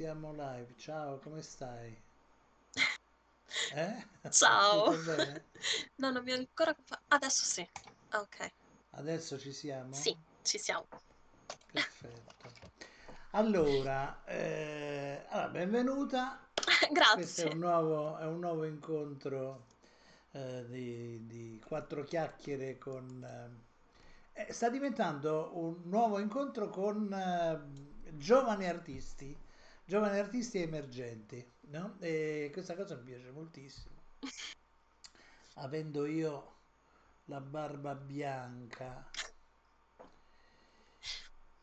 Siamo live. Ciao, come stai? Eh? Ciao. No, non mi ho ancora... Adesso sì. Ok. Adesso ci siamo? Sì, ci siamo. Perfetto. Allora, eh, allora, benvenuta. Questo è Grazie. un nuovo, è un nuovo incontro eh, di, di quattro chiacchiere con... eh, eh, sta diventando un nuovo incontro con eh, giovani artisti, giovani artisti emergenti, no? E questa cosa mi piace moltissimo. Avendo io la barba bianca.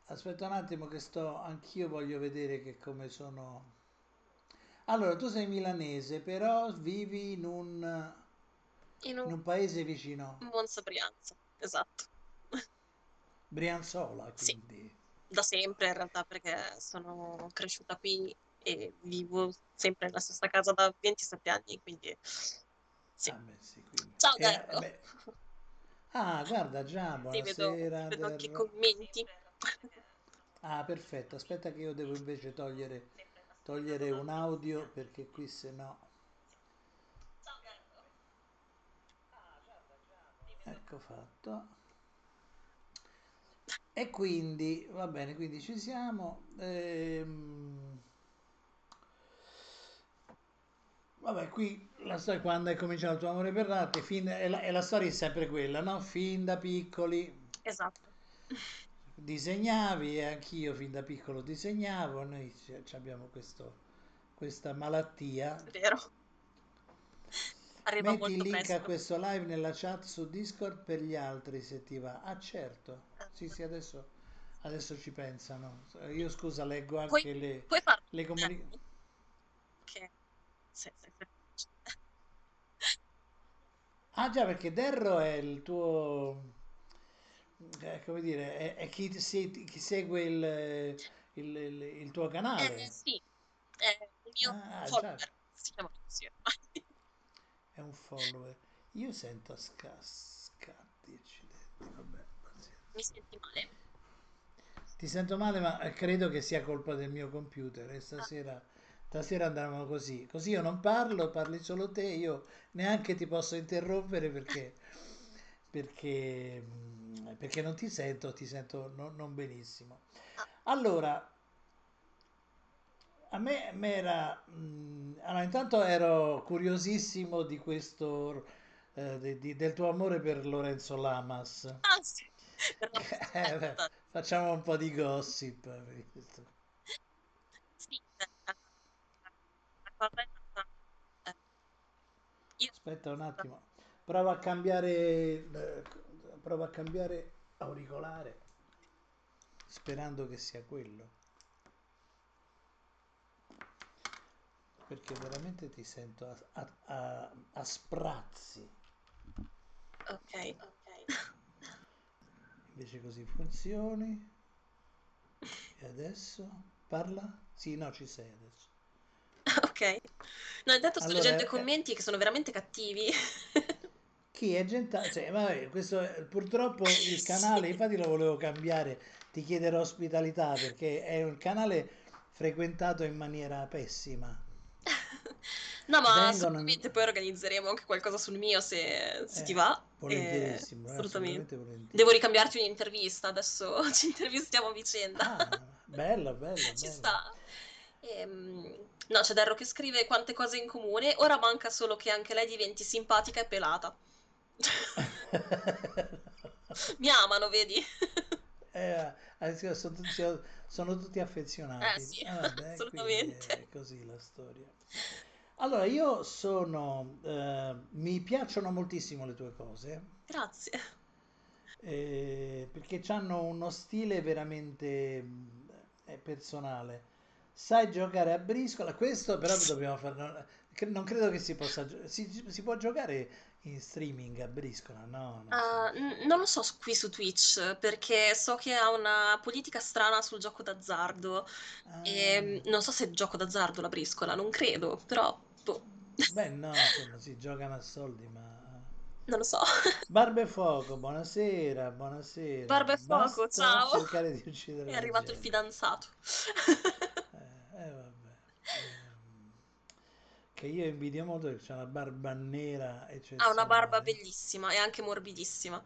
Aspetta un attimo che sto, anch'io voglio vedere che come sono. Allora, tu sei milanese, però vivi in un, In in un un paese vicino, Monza Brianza. Esatto. Brianzola, Sì, quindi. Da sempre in realtà perché sono cresciuta qui e vivo sempre nella stessa casa da 27 anni, quindi sì. Ah, beh, sì, quindi. Ciao eh, Derro. beh. Ah, guarda già, Sì, vedo, buonasera, vedo anche i commenti. Ah, perfetto. Aspetta che io devo invece togliere, togliere un audio perché qui se no... Ecco fatto. E quindi, va bene, quindi ci siamo. Ehm, vabbè, qui la storia, quando è cominciato il tuo amore per l'arte, fin, e la, e la storia è sempre quella, no? Fin da piccoli Esatto. disegnavi e anch'io fin da piccolo disegnavo, noi abbiamo questo, questa malattia. Vero. Arriva Metti il link a presto. questo live nella chat su Discord per gli altri se ti va. Ah, certo. Sì, sì, adesso, adesso ci pensano. Io scusa, leggo Puoi, anche le, puoi le comunicazioni. Che... Sì, sì, sì. Ah, già, perché Derro è il tuo, eh, come dire, è, è chi, si- chi segue il, il- il- il tuo Eh, canale. sì, è un mio Ah, follower, si chiama così ormai. è un follower. Io sento sca- scatti, accidenti, vabbè. Mi senti male? Ti sento male, ma eh, credo che sia colpa del mio computer e Ah, stasera, stasera andremo così. Così io non parlo, parli solo te, io neanche ti posso interrompere perché, perché, mm, perché non ti sento, ti sento non, non benissimo. ah, Allora, a me era... mm, allora, intanto ero curiosissimo di questo, eh, di- di- del tuo amore per Lorenzo Lamas. ah, sì, Eh, beh, facciamo un po' di gossip. Sì, la cosa è stata... eh, Aspetta un attimo, prova a cambiare, eh, prova a cambiare auricolare, sperando che sia quello, perché veramente ti sento a, a- a- a sprazzi. Ok, Invece così funzioni. E adesso parla? Sì, no, ci sei adesso. ok. No, intanto sto Allora, leggendo i eh, commenti che sono veramente cattivi. Chi è gente... Cioè, vabbè, questo è- purtroppo il Sì. canale, infatti lo volevo cambiare, ti chiederò ospitalità perché è un canale frequentato in maniera pessima. No, ma assolutamente poi organizzeremo anche qualcosa sul mio se, se ti Eh, va. Eh, volentierissimo, eh, assolutamente. assolutamente Devo volentieri. ricambiarti un'intervista, adesso ci intervistiamo a vicenda. Ah, bello, bello, Ci sta. Ehm, no, c'è Darro che scrive quante cose in comune. Ora manca solo che anche lei diventi simpatica e pelata. Mi amano, vedi? Eh, adesso sono tutti, sono tutti Eh affezionati. sì, Ah, vabbè, assolutamente. è così la storia. Allora, io sono, eh, mi piacciono moltissimo le tue cose, Grazie. eh, perché hanno uno stile veramente eh, personale. Sai giocare a briscola, questo però dobbiamo fare, non, credo che si possa, si, si può giocare in streaming a briscola, no, non Ah, n- non lo so s- qui su Twitch perché so che ha una politica strana sul gioco d'azzardo e Ah, non so se è gioco d'azzardo la briscola, non credo, però boh. beh, no, insomma, si giocano a soldi, ma... Non lo so. Barbefuoco, buonasera, buonasera. Barba e fuoco, Basta ciao. cercare di uccidere È la arrivato il gente. fidanzato. Eh, eh, vabbè. che io invidio molto perché c'ha una barba nera Ha una barba eccezionale. bellissima e anche morbidissima.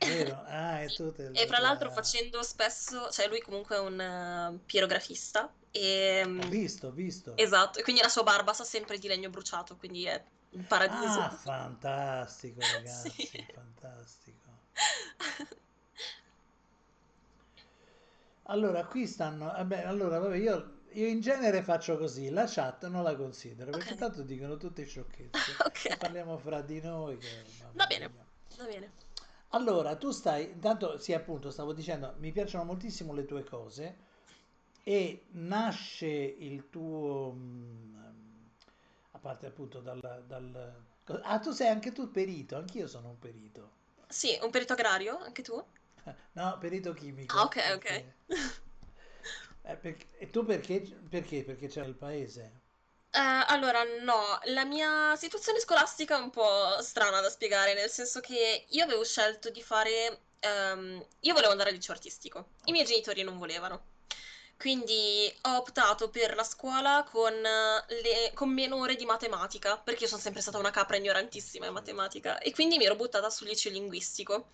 Vero? Ah, e tu te E fra l'altro la- facendo spesso, cioè lui comunque è un eh, pirografista e Ho mm, visto, ho visto. esatto, e quindi la sua barba sa sempre di legno bruciato, quindi è un paradiso. Ah, fantastico, ragazzi, Sì. fantastico. Allora, qui stanno... Vabbè, allora, vabbè, io, io in genere faccio così, la chat non la considero, perché Ok. tanto dicono tutte sciocchezze. Ok. Parliamo fra di noi che... Va bene, va bene. Allora, tu stai, intanto sì, appunto, stavo dicendo, mi piacciono moltissimo le tue cose e nasce il tuo, mm, a parte appunto dal, dal... Ah, tu sei anche tu perito, anch'io sono un perito. Sì, un perito agrario, anche tu? No, perito Ah, chimico, ok, ok. Eh, perché- E tu perché? Perché? Perché c'è il paese? Eh, allora, no, la mia situazione scolastica è un po' strana da spiegare, nel senso che io avevo scelto di fare... ehm, io volevo andare al liceo artistico, i miei genitori non volevano. Quindi ho optato per la scuola con, le- con meno ore di matematica, perché io sono sempre stata una capra ignorantissima in matematica, e quindi mi ero buttata sul liceo linguistico.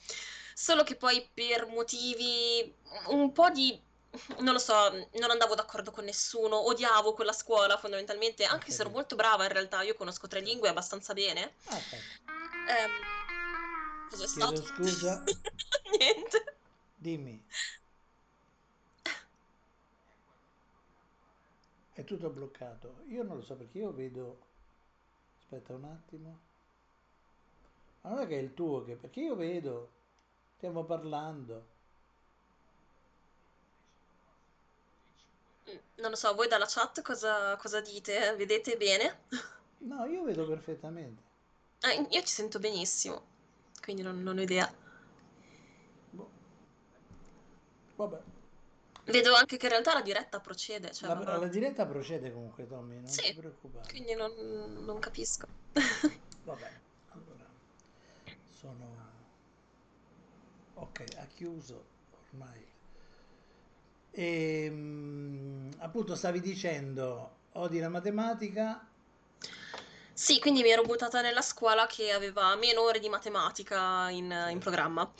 Solo che poi per motivi un po' di non lo so, non andavo d'accordo con nessuno, odiavo quella scuola fondamentalmente, Ho anche se ero molto brava in realtà, io conosco tre lingue abbastanza bene. Ah, ok. Ehm, cos'è Chiedo stato? scusa, Niente. dimmi, è tutto bloccato. Io non lo so perché io vedo... Aspetta un attimo. Ma non è che è il tuo che... Perché io vedo, stiamo parlando. Non lo so, voi dalla chat cosa, cosa dite? Vedete bene? No, io vedo perfettamente. Ah, io ci sento benissimo, quindi non, non ho idea. Boh. Vabbè. Vedo anche che in realtà la diretta procede, cioè La, va la diretta procede comunque, Tommy, non ti Sì, preoccupare. quindi non, non capisco. Vabbè, allora, sono... Ok, ha chiuso ormai. E, appunto stavi dicendo, odi la matematica, Sì, quindi mi ero buttata nella scuola che aveva meno ore di matematica in, in programma,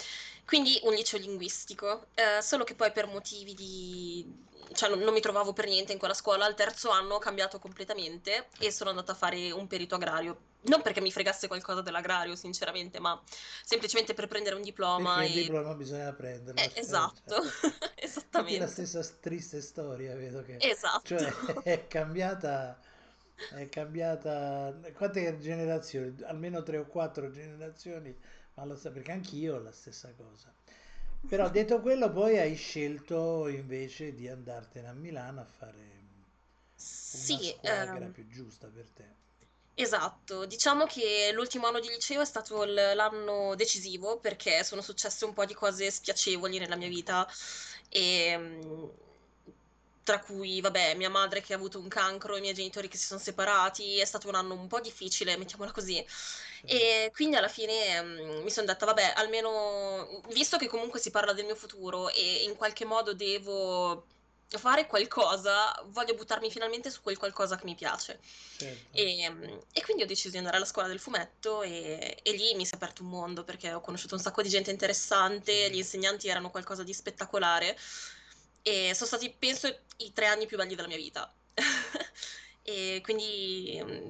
quindi un liceo linguistico, eh, solo che poi per motivi di... cioè non, non mi trovavo per niente in quella scuola, al terzo anno ho cambiato completamente e sono andata a fare un perito agrario. Non perché mi fregasse qualcosa dell'agrario, sinceramente, ma semplicemente per prendere un diploma perché il e... diploma bisogna prenderlo, Eh, certo, esatto. Infatti è la esattamente, stessa triste storia, vedo che, esatto. cioè è cambiata, è cambiata, quante generazioni? Almeno tre o quattro generazioni, ma lo sa, perché anch'io ho la stessa cosa. Però detto quello, poi hai scelto invece di andartene a Milano a fare una Sì, era ehm, più giusta per te. Esatto, diciamo che l'ultimo anno di liceo è stato l- l'anno decisivo perché sono successe un po' di cose spiacevoli nella mia vita e mm, tra cui, vabbè, mia madre che ha avuto un cancro, i miei genitori che si sono separati, è stato un anno un po' difficile, mettiamola così. Sì, E quindi alla fine mm, mi sono detta, vabbè, almeno visto che comunque si parla del mio futuro e in qualche modo devo fare qualcosa, voglio buttarmi finalmente su quel qualcosa che mi piace. certo. E, mm, e quindi ho deciso di andare alla scuola del fumetto e, e lì mi si è aperto un mondo perché ho conosciuto un sacco di gente interessante, gli insegnanti erano qualcosa di spettacolare e sono stati, penso, i tre anni più belli della mia vita. E quindi, mm,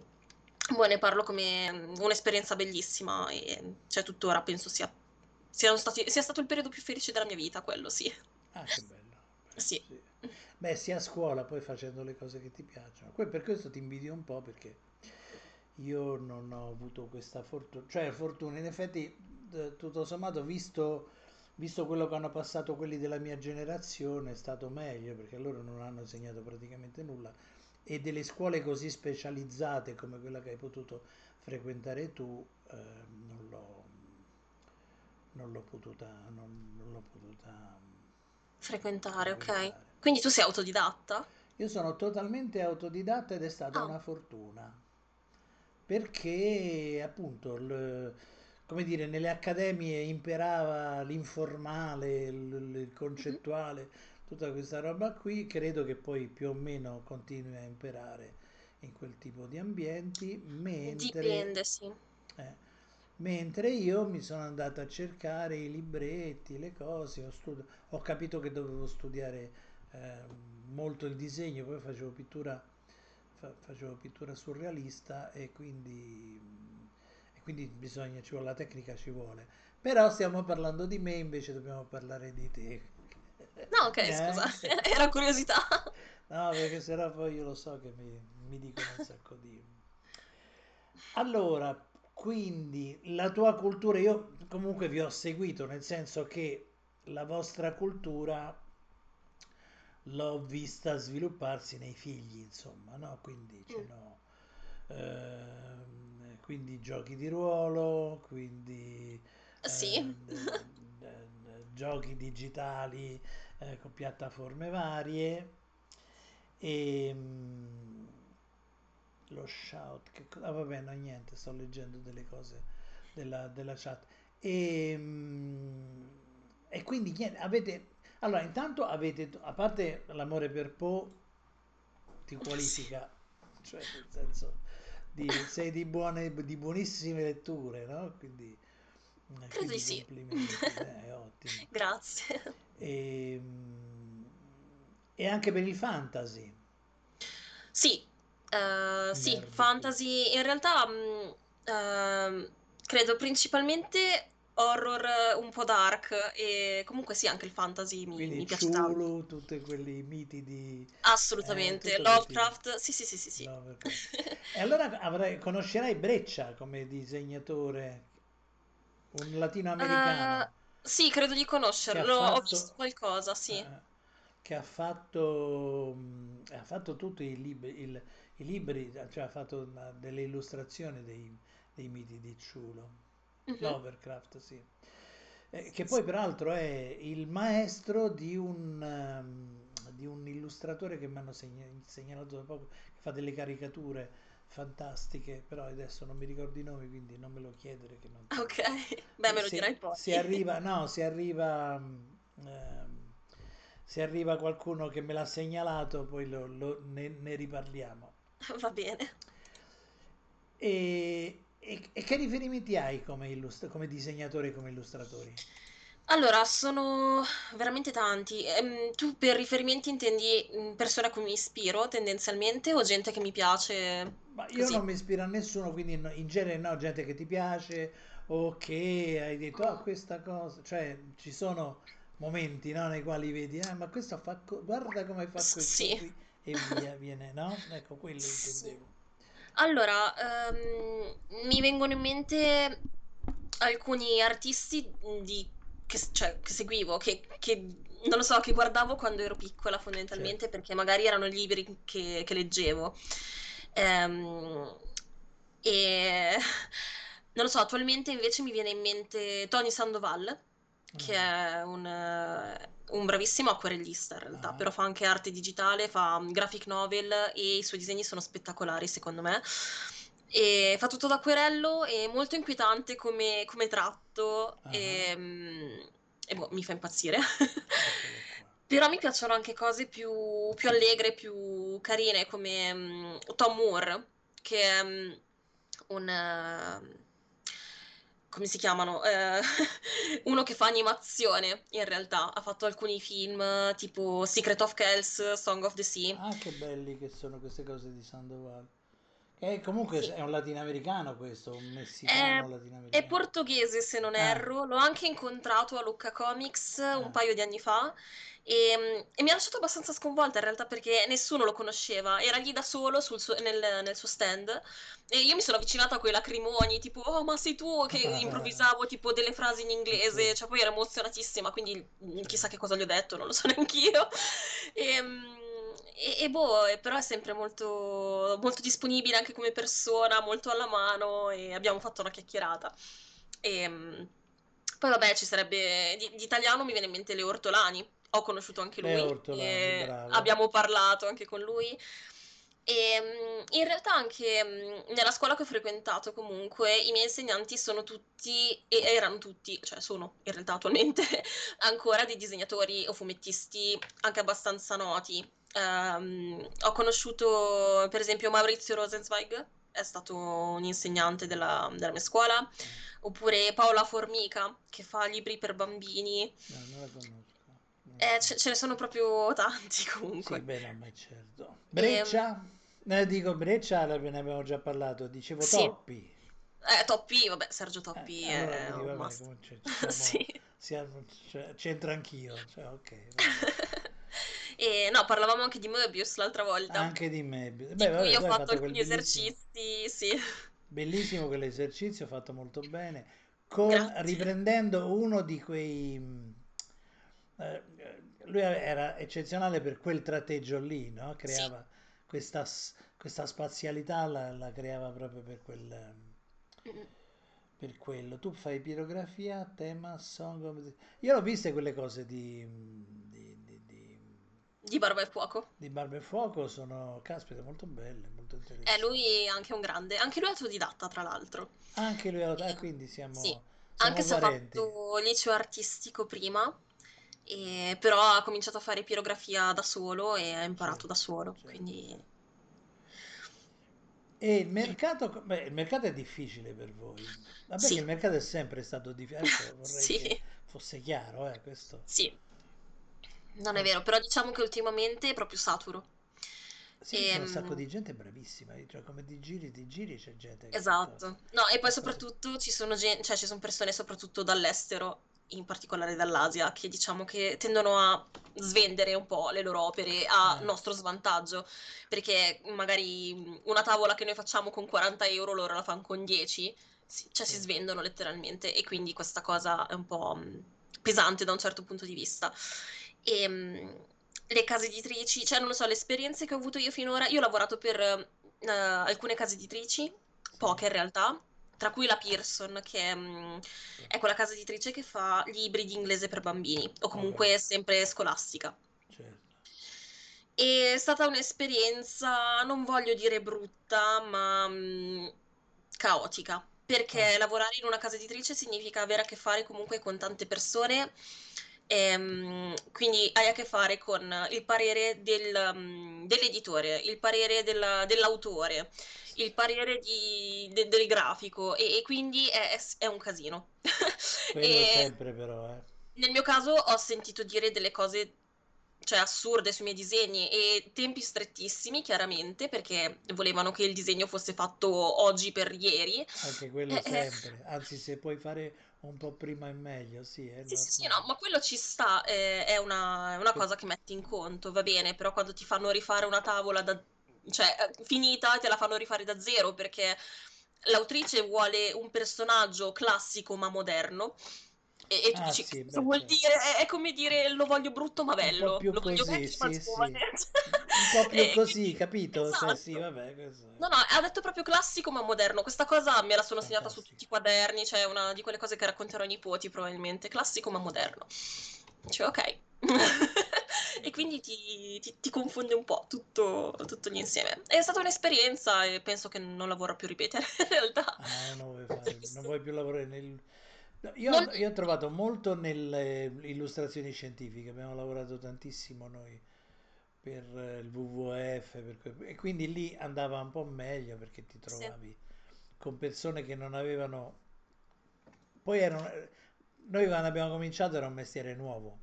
boh, ne parlo come mm, un'esperienza bellissima e cioè tuttora penso sia, siano stati- sia stato il periodo più felice della mia vita, quello sì. Ah, che bello. Sì. sì. Beh, sia a scuola poi facendo le cose che ti piacciono. Que- Per questo ti invidio un po' perché io non ho avuto questa fortuna, cioè fortuna, in effetti tutto sommato visto, visto quello che hanno passato quelli della mia generazione è stato meglio perché loro non hanno insegnato praticamente nulla e delle scuole così specializzate come quella che hai potuto frequentare tu eh, non l'ho non l'ho potuta, non, non l'ho potuta Frequentare, ok. Quindi tu sei autodidatta? Io sono totalmente autodidatta ed è stata Ah, una fortuna, perché appunto, il- come dire, nelle accademie imperava l'informale, il, il mhm. concettuale, tutta questa roba qui, credo che poi più o meno continui a imperare in quel tipo di ambienti, mentre, Dipende, sì. eh, mentre io mi sono andato a cercare i libretti, le cose, ho, studi- ho capito che dovevo studiare eh, molto il disegno, poi facevo pittura, fa- facevo pittura surrealista e quindi, e quindi bisogna, ci vuole la tecnica, ci vuole. Però stiamo parlando di me, invece dobbiamo parlare di te. No, ok, scusa, Neanche. era curiosità. No, perché sennò poi io lo so che mi, mi dicono un sacco di... Allora, quindi la tua cultura, io comunque vi ho seguito, nel senso che la vostra cultura l'ho vista svilupparsi nei figli, insomma, no? Quindi ce Mm, n'ho, ehm, quindi giochi di ruolo, quindi Sì, eh, d- d- d- giochi digitali eh, con piattaforme varie e mm, lo shout, che co- ah, vabbè, no, niente, sto leggendo delle cose della, della chat. E, mm, e quindi niente, avete, allora intanto avete, a parte l'amore per Poe, ti qualifica, cioè nel senso di, sei di buone, di buonissime letture, no? Quindi, eh, Credo di sì. complimenti, eh, è ottimo. Grazie. E, mm, e anche per il fantasy, Sì, eh, sì, fantasy, in realtà mh, ehm, credo principalmente horror eh, un po' dark e comunque sì, anche il fantasy mi, Quindi mi piace tanto. Cthulhu, tutti quelli miti di eh, Assolutamente, tipo. Lovecraft, sì, sì, sì, sì, sì. E allora avrai- conoscerai Breccia come disegnatore, un Eh, latinoamericano sì, credo di conoscerlo, ho visto fatto, qualcosa, sì. eh, che ha fatto, mh, ha fatto tutti i libri, il- i libri, cioè ha fatto una- delle illustrazioni dei, dei miti di Cthulhu. Mhm, Lovecraft, sì. Eh, che poi peraltro è il maestro di un, ehm, di un illustratore che mi hanno segna- segnalato da poco, che fa delle caricature fantastiche, però adesso non mi ricordo i nomi, quindi non me lo chiedere che non Ok, beh, Eh, me lo dirai Se, poi. se arriva, no, se arriva, mm, ehm, se arriva qualcuno che me l'ha segnalato, poi lo- lo- ne ne riparliamo. Va bene. E, e- e che riferimenti hai come, illust- come disegnatore e come illustratori? Allora, sono veramente tanti. Ehm, tu per riferimenti intendi mm, persone a cui mi ispiro tendenzialmente o gente che mi piace Ma io così? non mi ispiro a nessuno, quindi no- in genere no, gente che ti piace o che hai detto, ah, questa cosa, cioè ci sono momenti, no, nei quali vedi, ah, ma questo fa, co- guarda come fa questo sì, qui e via, viene, no? Ecco, quello sì. intendevo. Allora, ehm, mi vengono in mente alcuni artisti di- che, cioè, che seguivo, che, che, non lo so, che guardavo quando ero piccola fondamentalmente perché magari erano libri che, che leggevo. Ehm, e non lo so, attualmente invece mi viene in mente Tony Sandoval, che Mm. è un, eh, un bravissimo acquerellista in realtà, Ah, però fa anche arte digitale, fa mm, graphic novel e i suoi disegni sono spettacolari secondo me. E fa tutto d'acquerello, è molto inquietante come, come tratto ah, e, mm, e boh, mi fa impazzire. Però mi piacciono anche cose più, più allegre, più carine, come mm, Tom Moore, che è mm, un... eh, come si chiamano? Eh, uno che fa animazione, in realtà. Ha fatto alcuni film tipo Secret of Kells, Song of the Sea. Ah, che belli che sono queste cose di Sandoval. Che comunque Sì. è un latinoamericano questo, un È, messicano è latinoamericano. portoghese se non Ah, erro, l'ho anche incontrato a Lucca Comics un ah, paio di anni fa e, e mi ha lasciato abbastanza sconvolta in realtà perché nessuno lo conosceva, era lì da solo sul suo- nel, nel suo stand e io mi sono avvicinata con i lacrimoni tipo oh ma sei tu? Che improvvisavo tipo delle frasi in sì, inglese, cioè poi ero emozionatissima quindi mm, chissà che cosa gli ho detto, non lo so neanch'io. E, mm, e, e boh, però è sempre molto, molto disponibile anche come persona, molto alla mano e abbiamo fatto una chiacchierata. E, mh, poi vabbè, ci sarebbe di, di italiano mi viene in mente Leo Ortolani. Ho conosciuto anche lui, Ortolani, abbiamo parlato anche con lui. E mh, in realtà anche mh, nella scuola che ho frequentato comunque i miei insegnanti sono tutti, e erano tutti, cioè sono in realtà attualmente ancora dei disegnatori o fumettisti anche abbastanza noti. Ehm, ho conosciuto per esempio Maurizio Rosenzweig, è stato un insegnante della, della mia scuola, oppure Paola Formica, che fa libri per bambini. No, non la conosco. No. Eh, ce, ce ne sono proprio tanti comunque. Sì, beh, ma certo. Breccia? Eh, dico Breccia, ne abbiamo già parlato, dicevo Sì. Toppi. Eh, Toppi, vabbè, Sergio Toppi Eh, allora, è quindi, vabbè, must. comunque ci siamo- Sì. cioè, c'entro anch'io, cioè, ok. E no, parlavamo anche di Möbius l'altra volta, Anche di di Beh, vabbè, cui ho fatto fatto alcuni esercizi, sì. bellissimo quell'esercizio, fatto molto bene, con, Grazie. riprendendo uno di quei... mh, eh, lui era eccezionale per quel tratteggio lì, no? Sì. Creava questa, s- questa spazialità, la, la creava proprio per quel... Mm. per quello. Tu fai pirografia, tema, song. Io l'ho viste quelle cose di, di, Di Barba e Fuoco. di Barba e Fuoco, sono, caspita, molto belle, molto Eh, interessanti. lui è anche un grande, anche lui è autodidatta tra l'altro. Anche lui, ah, E- quindi Sì, siamo, siamo anche se ha fatto liceo artistico prima, e- però ha cominciato a fare pirografia da solo e ha imparato da Certo, solo, certo. quindi E il mercato, beh, il mercato è difficile per voi. Vabbè che sì, il mercato è sempre stato difficile, adesso vorrei che sì, fosse chiaro, eh, questo. sì, non è vero, però diciamo che ultimamente è proprio saturo. Sì, c'è un sacco Ehm, di gente bravissima, cioè come ti giri, ti giri, c'è gente che Esatto. No, e poi fatto... soprattutto ci sono, gen- cioè, ci sono persone soprattutto dall'estero, in particolare dall'Asia, che diciamo che tendono a svendere un po' le loro opere a Eh, nostro svantaggio, perché magari una tavola che noi facciamo con 40 euro, loro la fanno con 10, si- cioè si sì. svendono letteralmente e quindi questa cosa è un po' pesante da un certo punto di vista. E mh, le case editrici, cioè non lo so, le esperienze che ho avuto io finora, io ho lavorato per eh, alcune case editrici, poche in realtà, tra cui la Pearson, che è, mm, è quella casa editrice che fa libri di inglese per bambini, o comunque sempre scolastica. certo. È stata un'esperienza, non voglio dire brutta, ma mm, caotica, Ah, perché lavorare in una casa editrice significa avere a che fare comunque con tante persone, ehm, quindi hai a che fare con il parere del, mm, dell'editore, il parere della- dell'autore, il parere di- de- del grafico e, e quindi è, è- un casino. quello E sempre però, eh. nel mio caso ho sentito dire delle cose, cioè assurde sui miei disegni e tempi strettissimi, chiaramente, perché volevano che il disegno fosse fatto oggi per ieri. Anche quello Eh, eh, sempre, anzi se puoi fare un po' prima è meglio, sì, è Sì, sì, sì, no, ma quello ci sta, eh, è una, è una cosa che metti in conto, va bene, però quando ti fanno rifare una tavola da, cioè, eh, finita, te la fanno rifare da zero perché l'autrice vuole un personaggio classico ma moderno e, e tu Ah dici, sì, beh vuol certo. dire? È, è come dire lo voglio brutto ma Un po' bello, più lo così, vecchio sì, sì. Un po' più così, quindi, capito? Sì, sì, esatto. vabbè, No, no, ha detto proprio classico ma moderno. Questa cosa me la sono segnata su tutti i fantastico. quaderni, cioè una di quelle cose che racconterò ai nipoti probabilmente. Classico ma moderno. Cioè, ok. E quindi ti, ti- ti confonde un po' tutto, tutto l'insieme. È stata un'esperienza e penso che non la vorrò più ripetere in realtà. Ah, non vuoi fare, non vuoi più lavorare nel... no, Io, Non- io ho trovato molto nelle illustrazioni scientifiche, abbiamo lavorato tantissimo noi per eh, il WWF, per e quindi lì andava un po' meglio perché ti Sì, trovavi con persone che non avevano... Poi erano... Noi quando abbiamo cominciato era un mestiere nuovo,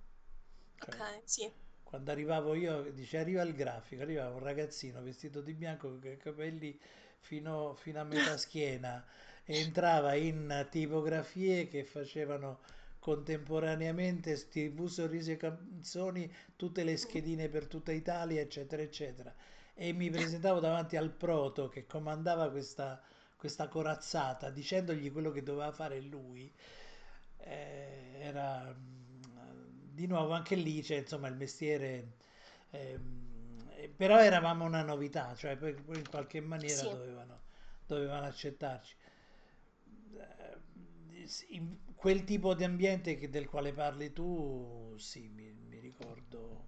cioè ok, sì. quando arrivavo io, dice arriva il grafico, arrivava un ragazzino vestito di bianco con i capelli fino, fino a metà schiena entrava in tipografie che facevano contemporaneamente TV, sorrisi e canzoni, tutte le schedine per tutta Italia, eccetera, eccetera. E mi presentavo davanti al proto che comandava questa, questa corazzata dicendogli quello che doveva fare lui. Eh, era mm, di nuovo anche lì c'è insomma il mestiere ehm, eh, però eravamo una novità cioè poi, in qualche maniera Sì. dovevano, dovevano accettarci quel tipo di ambiente che- del quale parli tu sì mi, mi ricordo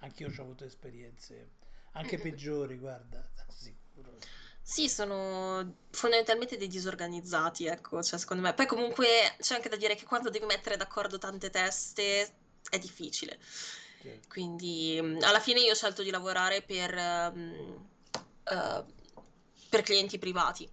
anch'io ho avuto esperienze anche peggiori guarda sicuro Sì, sono fondamentalmente dei disorganizzati, ecco, cioè secondo me. Poi comunque c'è anche da dire che quando devi mettere d'accordo tante teste è difficile. certo. Quindi mm, alla fine io ho scelto di lavorare per, ehm, eh, per clienti privati.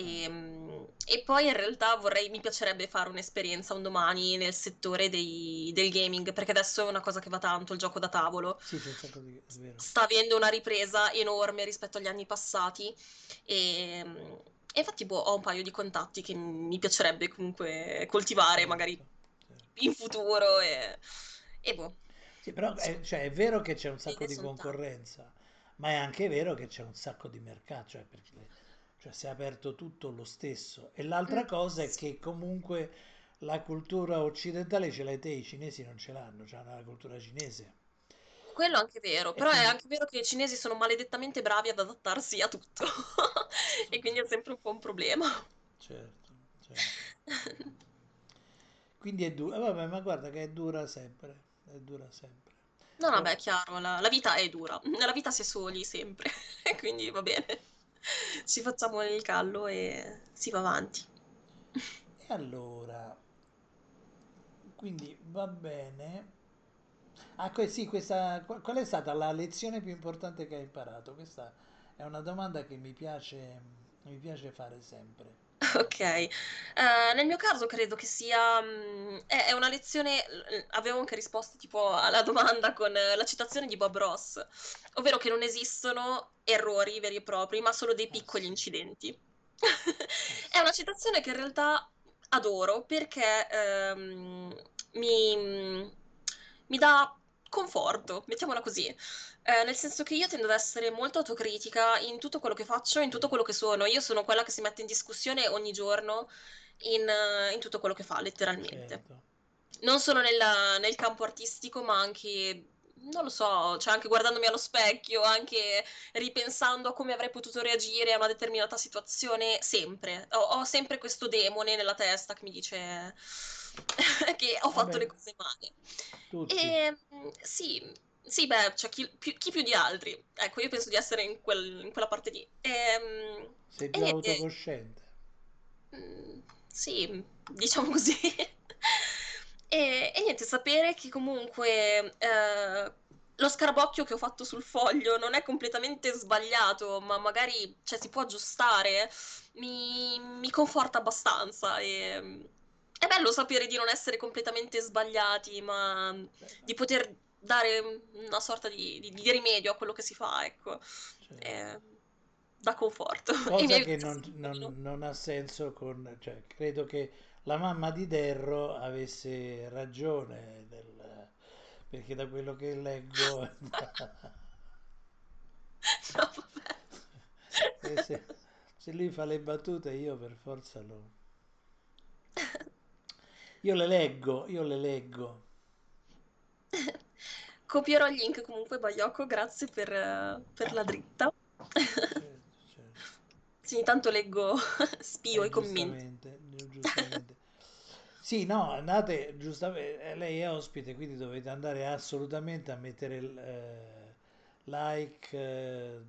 E, mm, e poi in realtà vorrei, mi piacerebbe fare un'esperienza un domani nel settore dei- del gaming, perché adesso è una cosa che va tanto, il gioco da tavolo. Sì, di... Sta avendo una ripresa enorme rispetto agli anni passati e, mm, e infatti boh, ho un paio di contatti che mi piacerebbe comunque coltivare magari Certo, certo. in futuro e, e boh. Sì, però è, cioè, è vero che c'è un sacco di concorrenza, ma è anche vero che c'è un sacco di mercato, cioè, perché, cioè si è aperto tutto lo stesso. E l'altra Mm, cosa è che comunque la cultura occidentale ce l'hai te, i cinesi non ce l'hanno, hanno la cultura cinese. Quello è anche vero, E però è anche vero che i cinesi sono maledettamente bravi ad adattarsi a tutto e quindi è sempre un po' un problema. certo, certo. Quindi è dura, vabbè, ma guarda che è dura sempre, è dura sempre. No, no, beh, è chiaro, la, la vita è dura, nella vita si è soli sempre, quindi va bene, ci facciamo il callo e si va avanti. e allora, quindi va bene. Ah, sì, questa, qual è stata la lezione più importante che hai imparato? Questa è una domanda che mi piace, mi piace fare sempre. Ok, eh, nel mio caso credo che sia, mm, è, è una lezione, l- avevo anche risposto tipo alla domanda con la citazione di Bob Ross, ovvero che non esistono errori veri e propri, ma solo dei piccoli sì, incidenti. È sì, una citazione che in realtà adoro perché ehm, mi, mi dà conforto, mettiamola così. Eh, nel senso che io tendo ad essere molto autocritica in tutto quello che faccio, in tutto quello che sono. Io sono quella che si mette in discussione ogni giorno in, eh, in tutto quello che fa, letteralmente. certo. Non solo nella- nel campo artistico, ma anche, non lo so, cioè anche guardandomi allo specchio, anche ripensando a come avrei potuto reagire a una determinata situazione, sempre. Ho, ho sempre questo demone nella testa che mi dice che ho fatto le cose male. tutti. E mm, sì, sì, beh, c'è chi più, chi più di altri. Ecco, io penso di essere in, quel- in quella parte lì. E, mm, Sei e più niente, autocosciente. mm, sì, diciamo così. E, e niente, sapere che comunque eh, lo scarabocchio che ho fatto sul foglio non è completamente sbagliato, ma magari cioè, si può aggiustare, mi, mi conforta abbastanza. E, mm, è bello sapere di non essere completamente sbagliati, ma Beh, di poter dare una sorta di, di- di rimedio a quello che si fa, ecco. certo. Eh, dà conforto Cosa che non, non- non ha senso con, cioè, credo che la mamma di Derro avesse ragione, nel- perché da quello che leggo, No, vabbè. se, se lui fa le battute io per forza lo... Io le leggo, io le leggo. Copierò il link comunque, Baiocco, grazie per, eh, per la dritta. Certo, certo. Sì, ogni tanto leggo, spio Eh, i commenti. giustamente, gi- giustamente. Sì, no, andate, giustamente, eh, lei è ospite, quindi dovete andare assolutamente a mettere eh, like, eh,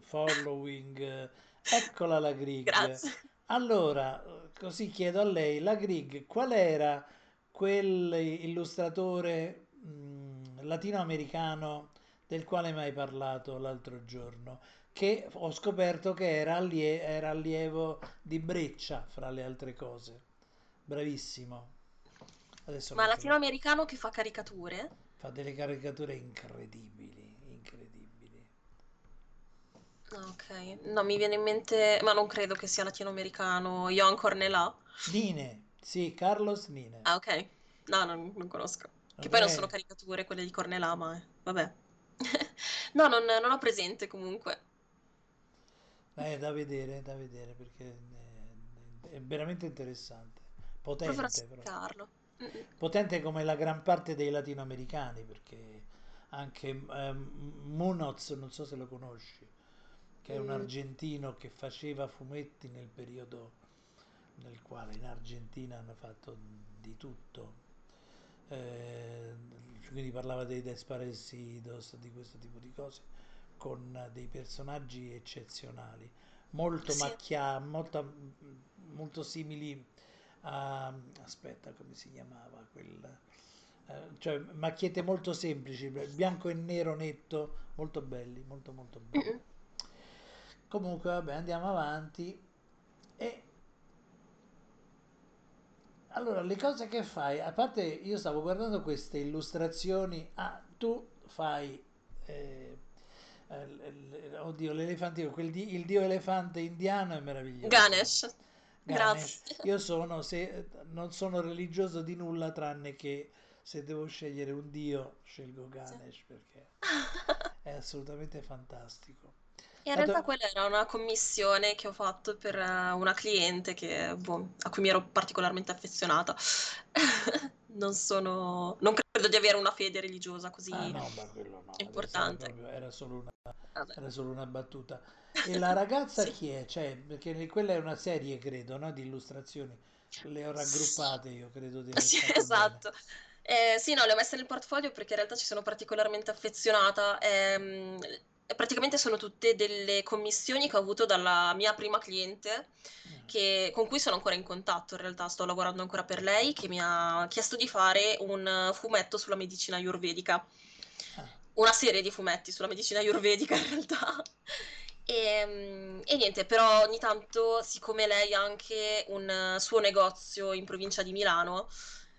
following, eh, eccola la Grig. Grazie. Allora, così chiedo a lei, la Grig, qual era quel illustratore mh, latinoamericano del quale mi hai parlato l'altro giorno? Che ho scoperto che era, allie- era allievo di Breccia, fra le altre cose. Bravissimo. Adesso Ma lo... latinoamericano che fa caricature? Fa delle caricature incredibili. Ok, no, mi viene in mente, ma non credo che sia latinoamericano. Joan Cornelà. Nine, sì, Carlos Nine. Ah, ok. No, non, non conosco. Che poi non sono caricature quelle di Cornelà, ma eh, vabbè. No, non, non ho presente comunque. Eh, da vedere, da vedere perché è, è veramente interessante. Proverò a Potente, però. cercarlo. Mm, mm. Potente come la gran parte dei latinoamericani, perché anche ehm, Munoz, non so se lo conosci, che è un Mm, argentino che faceva fumetti nel periodo nel quale in Argentina hanno fatto di tutto. Eh, quindi parlava dei Desparecidos, di questo tipo di cose, con dei personaggi eccezionali, molto Sì. macchia, molto, molto simili a... aspetta, come si chiamava quel... eh, cioè macchiette molto semplici, bianco e nero netto, molto belli, molto molto belli. Comunque, vabbè, andiamo avanti. E allora, le cose che fai, a parte io stavo guardando queste illustrazioni, ah, tu fai, eh, eh, oddio, l'elefantino, quel di- il dio elefante indiano è meraviglioso. Ganesh, Ganesh. grazie. Io sono, se, non sono religioso di nulla tranne che se devo scegliere un dio, scelgo. Ganesh perché è assolutamente fantastico. In realtà quella era una commissione che ho fatto per eh, una cliente che, boh, a cui mi ero particolarmente affezionata. Non sono, non credo di avere una fede religiosa Ah così no, quello no, adesso era importante. proprio, era solo una, era solo una battuta. E la ragazza Sì. chi è? Cioè, perché quella è una serie, credo, no? Di illustrazioni. Le ho raggruppate io, credo di sì, esatto. Eh, sì, no, le ho messe nel portfolio perché in realtà ci sono particolarmente affezionata. Ehm, praticamente sono tutte delle commissioni che ho avuto dalla mia prima cliente, Mm. che- con cui sono ancora in contatto. In realtà sto lavorando ancora per lei, che mi ha chiesto di fare un fumetto sulla medicina ayurvedica. Ah, Una serie di fumetti sulla medicina ayurvedica in realtà. E, e niente, però ogni tanto, siccome lei ha anche un suo negozio in provincia di Milano,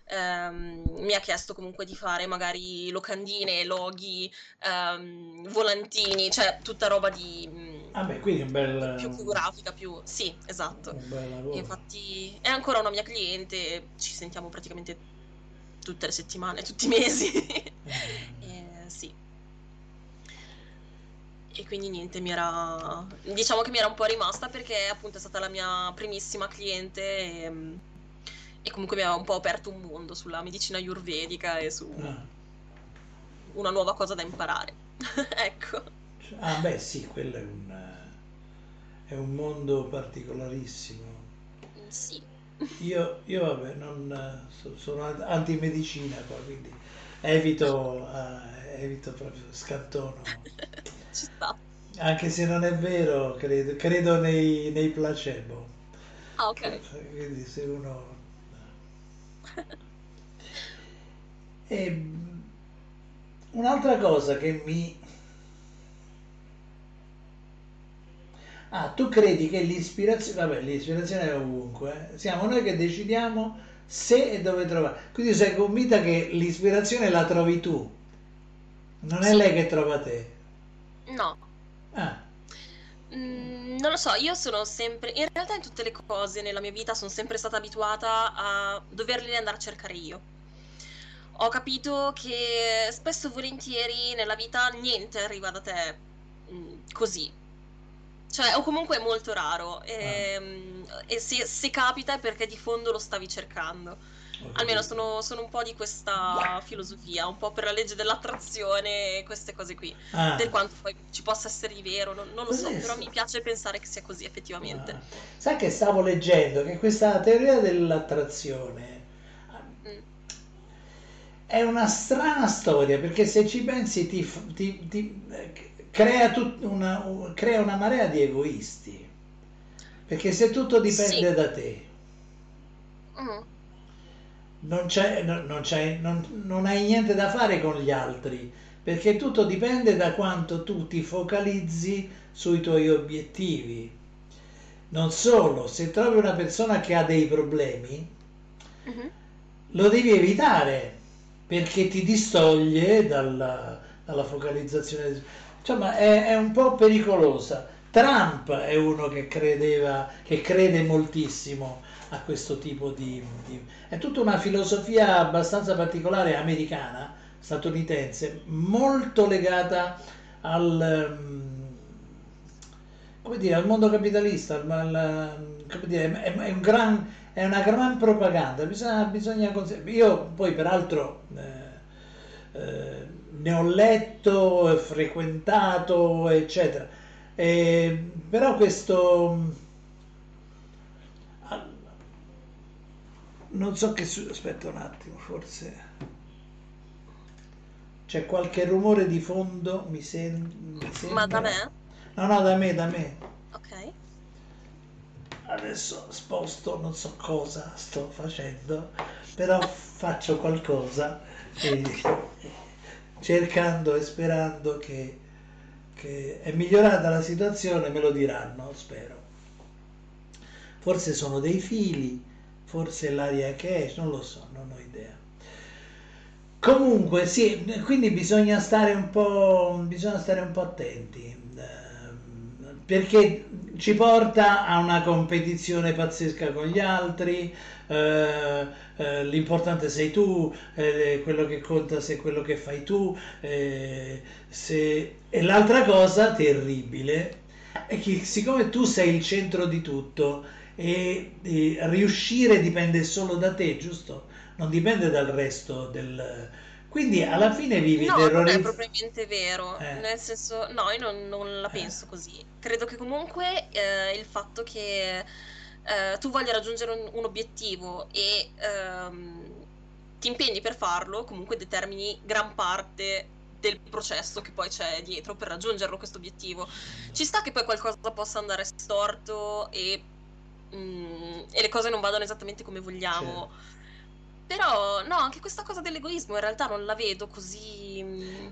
ehm, mi ha chiesto comunque di fare magari locandine, loghi, ehm, volantini, cioè tutta roba di mm, vabbè, quindi un bel, più, grafica, più... Sì, esatto. un bel lavoro. infatti è ancora una mia cliente, ci sentiamo praticamente tutte le settimane, tutti i mesi. Eh, sì. E quindi niente, mi era... diciamo che mi era un po' rimasta perché appunto è stata la mia primissima cliente e, e comunque mi aveva un po' aperto un mondo sulla medicina ayurvedica e su Ah, una nuova cosa da imparare. Ecco. ah, beh, sì, quello è un, è un mondo particolarissimo. Sì. Io, io vabbè, non, so- sono an- antimedicina qua, quindi evito, eh, evito proprio, scantono. Ci sta. Anche se non è vero, credo, credo nei, nei placebo. Ah, ok. Quindi se uno... E, un'altra cosa che mi... Ah, tu credi che l'ispirazione... Vabbè, l'ispirazione è ovunque. eh. Siamo noi che decidiamo se e dove trovare. Quindi sei convinta che l'ispirazione la trovi tu, non è lei che trova te. No. Ah, Mm, non lo so, io sono sempre, in realtà in tutte le cose nella mia vita sono sempre stata abituata a doverli andare a cercare io. Ho capito che spesso e volentieri nella vita niente arriva da te mm, così, cioè o comunque è molto raro ah, e, e se, se capita è perché di fondo lo stavi cercando. Almeno sono, sono un po' di questa filosofia, un po' per la legge dell'attrazione e queste cose qui. Per Ah, quanto poi ci possa essere di vero, non, non lo so, cos'è? però mi piace pensare che sia così effettivamente. Ah, Sai che stavo leggendo che questa teoria dell'attrazione Mm, è una strana storia perché se ci pensi ti, ti- ti, crea, tut- una, un- crea una marea di egoisti perché se tutto Sì. dipende da te Mm, non c'è, no- non c'è- non- non hai niente da fare con gli altri perché tutto dipende da quanto tu ti focalizzi sui tuoi obiettivi. Non solo, se trovi una persona che ha dei problemi, mhm. lo devi evitare perché ti distoglie dalla, dalla focalizzazione. Insomma, è, è un po' pericolosa. Trump è uno che credeva, che crede moltissimo a questo tipo di, di- È tutta una filosofia abbastanza particolare americana, statunitense, molto legata al, ehm, come dire, al mondo capitalista, al- come dire, è, è un gran, è una gran propaganda, bisogna, bisogna Io poi peraltro eh, eh, ne ho letto, frequentato, eccetera. Eh, però questo... ah, Non so che... su- Aspetta un attimo, forse... C'è qualche rumore di fondo, mi, sem- mi Ma da sembra. me? No, no, da me, da me. Ok. Adesso sposto, non so cosa sto facendo, però faccio qualcosa. e, cercando e sperando che, che è migliorata la situazione, me lo diranno, spero. Forse sono dei fili, forse l'aria che è, non lo so, non ho idea. Comunque sì, quindi bisogna stare un po', bisogna stare un po' attenti ehm, perché ci porta a una competizione pazzesca con gli altri. Eh, eh, l'importante sei tu, eh, quello che conta sei quello che fai tu. Eh, se... E l'altra cosa terribile è che siccome tu sei il centro di tutto e, e riuscire dipende solo da te, giusto? non dipende dal resto del... Quindi alla fine vivi No, terrorizzato. non è propriamente vero, Eh. nel senso, no, io non, non la Eh. penso così. Credo che comunque eh, il fatto che eh, tu voglia raggiungere un, un obiettivo e ehm, ti impegni per farlo, comunque determini gran parte del processo che poi c'è dietro per raggiungerlo questo obiettivo. Ci sta che poi qualcosa possa andare storto e, mm, e le cose non vadano esattamente come vogliamo. Certo. Però, no, anche questa cosa dell'egoismo in realtà non la vedo così. mm,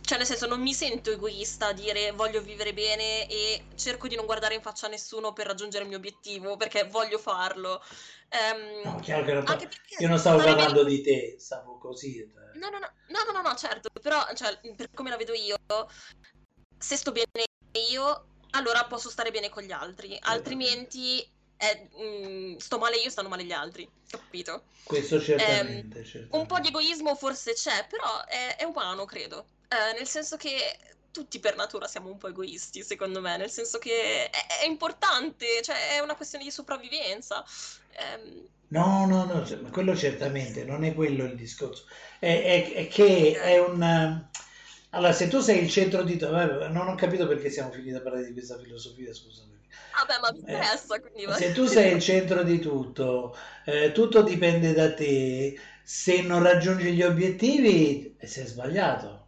Cioè, nel senso, non mi sento egoista a dire voglio vivere bene e cerco di non guardare in faccia a nessuno per raggiungere il mio obiettivo, perché voglio farlo. Ehm, No, chiaro che non anche perché Io non stavo stare bene- parlando di te, stavo così. No, no, no, no, no, no, no, certo, però, cioè, per come la vedo io, se sto bene io, allora posso stare bene con gli altri, altrimenti eh, mm, sto male io, stanno male gli altri, capito? Questo certamente, Ehm, certamente. Un po' di egoismo forse c'è, però è, è umano, credo. Eh, nel senso che tutti per natura siamo un po' egoisti, secondo me, nel senso che è, è importante, cioè è una questione di sopravvivenza. Ehm, No, no, no, cioè, quello certamente, non è quello il discorso. È- è che è un... eh, Allora, se tu sei il centro di... Non ho capito perché siamo finiti a parlare di questa filosofia, scusa. perché- vabbè, ma mi Eh, interessa, quindi va. Se tu sei il centro di tutto, eh, tutto dipende da te, se non raggiungi gli obiettivi, eh, sei sbagliato.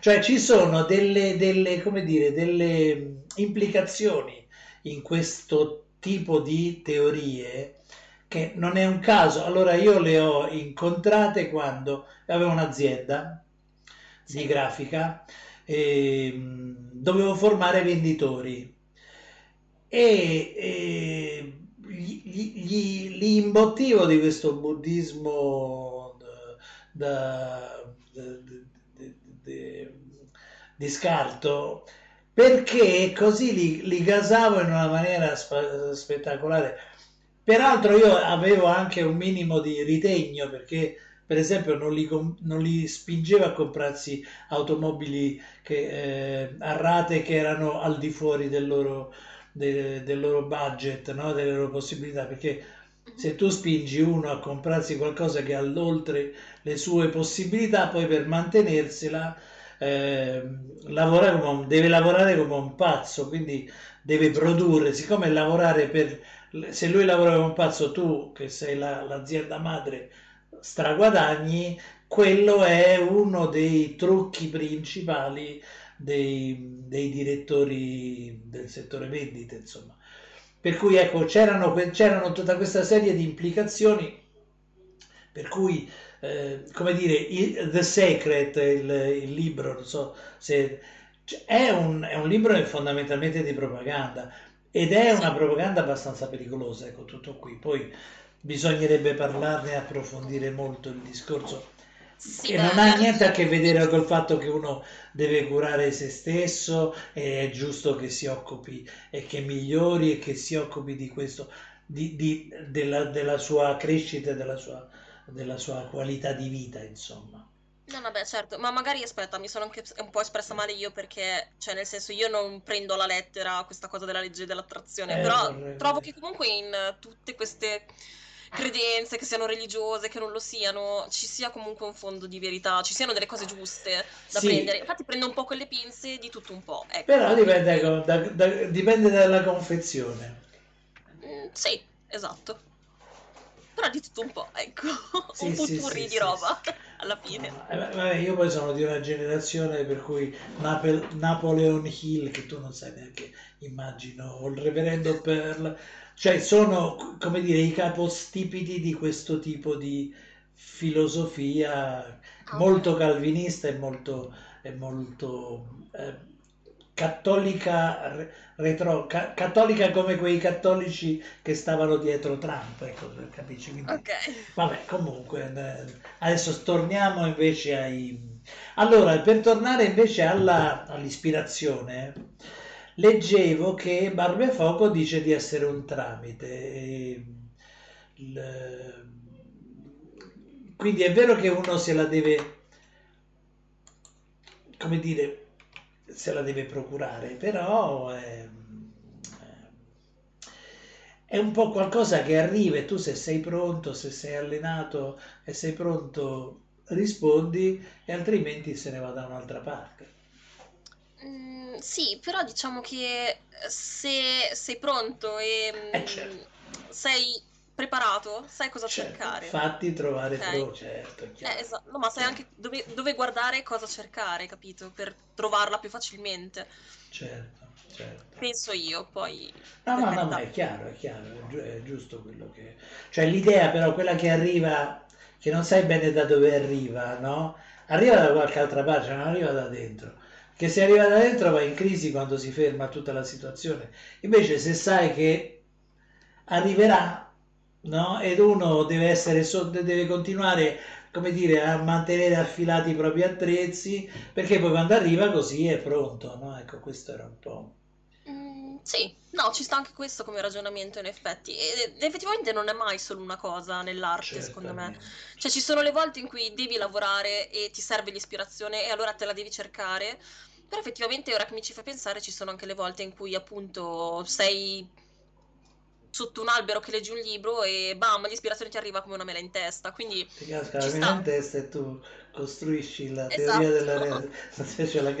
Cioè ci sono delle, delle, come dire, delle implicazioni in questo tipo di teorie che non è un caso. Allora io le ho incontrate quando avevo un'azienda di Sì. grafica e mh, dovevo formare venditori e, e li imbottivo di questo buddismo da, da- da- di- di- di scarto perché così li, li gasavo in una maniera spa- spettacolare. Peraltro io avevo anche un minimo di ritegno perché per esempio non li, non li spingevo a comprarsi automobili che, eh, a rate che erano al di fuori del loro, de- del loro budget, no? delle loro possibilità, perché se tu spingi uno a comprarsi qualcosa che è all'oltre le sue possibilità, poi per mantenersela eh, lavora come un- deve lavorare come un pazzo, quindi deve produrre, siccome lavorare per, se lui lavora come un pazzo, tu che sei la- l'azienda madre straguadagni, quello è uno dei trucchi principali dei, dei direttori del settore vendite, insomma. Per cui ecco, c'erano, c'erano tutta questa serie di implicazioni per cui, eh, come dire, The Secret, il, il libro, non so se è un, è un libro fondamentalmente di propaganda ed è una propaganda abbastanza pericolosa, ecco tutto qui. Poi bisognerebbe parlarne e approfondire molto il discorso Sì, che non ha niente a che vedere col fatto che uno deve curare se stesso e è giusto che si occupi e che migliori e che si occupi di questo, di- di- della, della sua crescita e della sua, della sua qualità di vita, insomma. No, vabbè, certo, ma magari aspetta, mi sono anche un po' espressa male io perché, cioè, nel senso, io non prendo alla lettera questa cosa della legge dell'attrazione, Eh, però vorrei trovo che comunque in tutte queste credenze, che siano religiose, che non lo siano, ci sia comunque un fondo di verità, ci siano delle cose giuste da Sì. prendere. Infatti prendo un po' con le pinze di tutto un po', ecco. Però dipende, ecco, da- da- dipende dalla confezione. Mm, sì, esatto. Però di tutto un po', ecco. Sì, un sì, putpurri sì, di roba, alla fine. Eh, vabbè, io poi sono di una generazione per cui Nape- Napoleon Hill, che tu non sai neanche, immagino, o il reverendo Pearl, cioè sono, come dire, i capostipiti di questo tipo di filosofia molto calvinista e molto, e molto eh, cattolica, re- retro, ca- cattolica come quei cattolici che stavano dietro Trump, ecco, capisci? Quindi, Ok. vabbè, comunque, eh, adesso torniamo invece ai... Allora, per tornare invece alla- all'ispirazione, leggevo che Barbefoco dice di essere un tramite. e il- quindi è vero che uno se la deve, come dire, se la deve procurare, però è, è un po' qualcosa che arriva e tu se sei pronto, se sei allenato e sei pronto, rispondi e altrimenti se ne va da un'altra parte. Mm, sì, però diciamo che se sei pronto e Eh mm, certo, sei preparato, sai cosa certo, cercare. fatti trovare Ok? pro, certo, Eh, esatto. No, ma sai anche dove, dove guardare e cosa cercare, capito? Per trovarla più facilmente. certo, certo. Penso io, poi No, no, no, ma è chiaro, è chiaro, è, giu- è giusto quello che... Cioè l'idea però, quella che arriva, che non sai bene da dove arriva, no? Arriva da qualche altra parte, non arriva da dentro. Che se arriva da dentro va in crisi quando si ferma tutta la situazione. Invece se sai che arriverà, no? Ed uno deve essere, deve continuare, come dire, a mantenere affilati i propri attrezzi, perché poi quando arriva così è pronto, no? Ecco, questo era un po'... Sì, no, ci sta anche questo come ragionamento in effetti. Ed effettivamente non è mai solo una cosa nell'arte, secondo me. Cioè, ci sono le volte in cui devi lavorare e ti serve l'ispirazione e allora te la devi cercare. Però effettivamente, ora che mi ci fa pensare, ci sono anche le volte in cui appunto sei sotto un albero che leggi un libro e bam, l'ispirazione ti arriva come una mela in testa. Quindi Ti casca la mela in sta. testa e tu costruisci la teoria della Esatto. re- cioè la-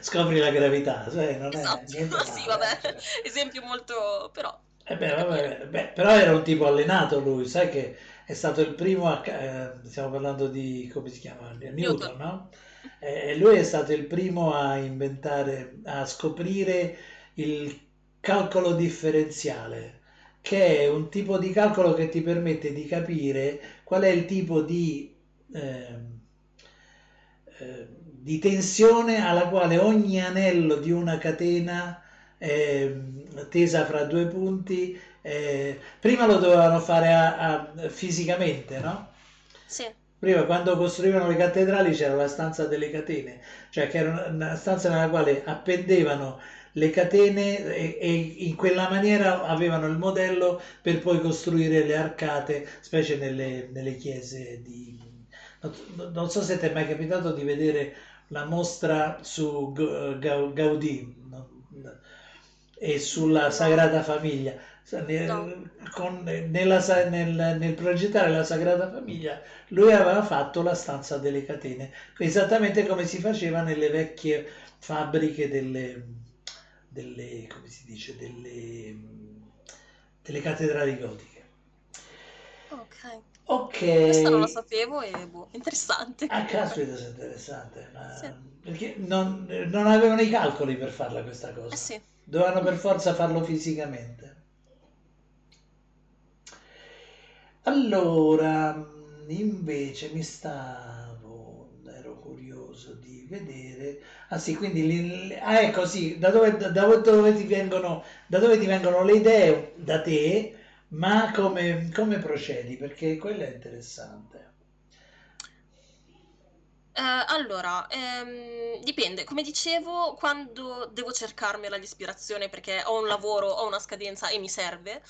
scopri la gravità, sai, non è Esatto. niente Sì, male, vabbè. cioè. Esempio molto... però... Eh beh, vabbè, beh, però era un tipo allenato lui, sai che è stato il primo a, eh, stiamo parlando di, come si chiama? Newton, Newton. no? E lui è stato il primo a inventare, a scoprire il calcolo differenziale, che è un tipo di calcolo che ti permette di capire qual è il tipo di, ehm, eh, di tensione alla quale ogni anello di una catena ehm, tesa fra due punti. eh, prima lo dovevano fare a- a- fisicamente, no? Sì, Prima, quando costruivano le cattedrali, c'era la stanza delle catene, cioè che era una- una stanza nella quale appendevano le catene e, e in quella maniera avevano il modello per poi costruire le arcate, specie nelle, nelle chiese di... Non, so se ti è mai capitato di vedere la mostra su Ga- Ga- Gaudì e sulla Sagrada Famiglia. No. con- nella nel, nel progettare la Sagrada Famiglia lui aveva fatto la stanza delle catene, esattamente come si faceva nelle vecchie fabbriche delle, delle come si dice, delle, delle cattedrali gotiche. Ok. Questa non la Ok, sapevo e boh, interessante a comunque. caspita, è interessante, Sì. ma perché non, non avevano i calcoli per farla questa Eh cosa, sì. dovevano per forza farlo fisicamente. Allora, invece mi stavo, ero curioso di vedere, ah sì, quindi, li- ah ecco sì, da dove, da dove ti vengono, da dove ti vengono le idee? Da te, ma come, come procedi? Perché quello è interessante. Eh, allora, ehm, dipende, come dicevo, quando devo cercarmela l'ispirazione perché ho un lavoro, ho una scadenza e mi serve,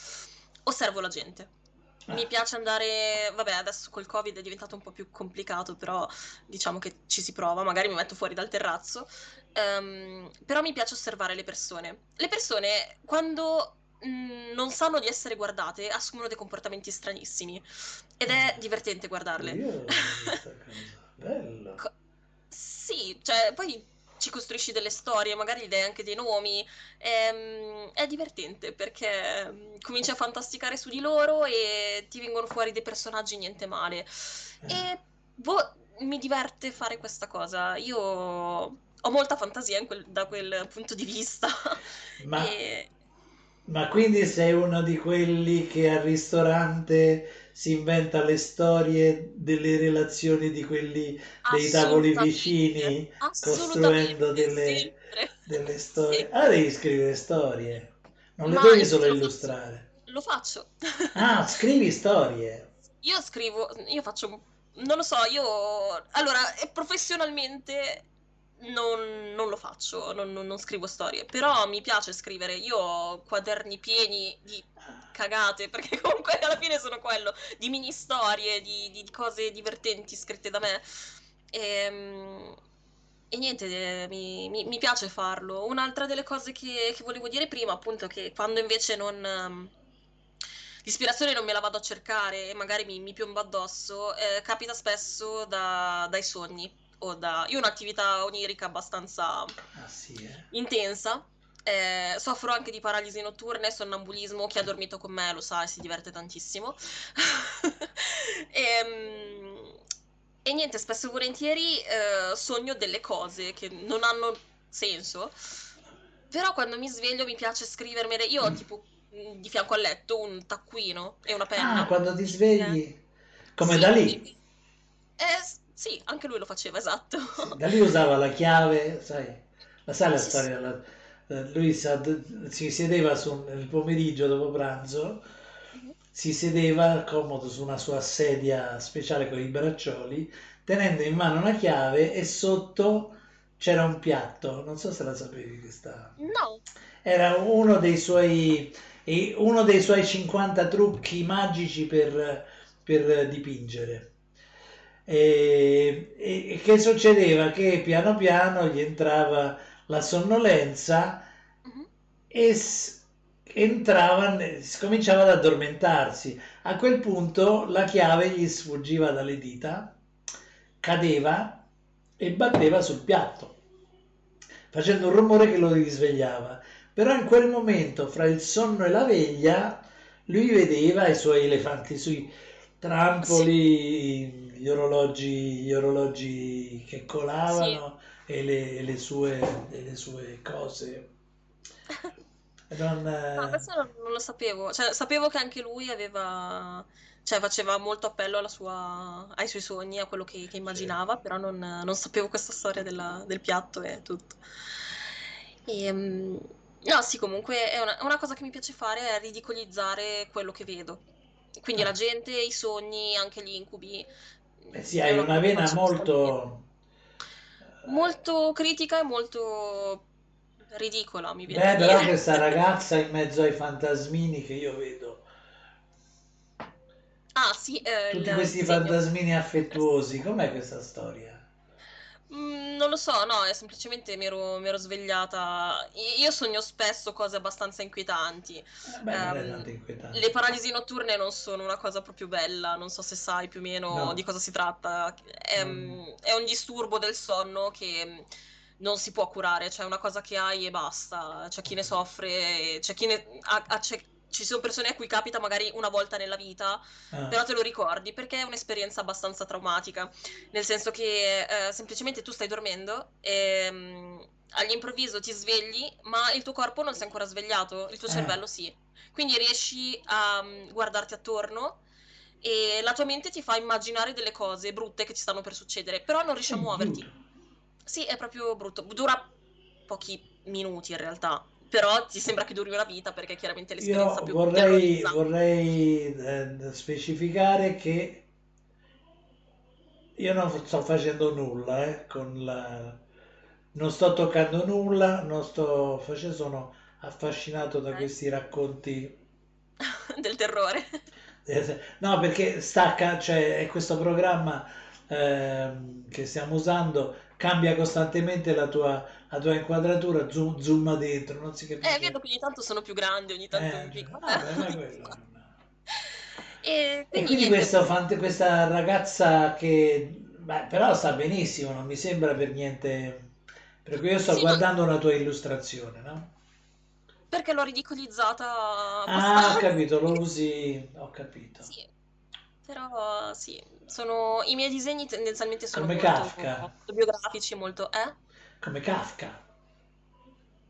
osservo la gente. Mi Ah, piace andare, vabbè, adesso col Covid è diventato un po' più complicato, però diciamo che ci si prova, magari mi metto fuori dal terrazzo, Ehm, però mi piace osservare le persone. Le persone, quando mm, non sanno di essere guardate, assumono dei comportamenti stranissimi ed è ah, divertente guardarle. cosa, bello. Co- Sì, cioè, poi ci costruisci delle storie, magari gli dai anche dei nomi. ehm, è divertente perché mm, cominci a fantasticare su di loro e ti vengono fuori dei personaggi niente male. Eh. E boh, mi diverte fare questa cosa. Io ho molta fantasia quel- da quel punto di vista. Ma E Ma quindi sei uno di quelli che al ristorante si inventa le storie delle relazioni di quelli dei tavoli vicini, costruendo delle, delle storie. Sì. Ah, devi scrivere storie, non le Ma devi solo illustrare. Lo faccio. Ah, scrivi storie. Io scrivo, io faccio, non lo so, io... Allora, professionalmente non, non, lo faccio, non, non, scrivo storie, però mi piace scrivere. Io ho quaderni pieni di cagate, perché comunque alla fine sono quello, di mini storie, di, di cose divertenti scritte da me. E, ehm, e niente, eh, mi, mi, mi, piace farlo. Un'altra delle cose che, che, volevo dire prima, appunto, che quando invece non... Um, l'ispirazione non me la vado a cercare e magari mi, mi piombo addosso, eh, capita spesso da, dai sogni o da... Io ho un'attività onirica abbastanza ah, sì, eh. intensa. Eh, soffro anche di paralisi notturne, sonnambulismo. Chi ha dormito con me lo sa e si diverte tantissimo. e, ehm, e, niente, spesso e volentieri eh, sogno delle cose che non hanno senso. Però quando mi sveglio mi piace scrivermele. Io ho mm. tipo mm, di fianco al letto un taccuino e una penna. Ah, quando ti svegli? Come sì, da lì? Eh, sì, anche lui lo faceva, esatto. Sì, da lì usava la chiave, sai, la sai la sì, storia? La, eh, lui si sedeva su, nel pomeriggio dopo pranzo, uh-huh. si sedeva comodo su una sua sedia speciale con i braccioli, tenendo in mano una chiave e sotto c'era un piatto, non so se la sapevi questa. No. Era uno dei suoi, uno dei suoi 50 trucchi magici per, per dipingere. E, e, che succedeva? Che piano piano gli entrava la sonnolenza uh-huh. e s- entrava, cominciava ad addormentarsi. A quel punto la chiave gli sfuggiva dalle dita, cadeva e batteva sul piatto, facendo un rumore che lo risvegliava. Però in quel momento, fra il sonno e la veglia, lui vedeva i suoi elefanti sui trampoli. Sì gli orologi, gli orologi che colavano sì. e, le, le, sue, e, le, sue, cose. Non, no, questo non, lo sapevo. Cioè, sapevo che anche lui aveva, cioè, faceva molto appello sua, ai suoi sogni, a quello che, che immaginava, sì. però non, non, sapevo questa storia della, del piatto e tutto. E, ehm, no, sì, comunque è una, una cosa che mi piace fare è ridicolizzare quello che vedo. Quindi ah. la gente, i sogni, anche gli incubi, Beh, sì, hai una vena molto... Molto critica e molto ridicola, mi viene Beh, però questa ragazza in mezzo ai fantasmini che io vedo. Ah, sì. Eh, Tutti questi fantasmini affettuosi, com'è questa storia? Mm, non lo so, no, è semplicemente mi ero, mi ero, svegliata. Io sogno spesso cose abbastanza inquietanti. Eh beh, um, inquietanti. Le paralisi notturne non sono una cosa proprio bella, non so se sai più o meno no. di cosa si tratta. È, mm. è, un disturbo del sonno che non si può curare, cioè è una cosa che hai e basta. C'è chi ne soffre, c'è chi ne ha, ha, c'è ci sono persone a cui capita magari una volta nella vita, ah. però te lo ricordi perché è un'esperienza abbastanza traumatica, nel senso che eh, semplicemente tu stai dormendo e um, all'improvviso ti svegli, ma il tuo corpo non si è ancora svegliato, il tuo eh. cervello sì. Quindi riesci a um, guardarti attorno e la tua mente ti fa immaginare delle cose brutte che ti stanno per succedere, però non riesci a muoverti. Sì, è proprio brutto. Dura pochi minuti in realtà però ti sembra che duri una vita perché chiaramente l'esperienza Io più vorrei, vorrei eh, specificare che io non sto facendo nulla eh, con la... non sto toccando nulla non sto facendo sono affascinato da eh. questi racconti del terrore no perché stacca cioè è questo programma eh, che stiamo usando cambia costantemente la tua la tua inquadratura zoom, zoom dentro, non si capisce. Eh, vedo che ogni tanto sono più grandi, ogni tanto eh, più piccoli. e, quindi, e quindi questo, questa ragazza che beh, però sta benissimo, non mi sembra per niente... Per cui io sto sì, guardando ma... una tua illustrazione, no? Perché l'ho ridicolizzata. Ah, ho capito, lo usi, ho capito. Sì, però sì, sono... i miei disegni tendenzialmente sono Come molto, Kafka. molto biografici, molto... Eh? come Kafka.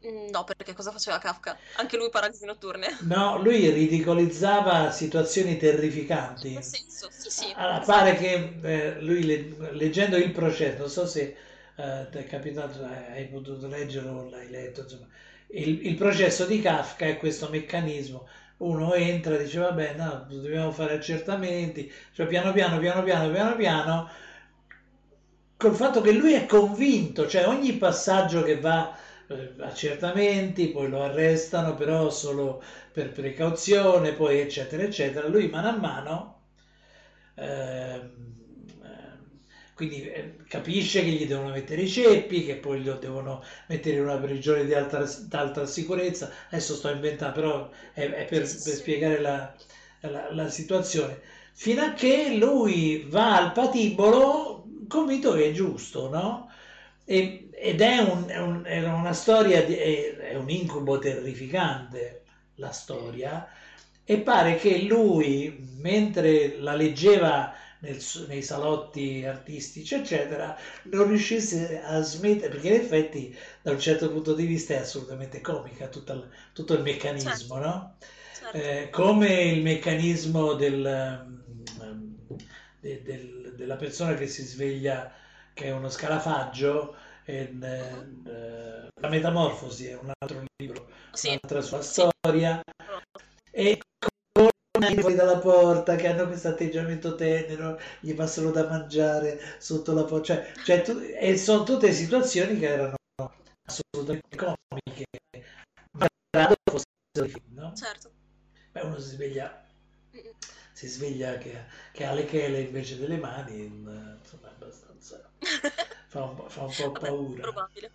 Mm, No, perché cosa faceva Kafka? Anche lui paralisi notturne. No, lui ridicolizzava situazioni terrificanti. senso, sì, sì, Allora, pare che eh, lui le- leggendo il processo, non so se eh, ti è capitato, eh, hai potuto leggerlo o l'hai letto, insomma, il, il processo di Kafka è questo meccanismo. Uno entra e dice, vabbè, no, dobbiamo fare accertamenti, cioè piano piano, piano piano, piano piano, col fatto che lui è convinto, cioè ogni passaggio che va eh, accertamenti, poi lo arrestano, però solo per precauzione, poi eccetera, eccetera. Lui mano a mano ehm, quindi eh, capisce che gli devono mettere i ceppi, che poi lo devono mettere in una prigione di alta, d'alta sicurezza. Adesso sto inventando, però è, è per, per spiegare la, la, la situazione. Fino a che lui va al patibolo convinto che è giusto, no? E- ed è, un- è un- è una storia, di- è, è un incubo terrificante la storia, e pare che lui, mentre la leggeva nel nei salotti artistici, eccetera, non riuscisse a smettere, perché in effetti da un certo punto di vista è assolutamente comica tutta il- tutto il meccanismo, Certo, no? certo. Eh, come il meccanismo del, ehm, de- del- della persona che si sveglia, che è uno scarafaggio, e, Mhm. eh, La Metamorfosi è un altro libro, Sì, un'altra sua sì. storia, conosco. e con i fuori dalla porta che hanno questo atteggiamento tenero, gli passano da mangiare sotto la porta, cioè, cioè tu- e sono tutte situazioni che erano assolutamente comiche, malgrado fossero i film, no? Certo. Beh, uno si sveglia, Mm, si sveglia che, che ha le chele invece delle mani, eh, insomma, è abbastanza, fa un, po' fa un po' Vabbè, paura. probabile.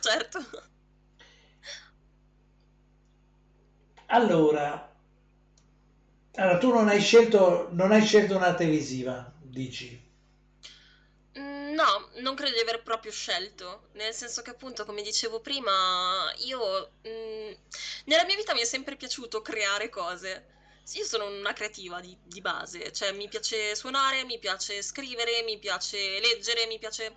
Certo. Allora, allora, tu non hai scelto, non hai scelto una televisiva, dici? Mm, No, non credo di aver proprio scelto, nel senso che appunto, come dicevo prima, io mm, nella mia vita mi è sempre piaciuto creare cose. Io sono una creativa di, di base, cioè mi piace suonare, mi piace scrivere, mi piace leggere, mi piace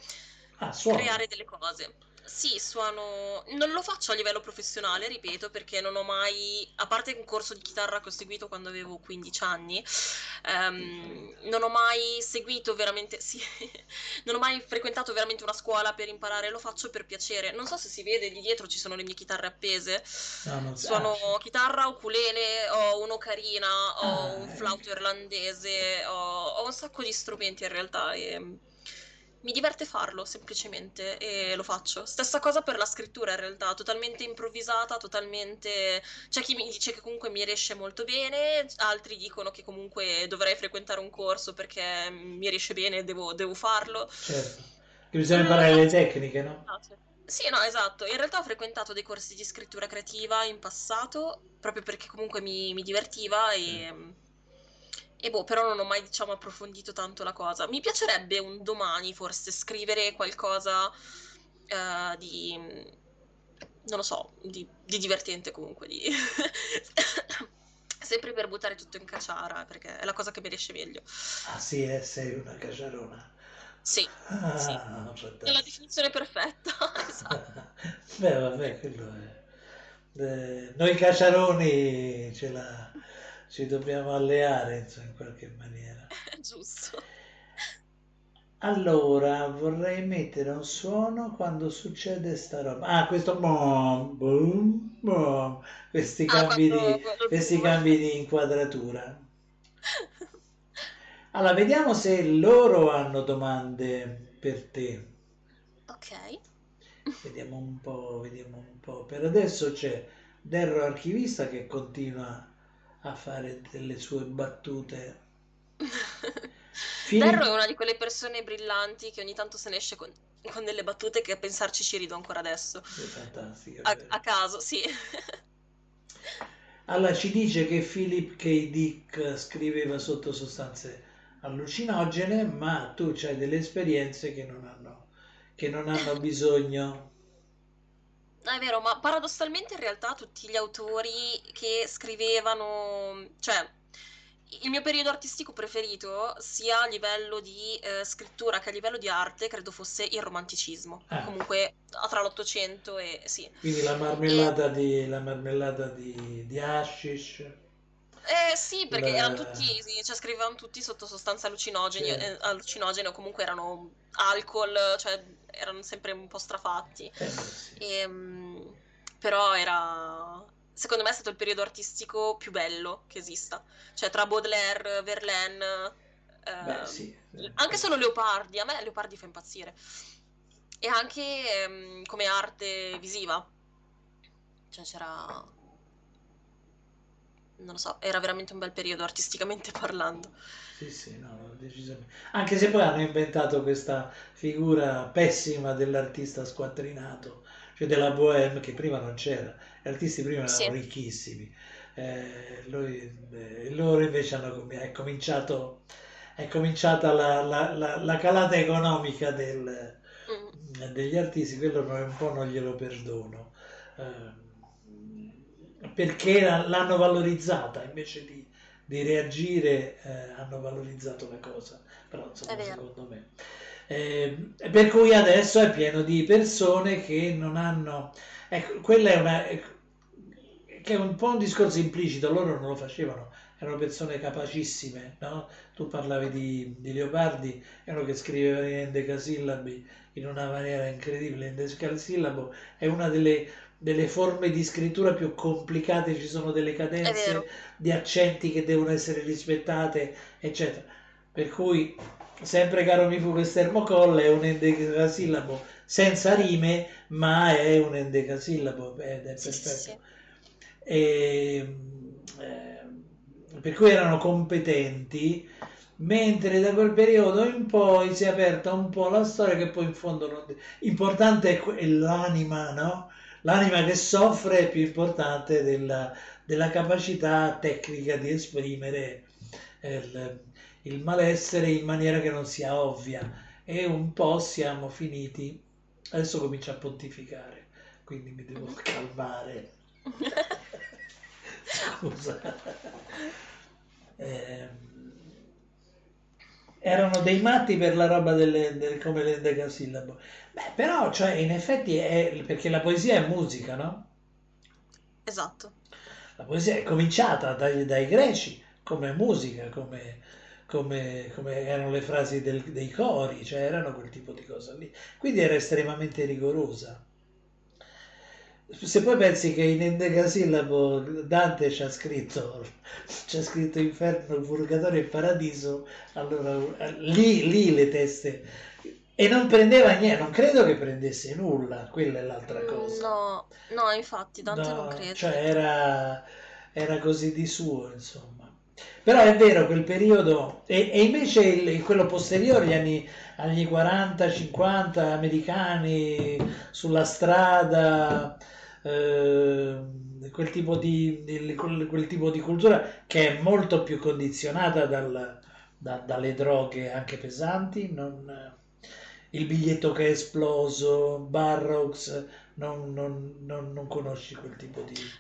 Ah, creare delle cose. Sì, suono, non lo faccio a livello professionale, ripeto, perché non ho mai, a parte un corso di chitarra che ho seguito quando avevo 15 anni, ehm, non ho mai seguito veramente, sì, non ho mai frequentato veramente una scuola per imparare, lo faccio per piacere. Non so se si vede, lì dietro ci sono le mie chitarre appese. No. Ah, Suono c'è. chitarra, ukulele, ho un'ocarina, ho Ah, un eh, flauto irlandese, ho, ho un sacco di strumenti in realtà e mi diverte farlo semplicemente e lo faccio. Stessa cosa per la scrittura in realtà, totalmente improvvisata, totalmente... C'è chi mi dice che comunque mi riesce molto bene, altri dicono che comunque dovrei frequentare un corso perché mi riesce bene e devo, devo farlo. certo. Che bisogna Mm, imparare le tecniche, no? piace. Sì, no, esatto. In realtà ho frequentato dei corsi di scrittura creativa in passato, proprio perché comunque mi, mi divertiva e, e boh, però non ho mai, diciamo, approfondito tanto la cosa. Mi piacerebbe un domani forse scrivere qualcosa eh, di, non lo so, di, di divertente comunque, di... sempre per buttare tutto in caciara, perché è la cosa che mi riesce meglio. Ah, sì, eh, sei una caciarona. Sì, sì, Ah, è la definizione perfetta, esatto. Beh, vabbè, quello è... eh, noi caciaroni ce la... ci dobbiamo alleare, insomma, in qualche maniera. Giusto. Allora, vorrei mettere un suono quando succede sta roba. Ah, questo boom, boom, boom. Questi Ah, cambi quando, di, quando questi cambi di inquadratura. Allora, vediamo se loro hanno domande per te. Ok. Vediamo un po', vediamo un po'. Per adesso c'è Derro Archivista che continua a fare delle sue battute. Darrow Filippo... è una di quelle persone brillanti che ogni tanto se ne esce con, con delle battute che a pensarci ci rido ancora adesso. È fantastico, A, a caso, sì. Allora ci dice che Philip K. Dick scriveva sotto sostanze allucinogene, ma tu hai delle esperienze che non hanno, che non hanno bisogno. È vero, ma paradossalmente in realtà tutti gli autori che scrivevano, cioè il mio periodo artistico preferito, sia a livello di eh, scrittura che a livello di arte, credo fosse il romanticismo. Ah. Comunque tra l'Ottocento e sì. Quindi la marmellata, di, la marmellata di, di hashish. Eh sì, perché erano tutti, cioè scrivevano tutti sotto sostanze allucinogeni, Sì. eh, allucinogene o comunque erano alcol, cioè erano sempre un po' strafatti. Eh, sì. Ehm, però era, secondo me è stato il periodo artistico più bello che esista. Cioè tra Baudelaire, Verlaine, eh, Beh, sì. anche solo Leopardi, a me Leopardi fa impazzire. E anche ehm, come arte visiva. Cioè c'era... Non lo so, era veramente un bel periodo artisticamente parlando. Sì, sì, no, decisamente. Anche se poi hanno inventato questa figura pessima dell'artista squattrinato, cioè della bohème che prima non c'era. Gli artisti prima erano Sì. ricchissimi, eh, lui- eh, loro invece hanno è cominciato, è cominciata la, la- la- la calata economica del- Mm. degli artisti, quello un po' non glielo perdono, ehm, perché l'hanno valorizzata invece di, di reagire, eh, hanno valorizzato la cosa, però insomma, secondo me. Eh, per cui adesso è pieno di persone che non hanno, ecco, quella è una, che è un po' un discorso implicito, loro non lo facevano, erano persone capacissime, no? Tu parlavi di, di Leopardi, è uno che scriveva in endecasillabi in una maniera incredibile, l'endecasillabo è una delle, delle forme di scrittura più complicate, ci sono delle cadenze di accenti che devono essere rispettate, eccetera. Per cui, sempre caro mi fu quest'ermocolle, è un endecasillabo senza rime, ma è un endecasillabo ed è Sì, sì, perfetto. sì. E, eh, per cui erano competenti, mentre da quel periodo in poi si è aperta un po' la storia che poi in fondo non... importante que- è l'anima, no? L'anima che soffre è più importante della, della capacità tecnica di esprimere eh, il, il malessere in maniera che non sia ovvia e un po' siamo finiti. Adesso comincio a pontificare, quindi mi devo calmare. Scusa. Ehm, erano dei matti per la roba delle, delle- come l'endecasillabo. Beh, però, cioè, in effetti è perché la poesia è musica, no? Esatto. La poesia è cominciata dai, dai greci come musica, come, come- come erano le frasi del- dei cori, cioè erano quel tipo di cosa lì. Quindi era estremamente rigorosa. Se poi pensi che in endecasillabo Dante ci ha scritto, c'ha scritto inferno, purgatorio e paradiso, allora lì, lì le teste e non prendeva niente, non credo che prendesse nulla, quella è l'altra Mm, cosa. No, no, infatti, Dante non No, credo. cioè era, era così di suo, insomma. Però è vero, quel periodo, e, e invece il- quello posteriore, gli anni, anni 40, 50, americani, sulla strada, eh, quel tipo di, di- quel, tipo di cultura che è molto più condizionata dal- da- dalle droghe anche pesanti, non- il biglietto che è esploso, Barrocks, non, non- non- non conosci quel tipo di...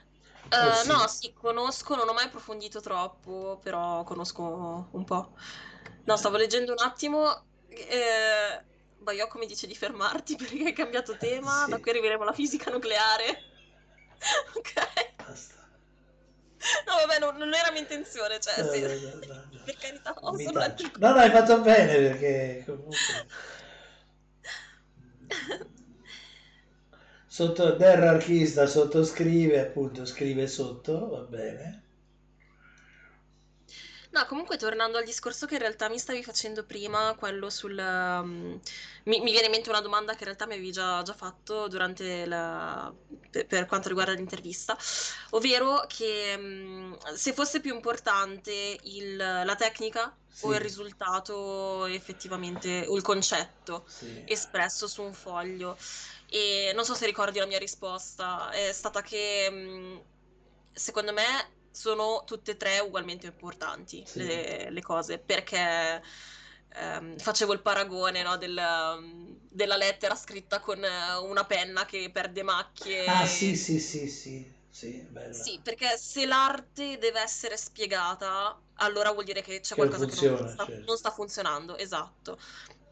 Eh, sì. no, sì, conosco, non ho mai approfondito troppo, però conosco un po'. No, stavo leggendo un attimo. Eh, Baiocco mi dice di fermarti perché hai cambiato tema, Sì. da qui arriveremo alla fisica nucleare. Ok. Basta. No, vabbè, non, non era mia intenzione, cioè, No, sì. no, no, no. Per carità, ho Mi solo taccio. No, no, hai fatto bene perché comunque... Sotto, del archista sottoscrive, appunto, scrive sotto, va bene. No, comunque tornando al discorso che in realtà mi stavi facendo prima, quello sul... um, mi, mi viene in mente una domanda che in realtà mi avevi già, già fatto durante la... per, per quanto riguarda l'intervista, ovvero che um, se fosse più importante il- la tecnica o il Sì, risultato effettivamente, o il concetto sì. espresso su un foglio. E non so se ricordi la mia risposta, è stata che mh, secondo me sono tutte e tre ugualmente importanti Sì. le, le cose, perché ehm, facevo il paragone, no, del, della lettera scritta con una penna che perde macchie. Ah, sì, sì, sì, sì. sì, bella. Sì, perché se l'arte deve essere spiegata, allora vuol dire che c'è Che qualcosa che funziona, non sta, certo. non sta funzionando, esatto.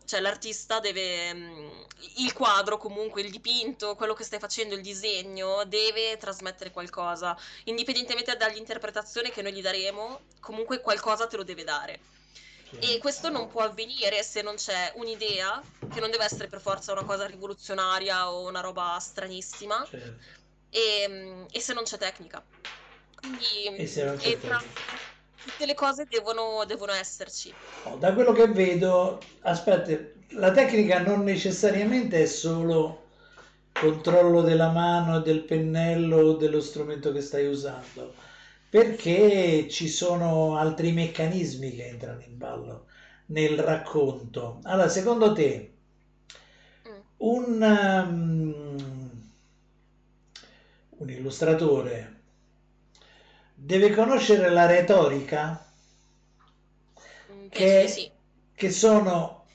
Cioè l'artista deve, mm, il quadro comunque, il dipinto, quello che stai facendo, il disegno, deve trasmettere qualcosa, indipendentemente dall'interpretazione che noi gli daremo, comunque qualcosa te lo deve dare. E questo non può avvenire se non c'è un'idea, che non deve essere per forza una cosa rivoluzionaria o una roba stranissima, Certo. e, mm, e se non c'è tecnica. Quindi E se non c'è e tra- tecnica. Tutte le cose devono, devono esserci. No, da quello che vedo, aspetta, la tecnica non necessariamente è solo controllo della mano, del pennello o dello strumento che stai usando, perché ci sono altri meccanismi che entrano in ballo nel racconto. Allora, secondo te, Mm. un, um, un illustratore deve conoscere la retorica? Mm, che, sì. che sono,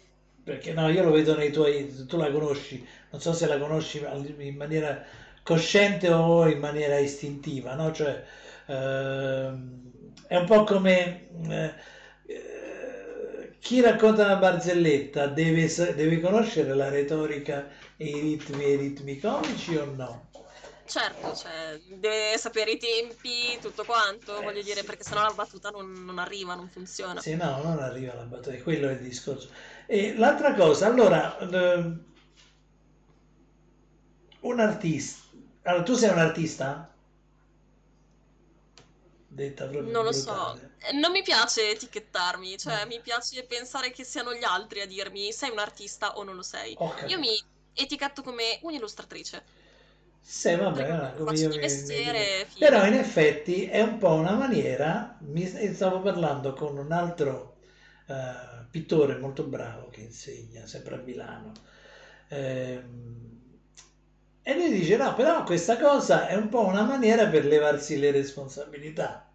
perché no, io lo vedo nei tuoi, tu la conosci, non so se la conosci in maniera cosciente o in maniera istintiva, no? Cioè, ehm, è un po' come eh, eh, chi racconta una barzelletta deve, deve conoscere la retorica e i ritmi e i ritmi comici o no? Certo, cioè, deve sapere i tempi, tutto quanto, Eh, voglio dire, sì. perché sennò la battuta non, non arriva, non funziona. Se no, non arriva la battuta, quello è il discorso. E l'altra cosa, allora, eh, un artista, allora tu sei un artista? Detta proprio Non lo so, brutale. Eh, non mi piace etichettarmi, cioè Mm. mi piace pensare che siano gli altri a dirmi sei un artista o non lo sei. Io mi etichetto come un'illustratrice. Sì, vabbè, Perché no, come io mestiere, mi- Però in effetti è un po' una maniera, mi stavo parlando con un altro eh, pittore molto bravo che insegna sempre a Milano, ehm, e lui dice no, però questa cosa è un po' una maniera per levarsi le responsabilità.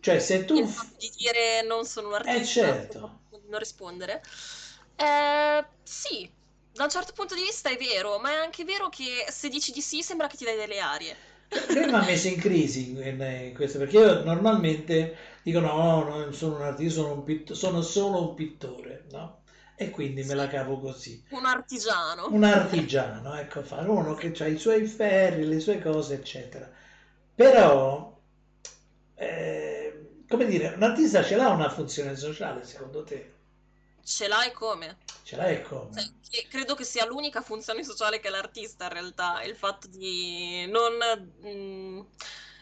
Cioè se tu... Di dire non sono un Eh artista, certo, non rispondere. Eh, sì, da un certo punto di vista è vero, ma è anche vero che se dici di sì sembra che ti dai delle arie. lui mi ha messo in crisi in, in questo perché io normalmente dico no, non sono un artista, sono, un pitt- sono solo un pittore, no? E quindi me la cavo così. Un artigiano. Un artigiano, ecco, fa uno che ha i suoi ferri, le sue cose, eccetera. Però, eh, come dire, un artista ce l'ha una funzione sociale, secondo te? Ce l'hai come? Ce l'ha e Cioè, come? che credo che sia l'unica funzione sociale che l'artista in realtà, il fatto di non mm,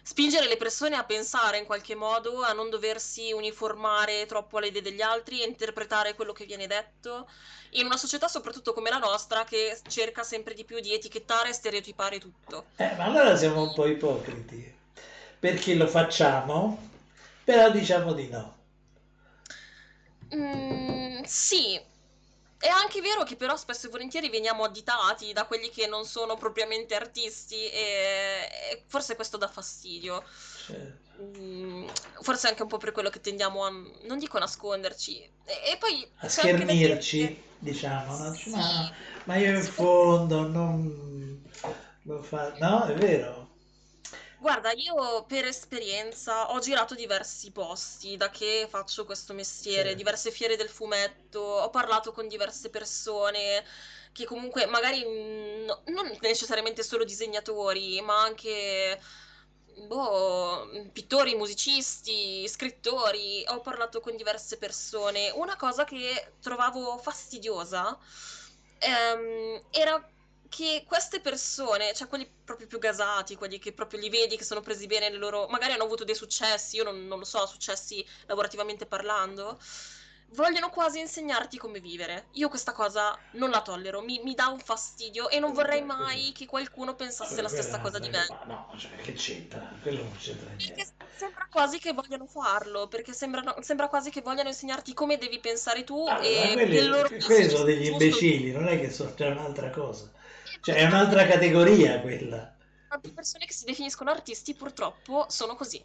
spingere le persone a pensare in qualche modo, a non doversi uniformare troppo alle idee degli altri e interpretare quello che viene detto in una società soprattutto come la nostra che cerca sempre di più di etichettare e stereotipare tutto. Eh, ma allora siamo un po' ipocriti, perché lo facciamo, però diciamo di no. Mm, sì, è anche vero che però spesso e volentieri veniamo additati da quelli che non sono propriamente artisti e, forse questo dà fastidio. Certo. Mm, forse anche un po' per quello che tendiamo a, non dico nasconderci, e, poi A schermirci, che diciamo, no? Sì, ma, ma io in fondo non lo fa... No, è vero. Guarda, io per esperienza ho girato diversi posti da che faccio questo mestiere, Certo. diverse fiere del fumetto, ho parlato con diverse persone che comunque magari mm, no- non necessariamente solo disegnatori, ma anche boh, pittori, musicisti, scrittori. Ho parlato con diverse persone. Una cosa che trovavo fastidiosa ehm, era che queste persone, cioè quelli proprio più gasati, quelli che proprio li vedi che sono presi bene nel loro, magari hanno avuto dei successi, io non, non lo so, successi lavorativamente parlando, vogliono quasi insegnarti come vivere. Io questa cosa non la tollero, mi, mi dà un fastidio e non vorrei mai che qualcuno pensasse la stessa cosa di me. Ma no, cioè, che c'entra? Quello non c'entra Perché niente. sembra quasi che vogliano farlo, perché sembrano- sembra quasi che vogliano insegnarti come devi pensare tu Allora, e quelli, quelli sono degli imbecilli, non è che sono, c'è un'altra cosa. Cioè, è un'altra categoria quella. Tante persone che si definiscono artisti purtroppo sono così.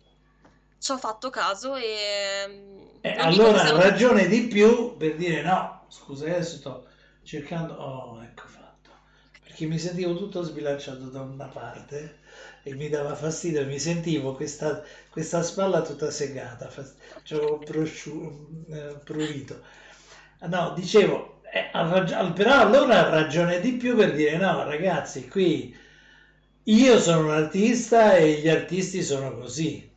Ci ho fatto caso e mm, E che allora ragione di più per dire no, scusa, adesso sto cercando... Oh, ecco fatto. Perché mi sentivo tutto sbilanciato da una parte e mi dava fastidio, mi sentivo questa, questa spalla tutta segata, cioè prosciu, eh, prurito. No, dicevo, eh, però allora ha ragione di più per dire no, ragazzi, qui io sono un artista e gli artisti sono così.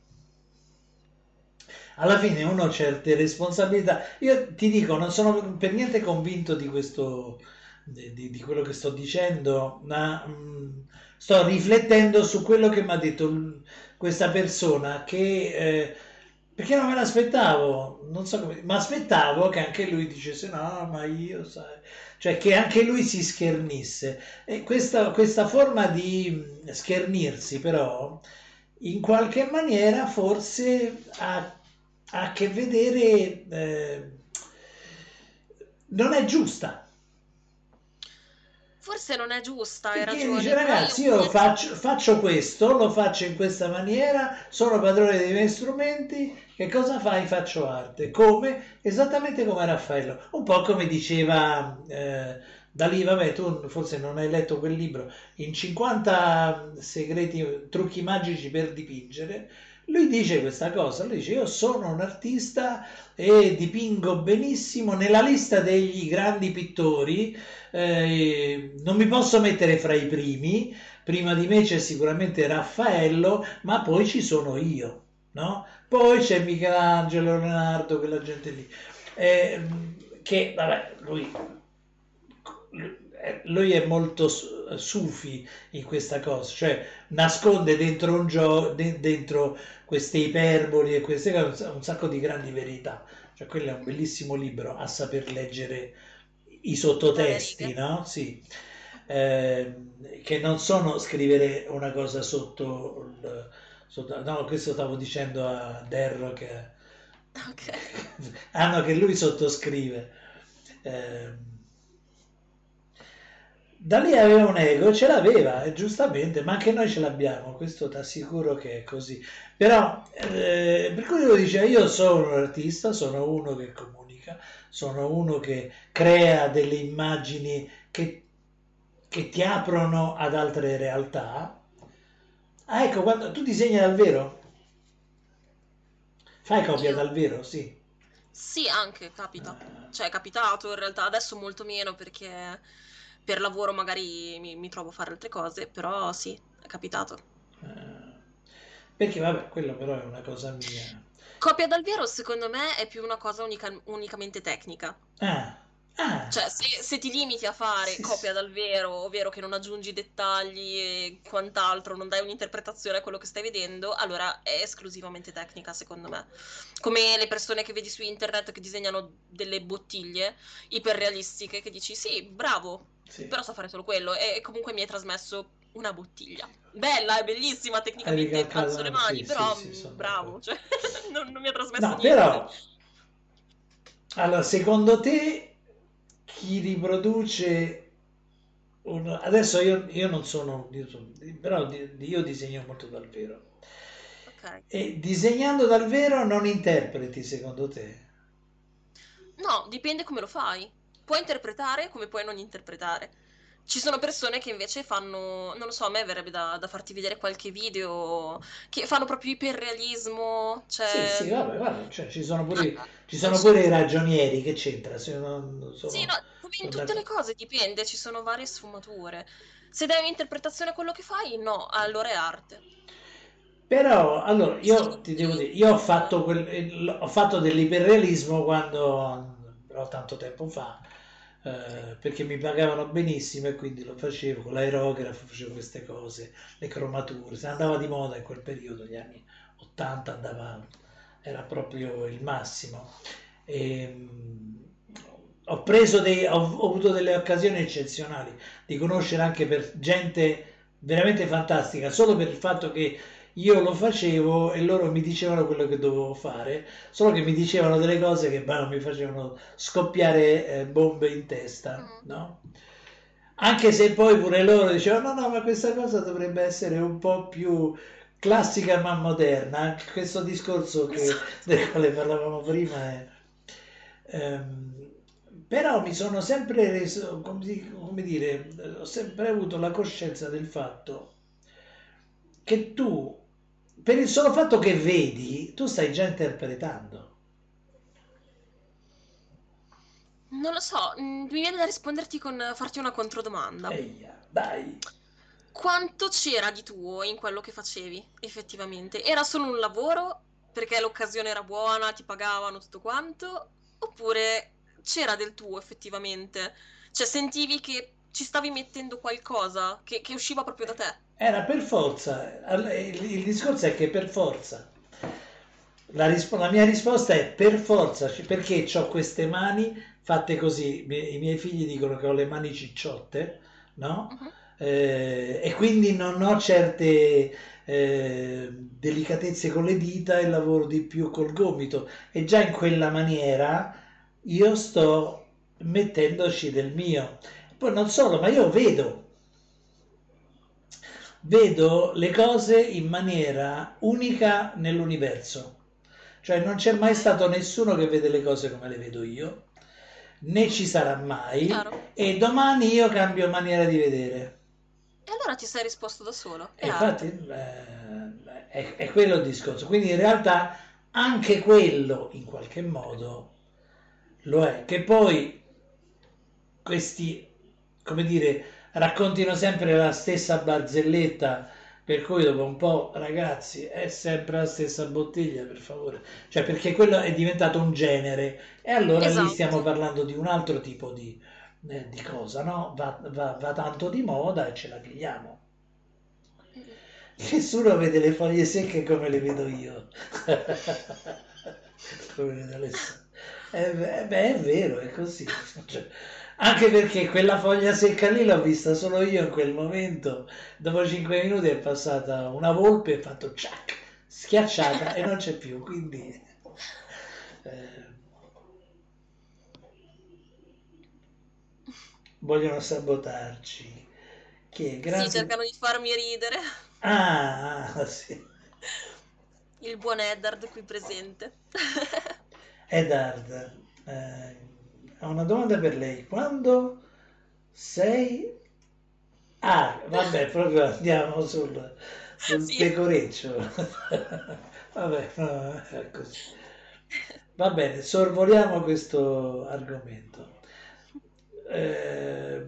Alla fine uno ha certe responsabilità. Io ti dico, non sono per niente convinto di questo, di, di quello che sto dicendo, ma mh, mm, sto riflettendo su quello che mi ha detto questa persona che eh, perché non me l'aspettavo, non so come, ma aspettavo che anche lui dicesse no, ma io sai, cioè che anche lui si schernisse. E questa, questa forma di schernirsi però in qualche maniera forse ha, a che vedere, eh, non è giusta Forse non è giusta, hai Perché ragione. dice, ragazzi, io faccio, faccio questo, lo faccio in questa maniera, sono padrone dei miei strumenti, che cosa fai? Faccio arte. Come? Esattamente come Raffaello. Un po' come diceva eh, Dalì, vabbè, tu forse non hai letto quel libro, in 50 segreti, trucchi magici per dipingere, lui dice questa cosa, lui dice io sono un artista e dipingo benissimo nella lista degli grandi pittori, eh, non mi posso mettere fra i primi, prima di me c'è sicuramente Raffaello, ma poi ci sono io, no? Poi c'è Michelangelo, Leonardo, quella gente lì, eh, che vabbè, lui eh, lui è molto sufi in questa cosa, cioè nasconde dentro un gioco, dentro queste iperboli e queste cose un sacco di grandi verità. Cioè, quello è un bellissimo libro a saper leggere i sottotesti, no? Sì. Eh, che non sono scrivere una cosa sotto, il, sotto no, questo stavo dicendo a Derro che, okay. ah no, che lui sottoscrive. Eh, da lì aveva un ego, ce l'aveva, e giustamente, ma anche noi ce l'abbiamo, questo ti assicuro che è così. Però, eh, per cui lui dice, io sono un artista, sono uno che comunica, sono uno che crea delle immagini che, che ti aprono ad altre realtà. Ah, ecco, quando tu disegni dal vero? Fai copia io... dal vero, sì. Sì, anche capita. Cioè, è capitato in realtà, adesso molto meno perché per lavoro magari mi, mi, trovo a fare altre cose, però sì, è capitato. Eh, perché vabbè, quello però è una cosa mia. Copia dal vero secondo me è più una cosa unica, unicamente tecnica. Ah. Ah. Cioè, se, se, ti limiti a fare sì, copia sì. dal vero, ovvero che non aggiungi dettagli e quant'altro, non dai un'interpretazione a quello che stai vedendo, allora è esclusivamente tecnica, secondo me. Come le persone che vedi su internet che disegnano delle bottiglie iperrealistiche, che dici sì, bravo, sì. Però so fare solo quello e comunque mi hai trasmesso una bottiglia. Bella, è bellissima tecnicamente, alzo le mani, però bravo, cioè, non, non, mi ha trasmesso no, niente. Però, allora, secondo te chi riproduce... Un... Adesso io, io, non sono, però io disegno molto dal vero. Okay. E disegnando dal vero non interpreti, secondo te? No, dipende come lo fai puoi interpretare come puoi non interpretare. Ci sono persone che invece fanno, non lo so, a me verrebbe da, da farti vedere qualche video che fanno proprio iperrealismo. Cioè... Sì, sì, vabbè, vabbè cioè, ci sono pure, ah, ci sono pure i ragionieri, che c'entra? Se non, sono, sì, no, come in tutte le cose dipende, ci sono varie sfumature. Se dai un'interpretazione a quello che fai, no, allora è arte. Però, allora, io ti devo dire, io ho fatto, quel, ho fatto dell'iperrealismo quando, però tanto tempo fa, eh, perché mi pagavano benissimo e quindi lo facevo con l'aerografo, facevo queste cose, le cromature, se andava di moda in quel periodo, gli anni 80 andava, era proprio il massimo. E, ehm, ho, dei, ho, ho avuto delle occasioni eccezionali di conoscere anche per gente veramente fantastica, solo per il fatto che io lo facevo e loro mi dicevano quello che dovevo fare, solo che mi dicevano delle cose che bah, mi facevano scoppiare eh, bombe in testa, mm. no? Anche se poi pure loro dicevano no, no, ma questa cosa dovrebbe essere un po' più classica ma moderna, anche questo discorso che, esatto. del quale parlavamo prima è... Ehm, però mi sono sempre reso, come, come dire, ho sempre avuto la coscienza del fatto che tu, per il solo fatto che vedi, tu stai già interpretando. Non lo so, mm, mi viene da risponderti con farti una controdomanda. Eia, dai. Quanto c'era di tuo in quello che facevi, effettivamente? Era solo un lavoro perché l'occasione era buona, ti pagavano tutto quanto? Oppure c'era del tuo effettivamente? Cioè sentivi che ci stavi mettendo qualcosa che, che usciva proprio da te? Era per forza, il, il discorso è che per forza. La, risp- la mia risposta è per forza, perché ho queste mani fatte così. I miei figli dicono che ho le mani cicciotte, no? Uh-huh. Eh, e quindi non ho certe eh, delicatezze con le dita e lavoro di più col gomito. E già in quella maniera io sto mettendoci del mio. Poi non solo, ma io vedo vedo le cose in maniera unica nell'universo. Cioè non c'è mai stato nessuno che vede le cose come le vedo io, né ci sarà mai, Chiaro. e domani io cambio maniera di vedere. E allora ti sei risposto da solo. E infatti eh, è, è quello il discorso. Quindi in realtà anche quello in qualche modo lo è. Che poi questi, come dire, raccontino sempre la stessa barzelletta per cui dopo un po' ragazzi è sempre la stessa bottiglia per favore. Cioè perché quello è diventato un genere. E allora esatto. lì stiamo parlando di un altro tipo di, eh, di cosa no? Va, va, va, tanto di moda e ce la pigliamo nessuno vede le foglie secche come le vedo io. Come vede Alessandro. Eh, beh, è vero è così. Cioè, anche perché quella foglia secca lì l'ho vista solo io in quel momento. Dopo 5 minuti è passata una volpe e ha fatto ciac, schiacciata e non c'è più. Quindi eh, vogliono sabotarci. Che grazie... Sì, cercano di farmi ridere. Ah, ah sì. Il buon Eddard qui presente. Eddard, eh, ho una domanda per lei. Quando sei... Ah, vabbè, proprio andiamo sul, sul sì. pecoreccio. vabbè, no, è così. Va bene, sorvoliamo questo argomento. Eh,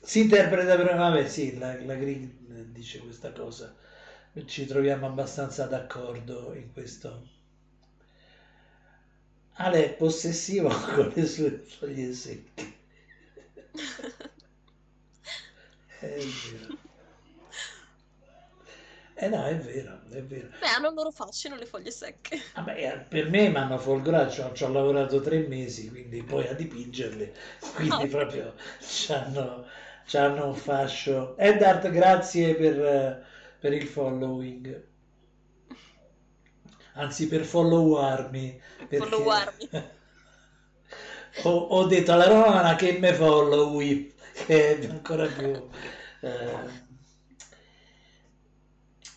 si interpreta per... Vabbè, sì, la, la Green dice questa cosa. Ci troviamo abbastanza d'accordo in questo Ale è possessivo con le sue foglie secche. è vero. Eh no, è vero, è vero. Beh, hanno loro fascino le foglie secche. Vabbè, eh, per me mi hanno folgorato, ci ho lavorato tre mesi, quindi poi a dipingerle, quindi no. proprio c'hanno, c'hanno un fascio. Eddard, grazie per, per il following anzi per followarmi. Perché... Followarmi. ho, ho, detto alla romana che me followi, che è ancora più... Eh...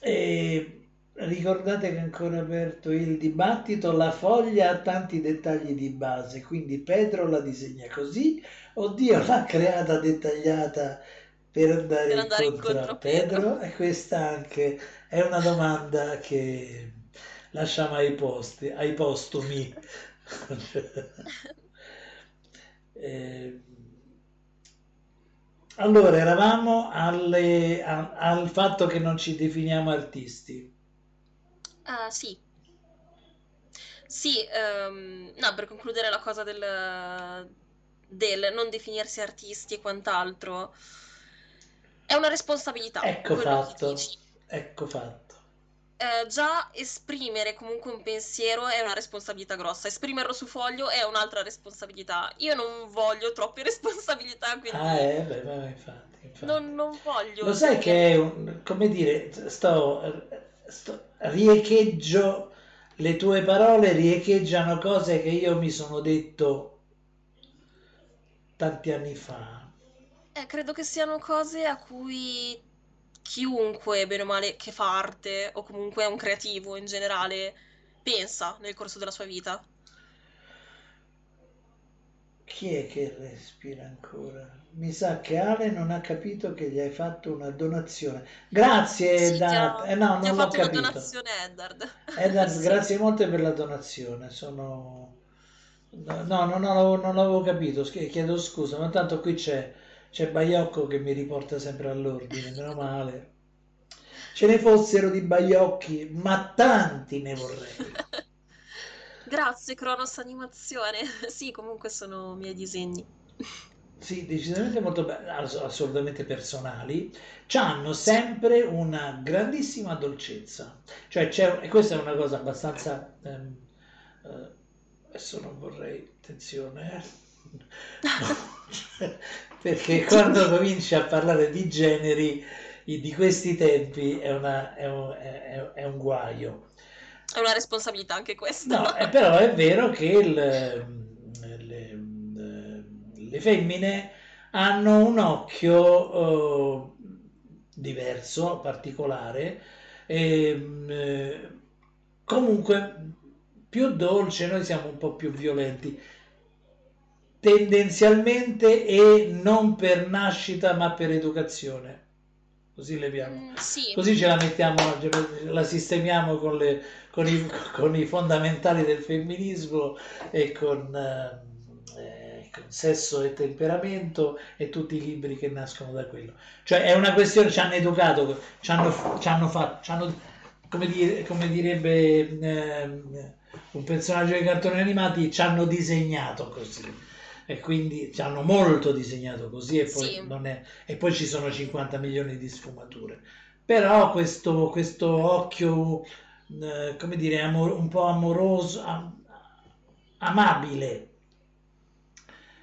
E ricordate che è ancora aperto il dibattito, la foglia ha tanti dettagli di base, quindi Pedro la disegna così o Dio l'ha creata dettagliata per andare, per andare incontro, incontro a Pedro? Pedro? E questa anche è una domanda che lasciamo ai posti, ai postumi. eh, allora, eravamo alle, a, al fatto che non ci definiamo artisti. Uh, sì. Sì, um, no, per concludere la cosa del, del non definirsi artisti e quant'altro, è una responsabilità. Ecco fatto, ecco fatto eh, già esprimere comunque un pensiero è una responsabilità grossa, esprimerlo su foglio è un'altra responsabilità. Io non voglio troppe responsabilità, quindi... Ah, eh, beh, beh infatti. infatti. Non, non, voglio. Lo sai che è un, come dire, sto, sto, riecheggio le tue parole, riecheggiano cose che io mi sono detto tanti anni fa. Eh, credo che siano cose a cui chiunque, bene o male, che fa arte o comunque è un creativo in generale, pensa nel corso della sua vita. chi è che respira ancora? Mi sa che Ale non ha capito che gli hai fatto una donazione. Grazie, Sì, ho, eh, no, non l'ho capito. donazione, Eddard. Eddard, Sì. grazie molte per la donazione. Sono... No, no, non l'avevo, non l'avevo capito, chiedo scusa, ma tanto qui c'è, c'è Baiocco che mi riporta sempre all'ordine, meno male. Ce ne fossero di Baiocchi, ma tanti ne vorrei. Grazie, Cronos Animazione. Sì, comunque sono miei disegni. Sì, decisamente molto belli, ass- assolutamente personali, hanno sempre una grandissima dolcezza. Cioè, c'è, e questa è una cosa abbastanza... ehm, eh, adesso non vorrei, attenzione, eh. Cioè, perché quando cominci a parlare di generi di questi tempi è, una- è un, è- è un guaio. È una responsabilità anche questa. No, eh, però è vero che il, le, le femmine hanno un occhio eh, diverso, particolare, e, eh, comunque più dolce, noi siamo un po' più violenti, tendenzialmente e non per nascita ma per educazione. Così leviamo. Mm, sì, Così ce la mettiamo, la sistemiamo con, le, con, i, con i fondamentali del femminismo e con, eh, con sesso e temperamento e tutti i libri che nascono da quello. Cioè è una questione, ci hanno educato, ci hanno, ci hanno fatto, ci hanno, come, dire, come direbbe eh, un personaggio dei cartoni animati, ci hanno disegnato così. E quindi ci hanno molto disegnato così e poi, Sì. non è, e poi ci sono 50 milioni di sfumature. Però questo, questo occhio, eh, come dire, amor- un po' amoroso, am- amabile,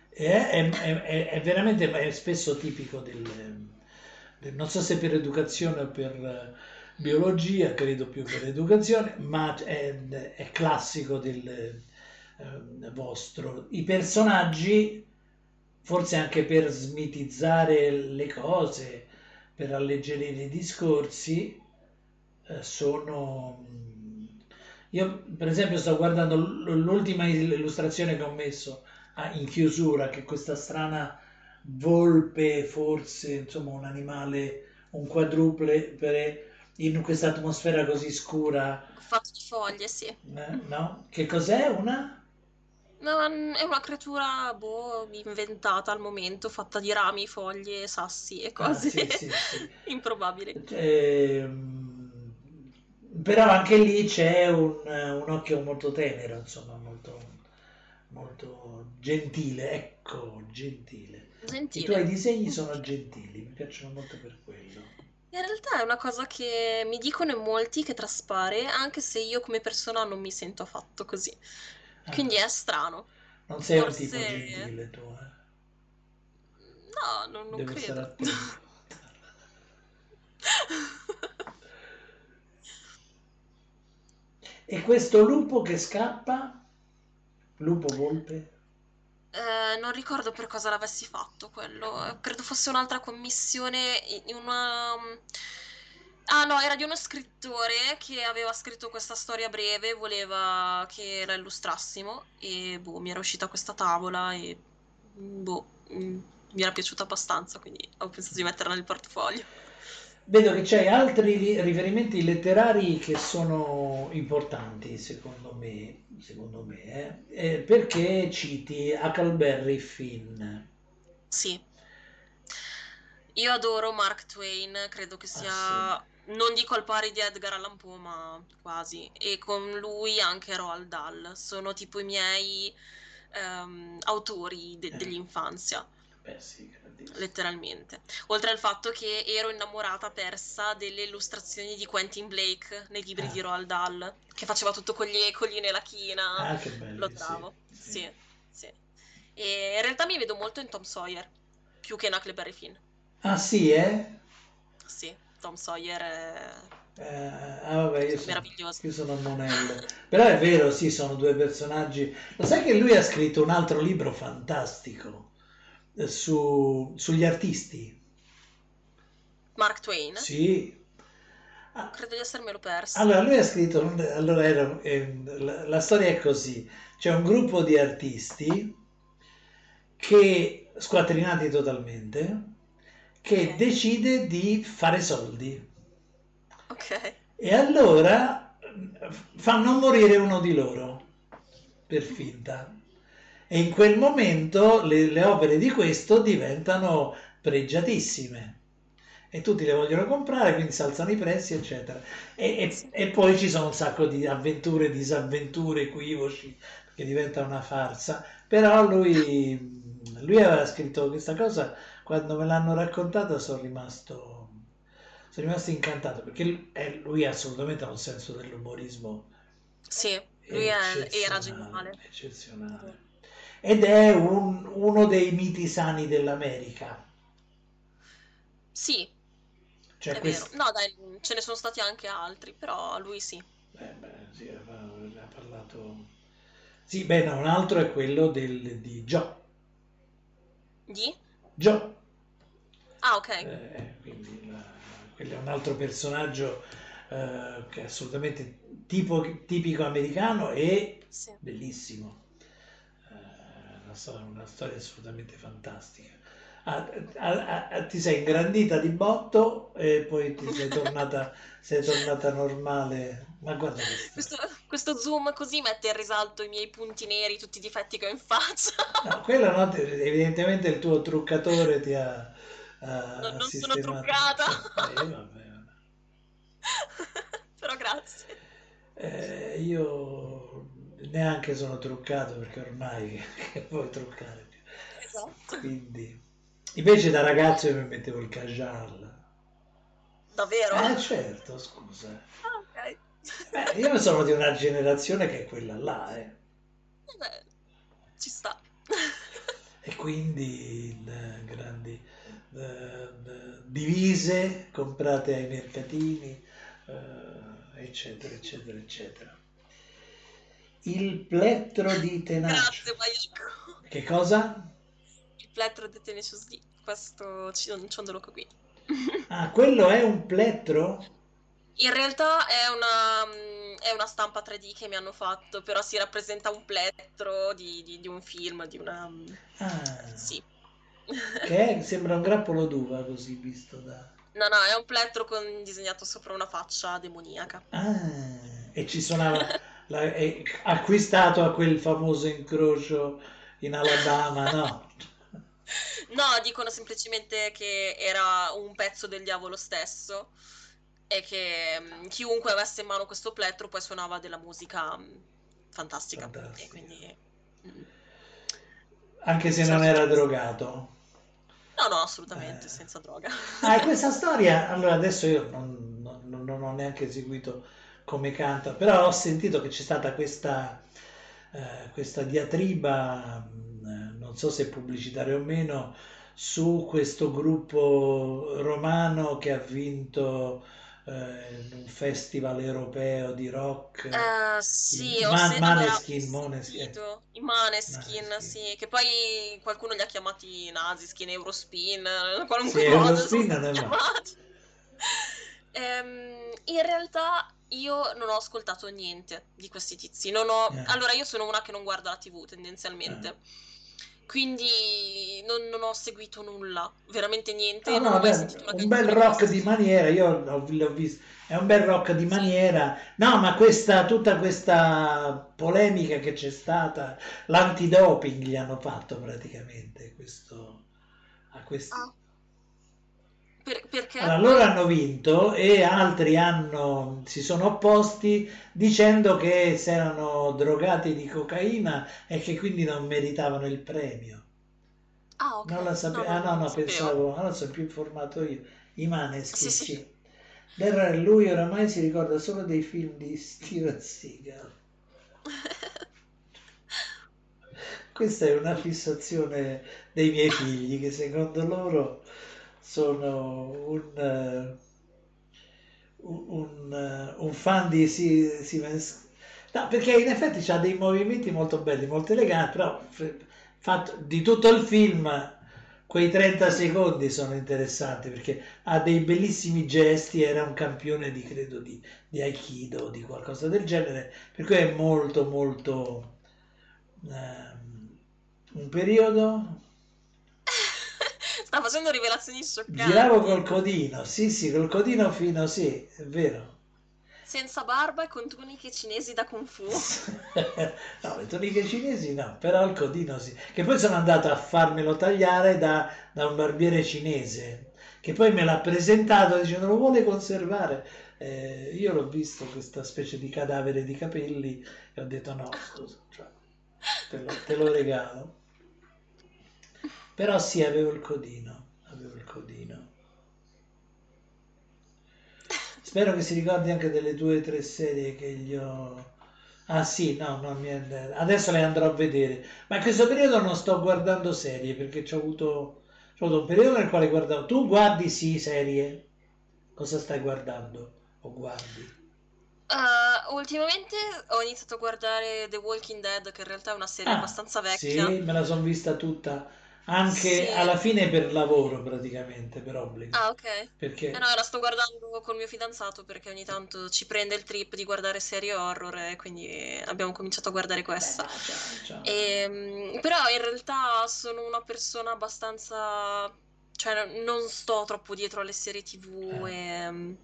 è, è- è- è veramente è spesso tipico del, del- non so se per educazione o per eh, biologia, credo più per educazione, ma è, è classico del eh, vostro. I personaggi, forse anche per smitizzare le cose, per alleggerire i discorsi, eh, sono... Io, per esempio, sto guardando l'ultima illustrazione che ho messo ah, in chiusura, che è questa strana volpe, forse, insomma, un animale, un quadruple, per- in questa atmosfera così scura, fatto di foglie, sì. eh, no? Che cos'è una? No, è una creatura, boh, inventata al momento, fatta di rami, foglie, sassi e Ah, cose sì, sì, sì. improbabili. Ehm, però anche lì c'è un, un occhio molto tenero, insomma, molto, molto gentile, ecco, gentile. I Gentile. tuoi disegni sono gentili, mi piacciono molto per quello. In realtà è una cosa che mi dicono in molti che traspare, anche se io come persona non mi sento affatto così. Ah, Quindi è strano. non sei un forse- tipo gentile tu, eh? No, non, non Devo credo. E questo lupo che scappa? Lupo volpe? Eh, non ricordo per cosa l'avessi fatto quello. Eh, Credo fosse un'altra commissione in una... Ah no, era di uno scrittore che aveva scritto questa storia breve, voleva che la illustrassimo e boh, mi era uscita questa tavola e boh, mm, mi era piaciuta abbastanza, quindi ho pensato di metterla nel portfolio. Vedo che c'hai altri riferimenti letterari che sono importanti, secondo me, secondo me, eh, eh, perché citi Huckleberry Finn. Sì. Io adoro Mark Twain, credo che sia, Ah, non dico al pari di Edgar Allan Poe, ma quasi. E con lui anche Roald Dahl. Sono tipo i miei ehm, autori de- Eh. dell'infanzia, Beh, sì, letteralmente. Oltre al fatto che ero innamorata persa delle illustrazioni di Quentin Blake nei libri Ah. di Roald Dahl, che faceva tutto con gli ecoli nella china. Ah, che bello. Lo adoravo. Sì, sì. E in realtà mi vedo molto in Tom Sawyer, più che in Huckleberry Finn. Ah, sì, eh? Sì, Tom Sawyer è Eh, ah, vabbè, io sono, meraviglioso. io sono un monello. Però è vero, sì, sono due personaggi. Lo sai che lui ha scritto un altro libro fantastico eh, su- sugli artisti? Mark Twain? Sì. Ah, Credo di essermelo perso. Allora, lui ha scritto, allora era- eh, la, la storia è così, c'è un gruppo di artisti che, squattrinati totalmente, che Ok. decide di fare soldi. Ok. E allora fanno morire uno di loro, per finta. E in quel momento le, le opere di questo diventano pregiatissime. E tutti le vogliono comprare, quindi si alzano i prezzi, eccetera. E, e- Sì. e poi ci sono un sacco di avventure, disavventure, equivoci, che diventa una farsa. Però lui, lui aveva scritto questa cosa, quando me l'hanno raccontata sono rimasto, sono rimasto incantato, perché lui, eh, lui assolutamente ha un senso dell'umorismo Sì, lui è- era eccezionale, geniale. eccezionale. Ed è un- uno dei miti sani dell'America. Sì, Cioè quest-. No, dai, ce ne sono stati anche altri, però lui sì. Eh, beh, sì, ha ha parlato... Sì, beh, no, un altro è quello del, di Joe. Di? Joe, Ah, ok. eh, quindi la- quello è un altro personaggio eh, che è assolutamente tipo- tipico americano e Sì. bellissimo. Eh, una, sto- una storia assolutamente fantastica. Ah, ah, ah, ti sei ingrandita di botto e poi ti sei tornata, sei tornata normale. Ma guarda questo. Questo, zoom così mette in risalto i miei punti neri, tutti i difetti che ho in faccia. No, quello no, te- evidentemente il tuo truccatore ti ha, ha Non- non sono truccata. Eh, vabbè, vabbè. Però grazie. Eh, io neanche sono truccato perché ormai che vuoi truccare. Esatto. Quindi, invece da ragazzo io mi mettevo il cajal. Davvero? Eh certo, scusa. Ah, ok. Eh, io sono di una generazione che è quella là, eh. Vabbè, ci sta. E quindi eh, grandi eh, divise comprate ai mercatini, eh, eccetera, eccetera, eccetera. Il plettro di Tenacious. Grazie, Mayako. Che cosa? Il plettro di Tenacious D. Questo ci- ciondolo qui. Ah, quello è un plettro? In realtà è una, mm, è una stampa 3D che mi hanno fatto, però si rappresenta un plettro di, di- di un film, di una... mm, Ah, Sì. Che è- sembra un grappolo d'uva così visto da... No, no, è un plettro con disegnato sopra una faccia demoniaca. Ah, e ci suonava, la- è acquistato a quel famoso incrocio in Alabama, no? No, dicono semplicemente che era un pezzo del diavolo stesso e che mm, chiunque avesse in mano questo plettro poi suonava della musica mm, fantastica. Fantastica. Quindi... mm. Anche se non era drogato. No, no, assolutamente, Eh. senza droga. Ah, questa storia, allora adesso io non, non- non ho neanche seguito come canta, però ho sentito che c'è stata questa, eh, questa diatriba, mh, non so se pubblicitaria o meno, su questo gruppo romano che ha vinto eh, un festival europeo di rock. Eh, sì, I ho se- Maneskin, sentito i Maneskin, Maneskin. sì, che poi qualcuno li ha chiamati Naziskin, Eurospin, eh, qualunque Sì, cosa Eurospin. Ehm, in realtà io non ho ascoltato niente di questi tizi. Non ho... Eh. Allora, io sono una che non guarda la TV tendenzialmente. Quindi non, non ho seguito nulla, veramente niente. No, non no, beh, un bel rock di maniera, io l'ho, l'ho visto, è un bel rock di maniera. No, ma questa, tutta questa polemica che c'è stata, l'antidoping gli hanno fatto praticamente questo, a questi. Ah. Per- perché? Allora, loro hanno vinto e altri hanno, si sono opposti dicendo che si erano drogati di cocaina e che quindi non meritavano il premio. Ah, ok. Non la sapevo, No, ah no, no, pensavo, allora sono più informato io. I Maneskin, Sì, sì. sì. Del lui oramai si ricorda solo dei film di Steven Seagal. Questa è una fissazione dei miei figli che secondo loro sono un, eh, un, eh, un fan di Steven No, perché in effetti ha dei movimenti molto belli, molto eleganti, però fatto, di tutto il film quei 30 secondi sono interessanti perché ha dei bellissimi gesti, era un campione di, credo, di, di Aikido o di qualcosa del genere, per cui è molto molto ehm, un periodo sta facendo rivelazioni scioccanti. Giravo col codino, sì, sì, col codino fino, sì, è vero. Senza barba e con tuniche cinesi da Kung Fu. no, le toniche cinesi no, però il codino sì. Che poi sono andato a farmelo tagliare da, da un barbiere cinese, che poi me l'ha presentato dicendo lo vuole conservare. Eh, io l'ho visto questa specie di cadavere di capelli e ho detto no, scusa, cioè, te, lo, te lo regalo. Però sì, avevo il codino, avevo il codino. Spero che si ricordi anche delle due o tre serie che gli ho... Ah sì, no, no, adesso le andrò a vedere. Ma in questo periodo non sto guardando serie perché ho avuto, c'ho avuto un periodo nel quale guardavo... Tu guardi sì serie? Cosa stai guardando o guardi? Uh, ultimamente ho iniziato a guardare The Walking Dead, che in realtà è una serie Ah, abbastanza vecchia. sì, me la sono vista tutta, anche Sì. alla fine per lavoro praticamente, per obbligo. Ah, ok. Perché... Eh no, la sto guardando col mio fidanzato perché ogni tanto ci prende il trip di guardare serie horror e quindi abbiamo cominciato a guardare Beh, questa. no, ciao, ciao. Ehm, però in realtà sono una persona abbastanza... cioè non sto troppo dietro alle serie TV Eh. e...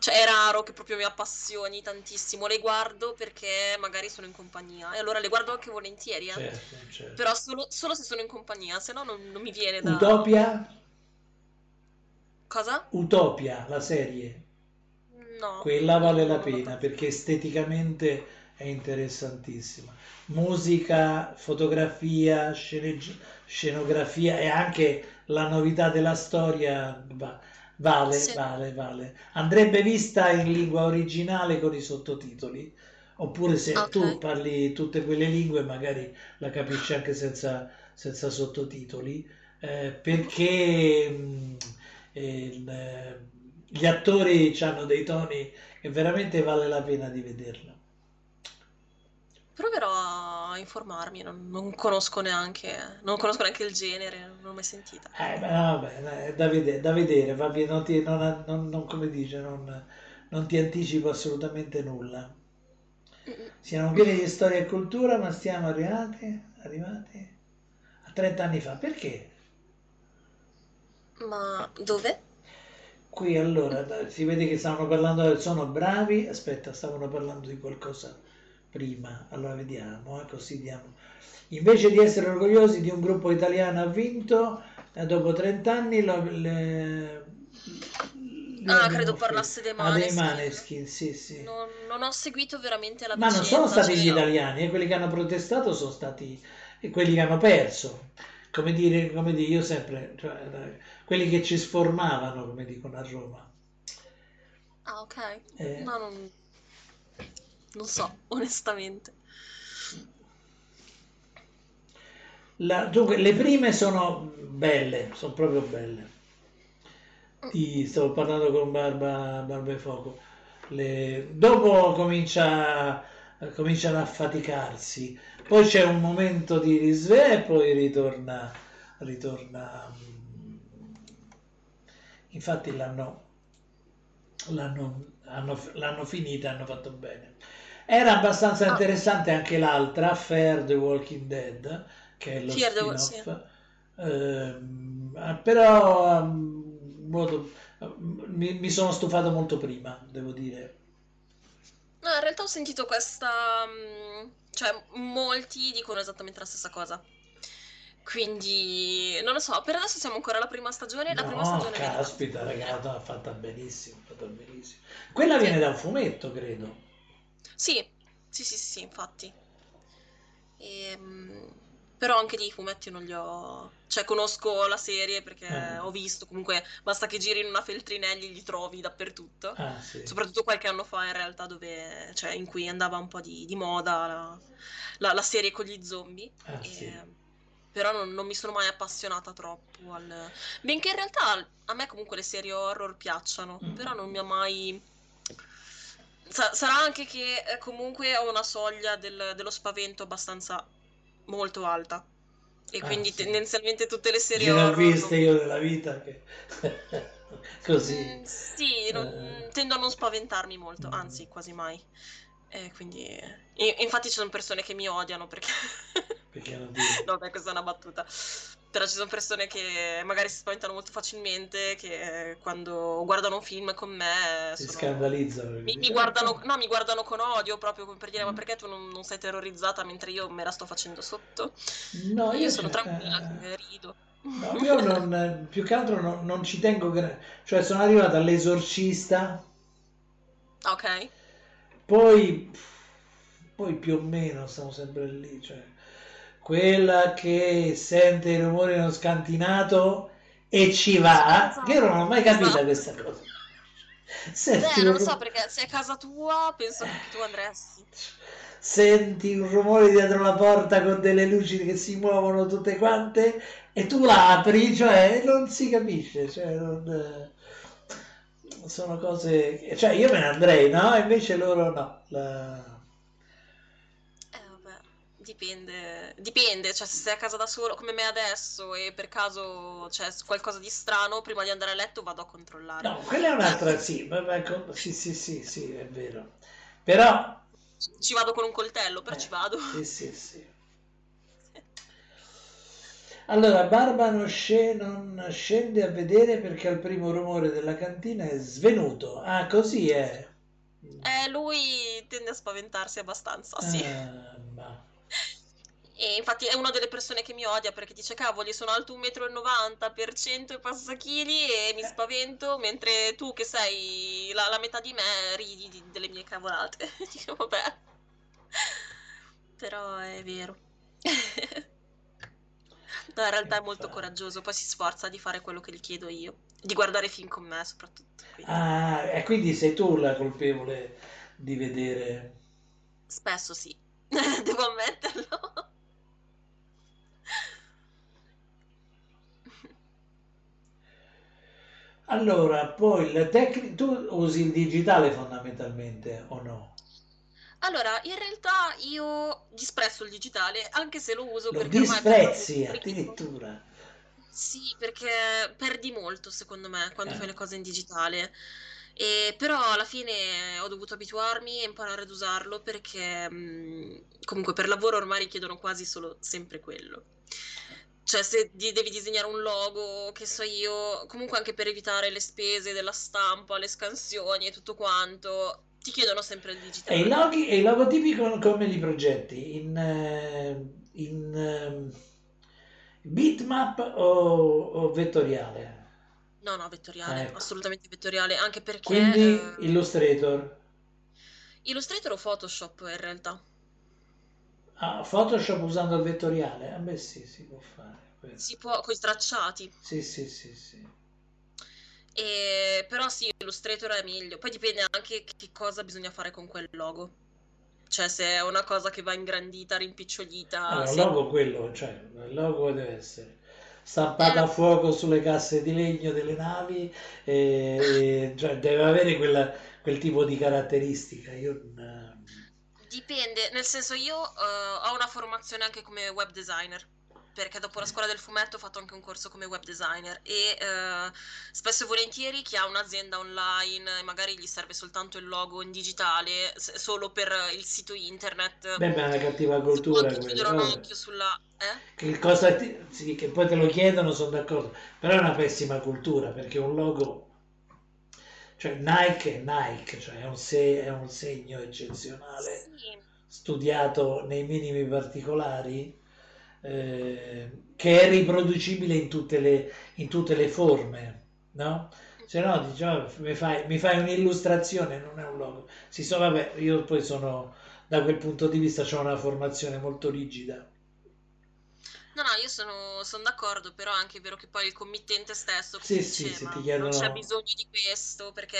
Cioè è raro che proprio mi appassioni tantissimo, le guardo perché magari sono in compagnia e allora le guardo anche volentieri, eh. Certo, certo. Però solo, solo se sono in compagnia, se no non, non mi viene da... Utopia? Cosa? Utopia, la serie. No. Quella vale la pena perché esteticamente è interessantissima. Musica, fotografia, sceneggi- scenografia e anche la novità della storia va- vale, Sì. vale, vale. Andrebbe vista in lingua originale con i sottotitoli, oppure se Ok. tu parli tutte quelle lingue magari la capisci anche senza, senza sottotitoli, eh, perché mh, il, eh, gli attori hanno dei toni che veramente vale la pena di vederlo. Proverò a informarmi, non, non conosco neanche, non conosco neanche il genere, non l'ho mai sentita. Eh, beh, vabbè, è da vedere, da vedere va bene, non, ti, non- non- come dice, non, non ti anticipo assolutamente nulla. Siamo pieni di storia e cultura, ma stiamo arrivati, arrivati a 30 anni fa. Perché? Ma dove? Qui allora si vede che stavano parlando sono bravi. Aspetta, stavano parlando di qualcosa prima. Allora vediamo, eh, così diamo. Invece di essere orgogliosi di un gruppo italiano ha vinto, eh, dopo 30 anni lo, le- Ah, credo parlasse dei Ah, dei Maneskin. Maneskin, sì, sì. Non, non ho seguito veramente la Ma non vicenda, sono stati cioè, gli italiani, eh, quelli che hanno protestato sono stati quelli che hanno perso. Come dire, come dire io sempre, cioè, quelli che ci sformavano, come dicono a Roma. Ah, ok. Eh, No, non, non so, onestamente. La- dunque, le prime sono belle, sono proprio belle. Ti stavo parlando con Barba, Barba e Fuoco. Le- dopo comincia, cominciano a faticarsi, poi c'è un momento di risveglio e poi ritorna, ritorna. mm, Infatti l'hanno, l'hanno, hanno- l'hanno finita hanno fatto bene. Era abbastanza Ah. interessante anche l'altra, Fair the Walking Dead, che è lo Fear spin-off. Ehm, però ehm, molto- mi, mi sono stufato molto prima, devo dire. No, in realtà ho sentito questa... mm, cioè, molti dicono esattamente la stessa cosa. Quindi, non lo so, per adesso siamo ancora alla prima stagione. La prima No, stagione vedi caspita, ha fatta benissimo, ha fatto benissimo. Quella viene da un fumetto, credo. Sì, sì, sì, sì, infatti. Ehm, però anche di fumetti non li ho... Cioè, conosco la serie perché Eh. ho visto, comunque basta che giri in una Feltrinelli li trovi dappertutto. Ah, sì. Soprattutto qualche anno fa in realtà dove... cioè, in cui andava un po' di, di moda la, la- la serie con gli zombie. Ah, sì. E- Però non, non mi sono mai appassionata troppo al... Benché in realtà a me comunque le serie horror piacciono, Mm. però non mi ha mai... Sa- sarà anche che eh, comunque ho una soglia del- dello spavento abbastanza molto alta. E Ah, quindi sì. tendenzialmente tutte le serie ne ho viste non- io nella vita che... così. Mm, sì, non- Eh. tendo a non spaventarmi molto, anzi quasi mai. E quindi... e- infatti ci sono persone che mi odiano perché... Perché non ti... No, beh, questa è una battuta. Però ci sono persone che magari si spaventano molto facilmente, che quando guardano un film con me... Si sono- scandalizzano. Mi, mi guardano, no, mi guardano con odio proprio come per dire ma perché tu non, non sei terrorizzata mentre io me la sto facendo sotto? No, io sono cioè, tranquilla, eh, rido. no, io non, più che altro non, non ci tengo, gra- cioè sono arrivato all'esorcista, Ok. poi, poi più o meno stiamo sempre lì, cioè quella che sente i rumori nello scantinato e ci va, Esatto. che io non ho mai capito Esatto. questa cosa. Senti Beh, non lo so perché se è casa tua penso che tu andresti. Senti un rumore dietro la porta con delle luci che si muovono tutte quante e tu la apri, cioè non si capisce, cioè non- sono cose, cioè io me ne andrei, no? Invece loro no. La- Eh dipende, dipende, cioè se sei a casa da solo come me adesso e per caso c'è qualcosa di strano, prima di andare a letto vado a controllare. No, quella è un'altra, sì, vabbè, co- sì, sì, sì, sì, è vero. Però, Ci vado con un coltello, però eh, ci vado. sì, sì, sì. Allora, Barba non, sce- non scende a vedere perché al primo rumore della cantina è svenuto. Ah, così è. Eh, lui tende a spaventarsi abbastanza, sì. Ah, ma- E infatti è una delle persone che mi odia perché dice cavoli sono alto 1,90 m per 100 e passa chili e mi spavento mentre tu che sei la, la metà di me ridi di- delle mie cavolate. Dico vabbè. Però è vero. No, in realtà è molto coraggioso, poi si sforza di fare quello che gli chiedo io, di guardare film con me soprattutto. quindi Ah, e quindi sei tu la colpevole di vedere. Spesso sì, devo ammetterlo. Allora, poi la tecnica, tu usi il digitale fondamentalmente o no? Allora, in realtà io disprezzo il digitale, anche se lo uso Lo perché ormai disprezzi ritmo- addirittura. Sì, perché perdi molto secondo me quando Eh. fai le cose in digitale. E però alla fine ho dovuto abituarmi e imparare ad usarlo perché mh, comunque per lavoro ormai richiedono quasi solo sempre quello. Cioè, se devi disegnare un logo, che so io, comunque anche per evitare le spese della stampa, le scansioni e tutto quanto, ti chiedono sempre il E digitale. i loghi e i logotipi con- come li progetti? In, eh, in ehm, bitmap o, o vettoriale? No, no, vettoriale, Ecco. assolutamente vettoriale, anche perché Quindi eh, Illustrator. Illustrator o Photoshop in realtà. Ah, Photoshop usando il vettoriale? Ah, beh, sì, si può fare. quello. Si può, con i tracciati. Sì, sì, sì, sì. E, però sì, Illustrator è meglio. Poi dipende anche che cosa bisogna fare con quel logo. Cioè, se è una cosa che va ingrandita, rimpicciolita. Allora, il sì. logo quello, cioè, il logo deve essere stampato Eh. a fuoco sulle casse di legno delle navi, e, e- cioè, deve avere quella- quel tipo di caratteristica. Io, Dipende, nel senso io eh, ho una formazione anche come web designer, perché dopo la scuola del fumetto ho fatto anche un corso come web designer e eh, spesso e volentieri chi ha un'azienda online e magari gli serve soltanto il logo in digitale, s- solo per il sito internet, beh, ma è una cattiva cultura chiudere un occhio sulla... Eh? Che cosa ti- sì, che poi te lo chiedono, sono d'accordo, però è una pessima cultura perché un logo, cioè Nike è Nike, cioè è un, se- è un segno eccezionale. Sì. studiato nei minimi particolari, eh, che è riproducibile in tutte le, in tutte le forme, no? Se no, diciamo, mi fai, mi fai un'illustrazione, non è un logo. Sì, so, vabbè, io poi sono, da quel punto di vista, ho una formazione molto rigida. No, no, io sono, sono d'accordo, però è anche vero che poi il committente stesso Sì, dice, sì, ti non chiedono- c'è bisogno di questo, perché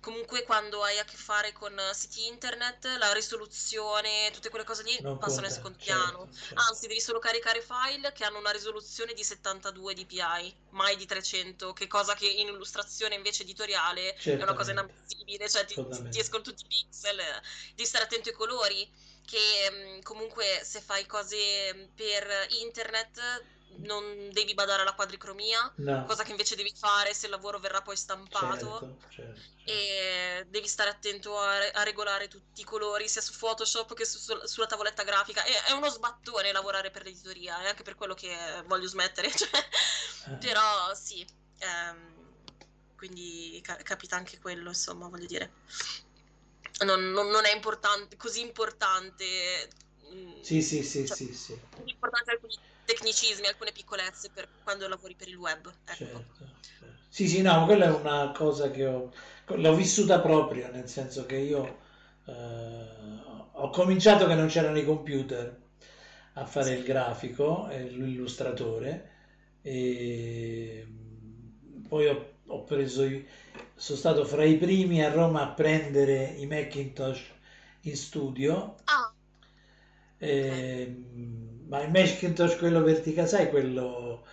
comunque quando hai a che fare con siti internet, la risoluzione, tutte quelle cose lì Non passano in conta, secondo certo, piano. certo. Anzi, devi solo caricare file che hanno una risoluzione di 72 dpi, mai di 300, che cosa che in illustrazione invece editoriale è una cosa Certamente. inammissibile, cioè ti, ti escono tutti i pixel, eh, devi stare attento ai colori, che mh, comunque se fai cose mh, per internet non devi badare alla quadricromia, No, cosa che invece devi fare se il lavoro verrà poi stampato. certo, certo, certo. E devi stare attento a, a regolare tutti i colori, sia su Photoshop che su- su- sulla tavoletta grafica. È, è uno sbattone lavorare per l'editoria, è anche per quello che voglio smettere. cioè. Eh. Però sì, ehm, quindi ca- capita anche quello, insomma, voglio dire. Non, non- non è importante, così importante. mm, Sì, sì, sì, cioè, sì, sì, sono importanti alcuni tecnicismi, alcune piccolezze per quando lavori per il web. Ecco. certo, certo. Sì, sì, no, quella è una cosa che ho, l'ho vissuta proprio, nel senso che io eh, ho cominciato che non c'erano i computer a fare il grafico e l'illustratore e poi ho, ho preso i, sono stato fra i primi a Roma a prendere i Macintosh in studio. Ah, Ehm, ma il Macintosh quello verticale, sai quello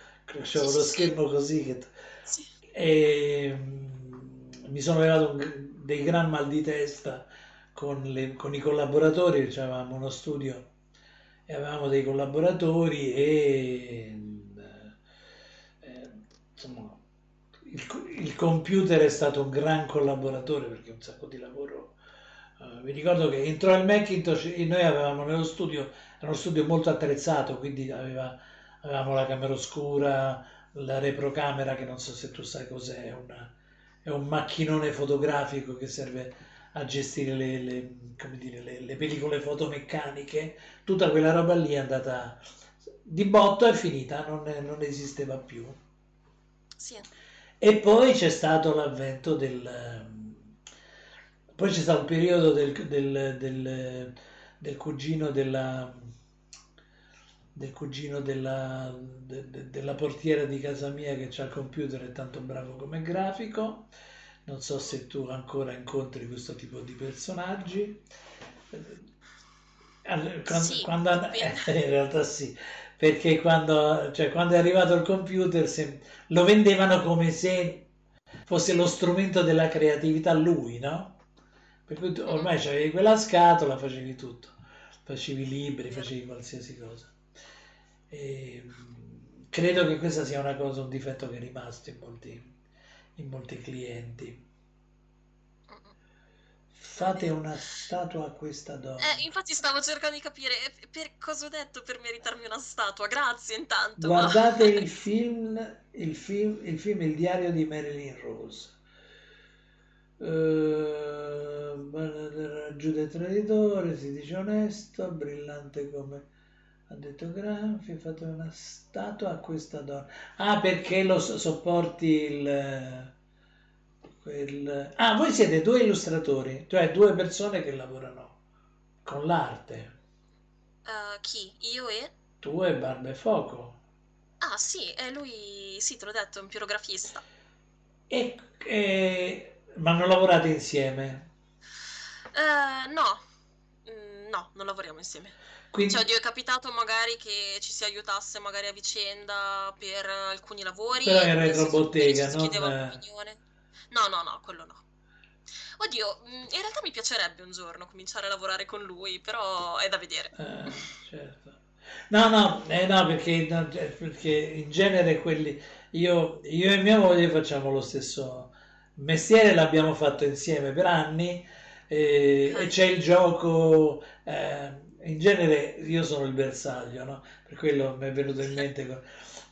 c'avevo lo schermo così che... sì. e mm, mi sono levato un- dei gran mal di testa con, le- con i collaboratori, cioè avevamo uno studio e avevamo dei collaboratori e mm, eh, insomma il, il computer è stato un gran collaboratore perché un sacco di lavoro eh, mi ricordo che entrò il Macintosh e noi avevamo nello studio, era uno studio molto attrezzato, quindi aveva- avevamo la camera oscura, la reprocamera, che non so se tu sai cos'è, è, una- è un macchinone fotografico che serve a gestire le, le- dire, le- le pellicole fotomeccaniche. Tutta quella roba lì è andata di botto, è finita, non, non esisteva più. Sì. E poi c'è stato l'avvento del... ehm, Poi c'è stato un periodo del, del- del- del cugino della... del cugino della, de- de- della portiera di casa mia che ha il computer è tanto bravo come grafico. Non so se tu ancora incontri questo tipo di personaggi. Allora, Quando, Sì, quando- eh, in realtà sì, perché quando, cioè, quando è arrivato il computer se- lo vendevano come se fosse lo strumento della creatività lui, no? Per cui tu ormai c'avevi quella scatola, facevi tutto, facevi libri, facevi qualsiasi cosa. E, mh, credo che questa sia una cosa, un difetto che è rimasto in molti, in molti clienti. Fate una statua a questa Eh, donna. infatti stavo cercando di capire eh, per cosa ho detto per meritarmi una statua. Grazie intanto, ma... Guardate il film, il film, il film Il diario di Marilyn Rose. Eh, Giude traditore, si dice onesto, brillante come ha detto Granfi, fate una statua a questa donna. Ah, perché lo so- sopporti il... quel- Ah, voi siete due illustratori, cioè due persone che lavorano con l'arte. Eh, chi? Io e... Tu e Barba e Foco. Ah sì, è lui, sì, te l'ho detto, è un pirografista. E, e- ma non lavorate insieme? Eh, no, Mm, no, non lavoriamo insieme. Cioè, Quindi, oddio, è capitato magari che ci si aiutasse magari a vicenda per alcuni lavori, però in senso che retrobottega, ci si non... chiedeva un'opinione. No, no, no, quello no. Oddio, mm, in realtà mi piacerebbe un giorno cominciare a lavorare con lui, però è da vedere. eh, certo. No, no, eh, no, perché, no, cioè, perché in genere quelli... Io, io e mia moglie facciamo lo stesso mestiere, l'abbiamo fatto insieme per anni eh, e Ok. c'è il gioco... eh, in genere io sono il bersaglio, no? Per quello mi è venuto in mente...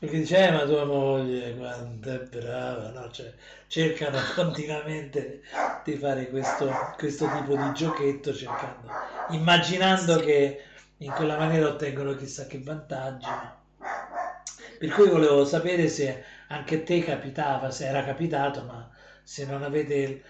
Perché dice, eh, ma tua moglie quanto è brava, no? Cioè, cercano continuamente di fare questo, questo tipo di giochetto, cercando, immaginando che in quella maniera ottengono chissà che vantaggi. Per cui volevo sapere se anche a te capitava, se era capitato, ma se non avete,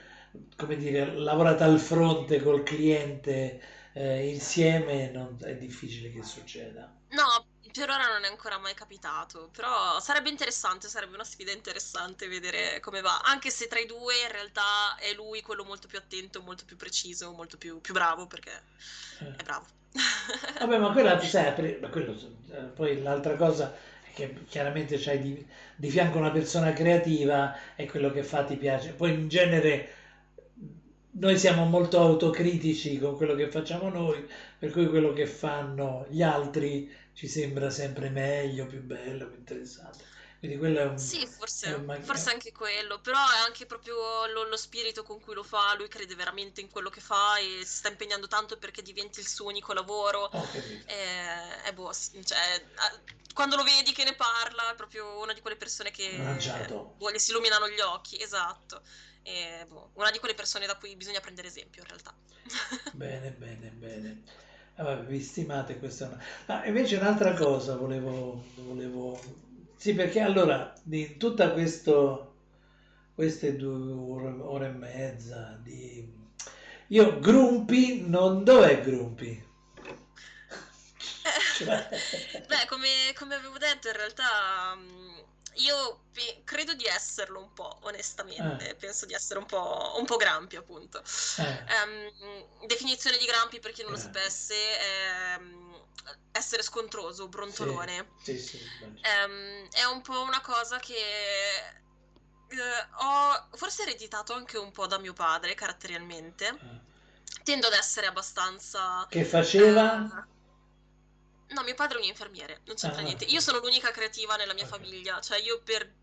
come dire, lavorato al fronte col cliente eh, insieme, non- è difficile che succeda. No, per ora non è ancora mai capitato, però sarebbe interessante, sarebbe una sfida interessante vedere come va, anche se tra i due in realtà è lui quello molto più attento, molto più preciso, molto più, più bravo, perché Eh. è bravo. Vabbè, ma quella sai, quello, eh, poi l'altra cosa è che chiaramente c'hai di, di fianco una persona creativa e quello che fa ti piace. Poi in genere noi siamo molto autocritici con quello che facciamo noi, per cui quello che fanno gli altri ci sembra sempre meglio, più bello, più interessante. Quindi quello è un... Sì, è forse, un forse anche quello, però è anche proprio lo, lo spirito con cui lo fa, lui crede veramente in quello che fa e si sta impegnando tanto perché diventi il suo unico lavoro. Capito. E, e boh, cioè, quando lo vedi che ne parla, è proprio una di quelle persone che boh, gli si illuminano gli occhi, esatto. E, boh, una di quelle persone da cui bisogna prendere esempio, in realtà. Bene, bene, bene. Vabbè, vi stimate, questa. Ah, invece un'altra cosa volevo, volevo... Sì, perché allora, di tutta questo, queste due ore, ore e mezza di... Io, Grumpy, non... Dov'è Grumpy? Cioè... Beh, come, come avevo detto, in realtà mh, io pe- credo di esserlo un po', onestamente. Eh, Penso di essere un po', un po' grampi, appunto. eh, Ehm, definizione di grampi, per chi non lo eh, sapesse, è mh, essere scontroso, sì, brontolone. sì, sì, immagino. Ehm, è un po' una cosa che eh, ho forse ereditato anche un po' da mio padre, caratterialmente. Eh. Tendo ad essere abbastanza... Che faceva? eh, No, mio padre è un infermiere, non c'entra Ah, niente. ok, Io sono l'unica creativa nella mia ok. famiglia, cioè io per,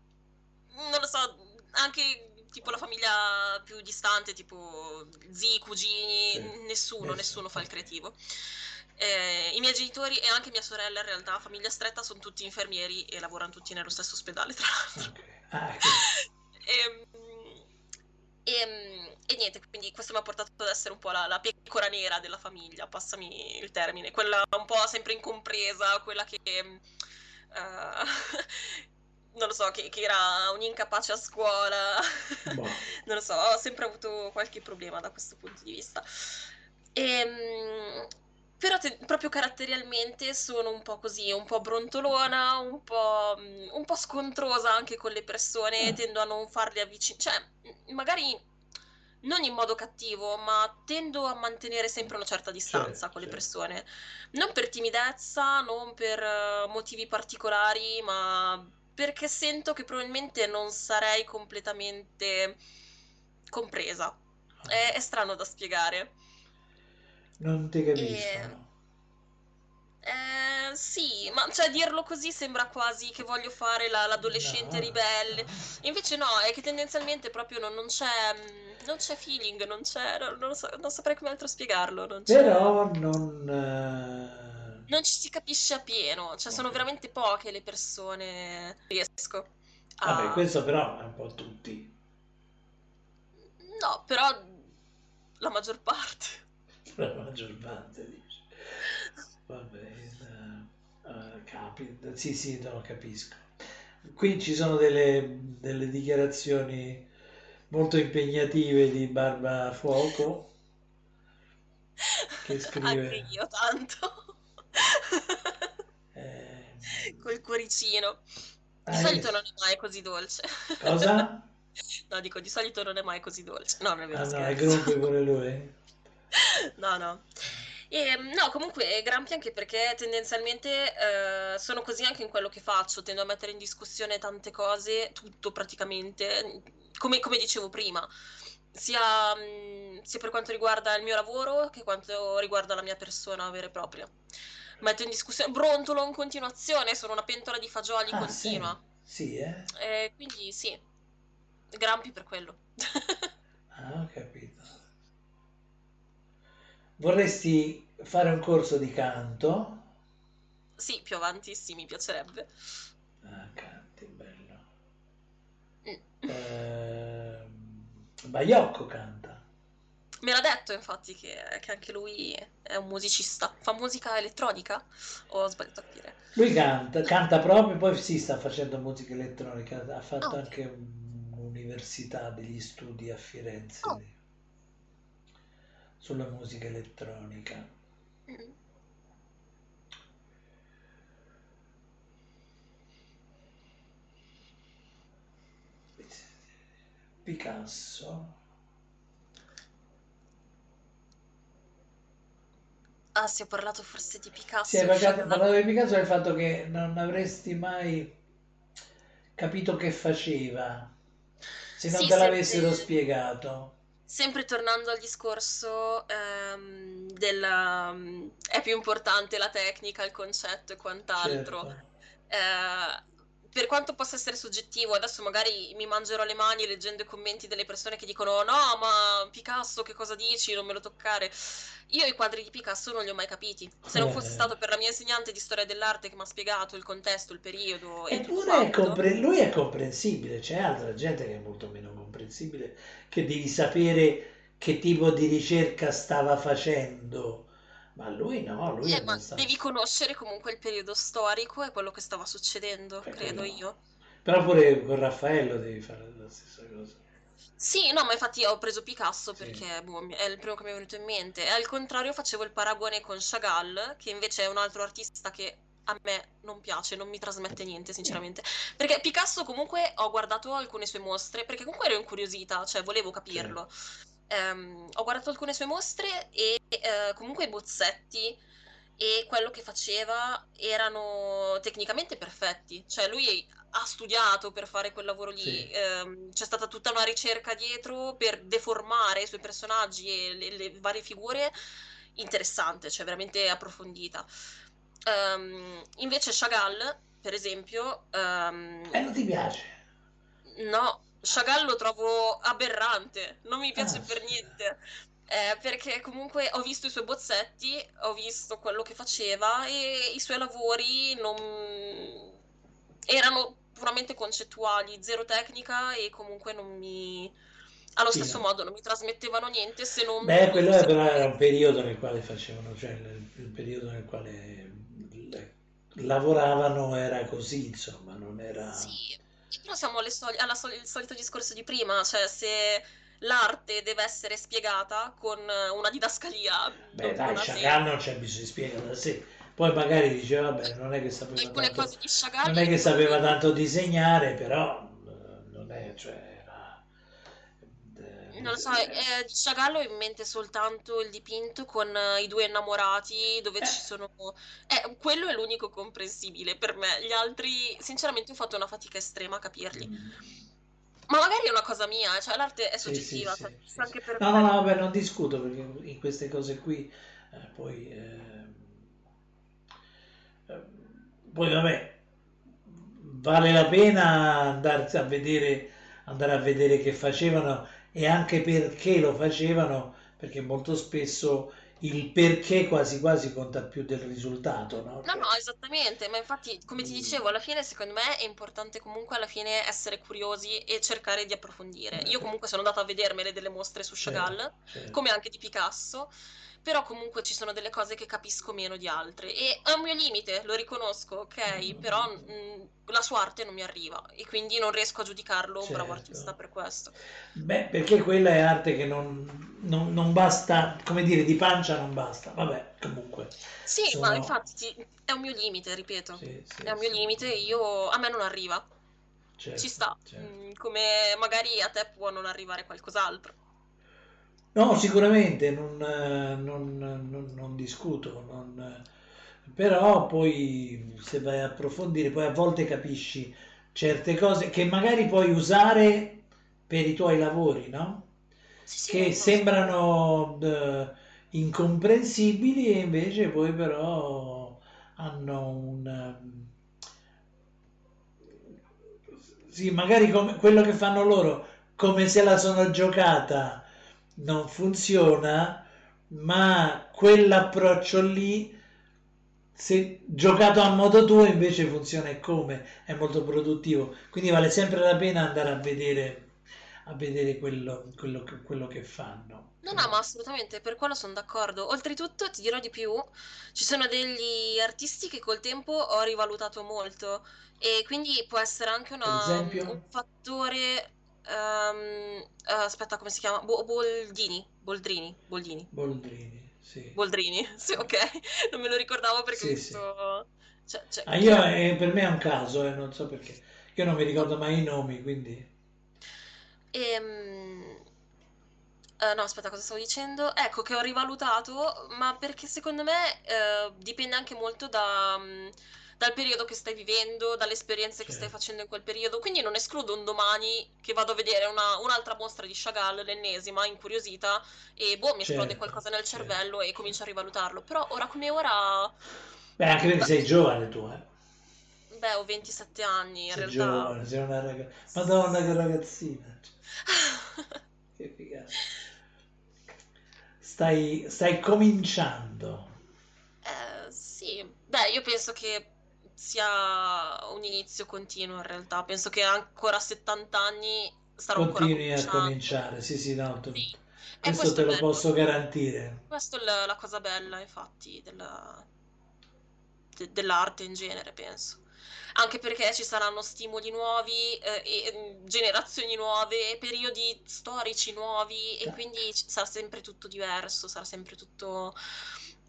non lo so, anche tipo la famiglia più distante, tipo zii, cugini, Sì, nessuno, nessuno, fa il creativo. Eh, I miei genitori e anche mia sorella, in realtà, famiglia stretta, sono tutti infermieri e lavorano tutti nello stesso ospedale, tra l'altro. Ok. Ah, ecco. Ehm, E, e niente, quindi questo mi ha portato ad essere un po' la, la pecora nera della famiglia, passami il termine, quella un po' sempre incompresa, quella che, eh, non lo so, che, che era un incapace a scuola, Boh. non lo so, ho sempre avuto qualche problema da questo punto di vista. Ehm, però te- proprio caratterialmente sono un po' così, un po' brontolona, un po', mm, un po' scontrosa anche con le persone, Ah, tendo a non farle avvicinare, cioè mm, magari non in modo cattivo, ma tendo a mantenere sempre una certa distanza certo, con le persone. Non per timidezza, non per eh, motivi particolari, ma perché sento che probabilmente non sarei completamente compresa. È, è strano da spiegare. Non ti E capiscono. eh, sì, ma cioè dirlo così sembra quasi che voglio fare la- l'adolescente No, ribelle. Invece no, è che tendenzialmente proprio non, non c'è mm, non c'è feeling, non c'è, non, so- non saprei come altro spiegarlo, non c'è, Però non... eh, non ci si capisce appieno, cioè sono veramente poche le persone che riesco Vabbè, a... questo però è un po' tutti. No, però la maggior parte. La maggior parte dice. Vabbè, eh, eh, capita. Sì, sì, no, capisco. Qui ci sono delle, delle dichiarazioni molto impegnative di Barba Fuoco che Anche scrive... io tanto. eh, Col cuoricino. Di hai solito visto? non è mai così dolce. Cosa? No, dico, di solito non è mai così dolce. No, non è vero, Ah no, è. Grumpy pure lui? No, no. E, no, comunque Grampi anche perché tendenzialmente eh, sono così anche in quello che faccio, tendo a mettere in discussione tante cose, tutto praticamente, come, come dicevo prima, sia, mh, sia per quanto riguarda il mio lavoro che quanto riguarda la mia persona vera e propria. Metto in discussione, brontolo in continuazione, sono una pentola di fagioli Ah, sì, continua. sì, eh? Eh, quindi sì, Grampi per quello. Ah, capito. Vorresti fare un corso di canto? Sì, più avanti sì, mi piacerebbe. Ah, canti, bello. Mm. Ehm, Baiocco canta. Me l'ha detto infatti che, che anche lui è un musicista. Fa musica elettronica? O ho sbagliato a capire? Lui canta, canta proprio, poi si sta facendo musica elettronica, ha fatto ok. anche un'università degli studi a Firenze Oh. Sulla musica elettronica. Mm. Picasso. Ah, sì, ho parlato forse di Picasso. Mi parlato, fa... parlato di Picasso il fatto che non avresti mai capito che faceva se non Sì, te l'avessero sempre... spiegato. Sempre tornando al discorso ehm, del um, è più importante la tecnica, il concetto e quant'altro. Certo. Eh, per quanto possa essere soggettivo, adesso magari mi mangerò le mani leggendo i commenti delle persone che dicono no, ma Picasso che cosa dici? Non me lo toccare. Io i quadri di Picasso non li ho mai capiti. Se non fosse Eh. stato per la mia insegnante di storia dell'arte che mi ha spiegato il contesto, il periodo Eppure è compre- lui è comprensibile, c'è altra gente che è molto meno comprensibile, che devi sapere che tipo di ricerca stava facendo, ma lui no, lui Eh, ma abbastanza... devi conoscere comunque il periodo storico e quello che stava succedendo, Beh, credo quello- io. Però pure con Raffaello devi fare la stessa cosa. Sì, no, ma infatti ho preso Picasso Sì. perché boh, mi- è il primo che mi è venuto in mente. E al contrario facevo il paragone con Chagall, che invece è un altro artista che a me non piace, non mi trasmette niente, sinceramente. Perché Picasso comunque ho guardato alcune sue mostre, perché comunque ero incuriosita, cioè volevo capirlo. Ehm, ho guardato alcune sue mostre e eh, comunque i bozzetti e quello che faceva erano tecnicamente perfetti. Cioè lui ha studiato per fare quel lavoro lì, Sì. ehm, c'è stata tutta una ricerca dietro per deformare i suoi personaggi e le, le varie figure interessante, cioè veramente approfondita. Ehm, invece Chagall, per esempio, ehm, E non ti piace? No, Chagall lo trovo aberrante, non mi piace Ah, per niente. Eh, perché comunque ho visto i suoi bozzetti, ho visto quello che faceva e i suoi lavori non... erano puramente concettuali, zero tecnica e comunque non mi... allo Sì, stesso no. modo non mi trasmettevano niente se non... Beh, quello fosse- però era un periodo nel quale facevano, cioè il, periodo nel quale le- lavoravano era così, insomma, non era... Sì, però siamo alle soli- alla soli- il solito discorso di prima, cioè se l'arte deve essere spiegata con una didascalia, Beh, dai, Chagall non c'è bisogno di spiegare da sé. Poi magari dice, vabbè, non è che sapeva tanto, Chagall non è che sapeva tanto disegnare, però eh, non è, cioè, Non lo so, eh, di Chagall ho in mente soltanto il dipinto con eh, i due innamorati dove Eh. ci sono... Eh, quello è l'unico comprensibile per me, gli altri sinceramente ho fatto una fatica estrema a capirli. Mm. Ma magari è una cosa mia, eh, cioè l'arte è Sì, sì, soggettiva, sì, cioè, sì, anche per No, me. no, no, vabbè, non discuto perché in queste cose qui eh, poi, eh, poi vabbè, vale la pena andarsi a vedere, andare a vedere che facevano e anche perché lo facevano, perché molto spesso il perché quasi quasi conta più del risultato, no? No, no, esattamente, ma infatti, come ti dicevo, alla fine secondo me è importante comunque alla fine essere curiosi e cercare di approfondire. Io comunque sono andata a vedermele delle mostre su Chagall, certo, certo. come anche di Picasso, però comunque ci sono delle cose che capisco meno di altre e è un mio limite, lo riconosco, ok, però mh, la sua arte non mi arriva e quindi non riesco a giudicarlo un bravo Certo. artista per questo. Beh, perché quella è arte che non, non- non basta, come dire, di pancia non basta. Vabbè, comunque. Sì, Sono- ma infatti ti- è un mio limite, ripeto, Sì, sì, è un mio sì. limite, io, a me non arriva. Certo, Ci sta, certo. Mm, come magari a te può non arrivare qualcos'altro. No, sicuramente non, eh, non- non- non discuto, non, eh, però poi se vai a approfondire, poi a volte capisci certe cose che magari puoi usare per i tuoi lavori, no? Sì, sì, Che no, sembrano eh, incomprensibili e invece poi però hanno un... ehm, Sì, magari come quello che fanno loro, come se la sono giocata, non funziona, ma quell'approccio lì, se giocato a modo tuo, invece funziona e come, è molto produttivo. Quindi vale sempre la pena andare a vedere, a vedere quello, quello che, quello che fanno. No, no, ma assolutamente, per quello sono d'accordo. Oltretutto, ti dirò di più, ci sono degli artisti che col tempo ho rivalutato molto e quindi può essere anche una- un fattore... eh, aspetta, come si chiama? Bo- Boldini, Boldrini, Boldini, Boldrini, sì. Boldrini, sì, ok, non me lo ricordavo perché Sì, visto... Cioè, cioè, Ah, io, eh, per me è un caso, eh, non so perché. Io non mi ricordo mai i nomi, quindi... Ehm, eh, no, aspetta, cosa stavo dicendo? Ecco che ho rivalutato, ma perché secondo me eh, dipende anche molto da, mm, dal periodo che stai vivendo, dalle esperienze certo. che stai facendo in quel periodo. Quindi non escludo un domani che vado a vedere una, un'altra mostra di Chagall, l'ennesima, incuriosita, e boh, mi esplode certo, qualcosa nel cervello certo. e comincio a rivalutarlo. Però ora come ora... Beh, anche perché sei giovane tu, eh. Beh, ho 27 anni in sei realtà. Giovane, sei una ragazza. Madonna, che ragazzina. che figata. Stai, stai cominciando. Eh, sì. Beh, io penso che sia un inizio continuo in realtà. Penso che ancora a 70 anni sarò Continui ancora a cominciare, sì, sì, no. Tu... Sì. Questo, questo te lo posso garantire. Questa è la, la cosa bella, infatti, della, de, dell'arte in genere, penso anche perché ci saranno stimoli nuovi, eh, e, mm, generazioni nuove, periodi storici nuovi e quindi sarà sempre tutto diverso, sarà sempre tutto...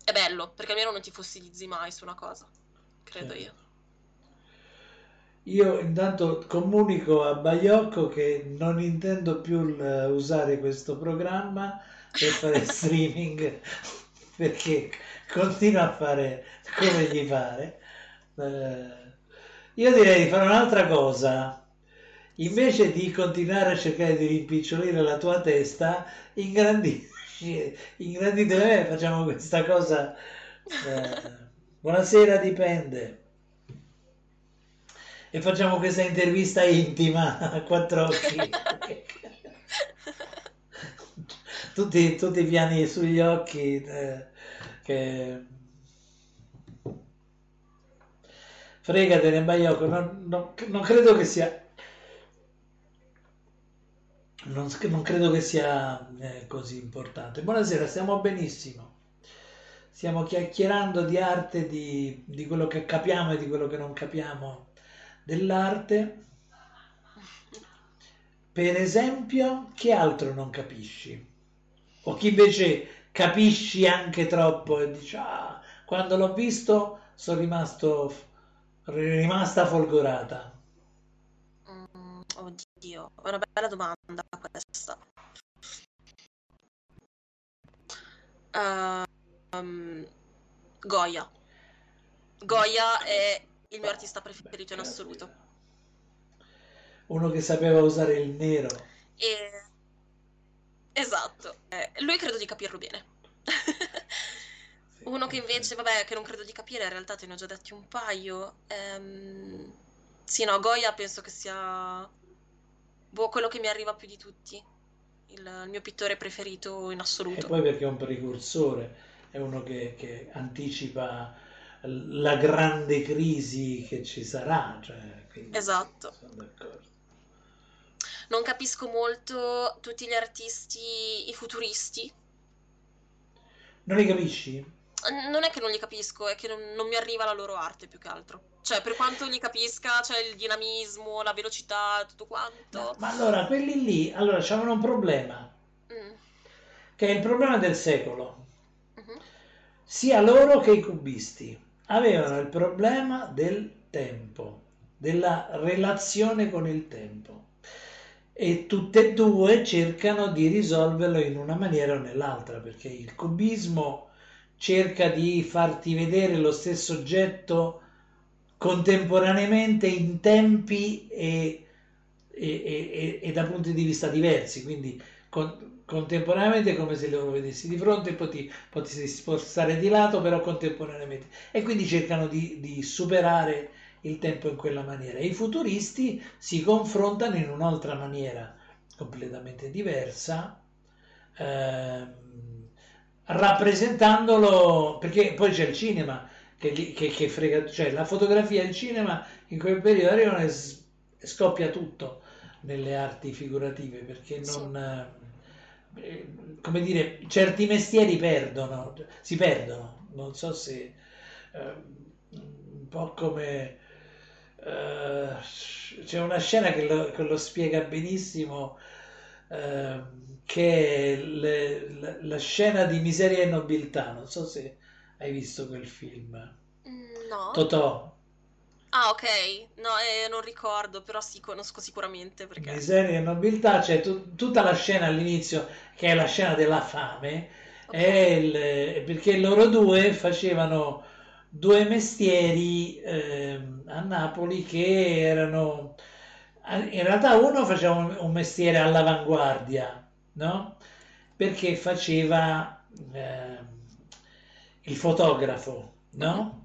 È bello, perché almeno non ti fossilizzi mai su una cosa, credo certo. io. Io intanto comunico a Baiocco che non intendo più usare questo programma per fare streaming perché continua a fare come gli pare. Eh, io direi di fare un'altra cosa. Invece di continuare a cercare di rimpicciolire la tua testa, ingrandisci, ingrandite me, facciamo questa cosa. Eh, buonasera, dipende. E facciamo questa intervista intima a quattro occhi. tutti, tutti i piani sugli occhi eh, che fregatene Baiocco, non, non, non credo che sia non, non, credo che sia eh, così importante. Buonasera, stiamo benissimo. Stiamo chiacchierando di arte, di, di, quello che capiamo e di quello che non capiamo dell'arte. Per esempio, che altro non capisci? O chi invece capisci anche troppo e dici, ah, quando l'ho visto sono rimasto rimasta folgorata? Mm, oddio, è una bella domanda questa. Uh, um, Goya. Goya è il mio artista preferito in assoluto. Uno che sapeva usare il nero. E... Esatto, eh, lui credo di capirlo bene. Uno che invece, vabbè, che non credo di capire, in realtà te ne ho già detti un paio. Ehm... Sì, no, Goya penso che sia boh, quello che mi arriva più di tutti. Il, il, mio pittore preferito in assoluto. E poi perché è un precursore, è uno che, che anticipa la grande crisi che ci sarà. Cioè, esatto. Non capisco molto tutti gli artisti, i futuristi. Non li capisci? non è che non li capisco, è che non, non, mi arriva la loro arte più che altro. Cioè, per quanto li capisca, c'è il dinamismo, la velocità, tutto quanto. No, ma allora, quelli lì, allora, c'avevano un problema. Mm. Che è il problema del secolo. Mm-hmm. Sia loro che i cubisti avevano il problema del tempo, della relazione con il tempo. E tutte e due cercano di risolverlo in una maniera o nell'altra, perché il cubismo cerca di farti vedere lo stesso oggetto contemporaneamente in tempi e, e, e, e da punti di vista diversi, quindi con, contemporaneamente come se lo vedessi di fronte e potessi spostare di lato, però contemporaneamente. E quindi cercano di, di superare il tempo in quella maniera. I futuristi si confrontano in un'altra maniera completamente diversa. Ehm, rappresentandolo, perché poi c'è il cinema che, che, che frega, cioè la fotografia e il cinema in quel periodo arrivano e, e scoppia tutto nelle arti figurative, perché non... Sì. Eh, come dire, certi mestieri perdono, si perdono, non so se... Eh, un po' come... Uh, c'è una scena che lo, che lo spiega benissimo uh, che è le, la, la, scena di Miseria e Nobiltà, non so se hai visto quel film. Mm, no. Totò. Ah, ok. No, eh, non ricordo, però sì, conosco sicuramente perché... Miseria e Nobiltà, c'è t- tutta la scena all'inizio, che è la scena della fame, okay. è il, perché loro due facevano due mestieri eh, a Napoli che erano in realtà uno faceva un, mestiere all'avanguardia, no? Perché faceva eh, il fotografo, no?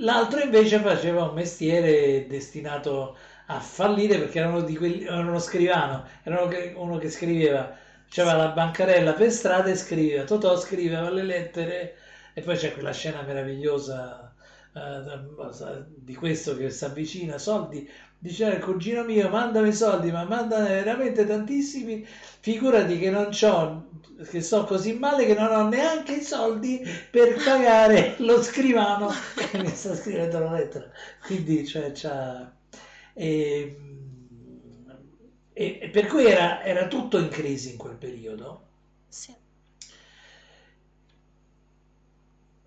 L'altro invece faceva un mestiere destinato a fallire perché era uno, di quelli, era uno scrivano, era uno che scriveva, c'era la bancarella per strada e scriveva, Totò scriveva le lettere. E poi c'è quella scena meravigliosa uh, di questo che si avvicina, soldi, diceva il cugino mio mandami soldi, ma mandane veramente tantissimi, figurati che non c'ho, che sto così male che non ho neanche i soldi per pagare lo scrivano che mi sta scrivendo la lettera. Quindi, cioè, c'ha... E, e, per cui era, era tutto in crisi in quel periodo. Sì.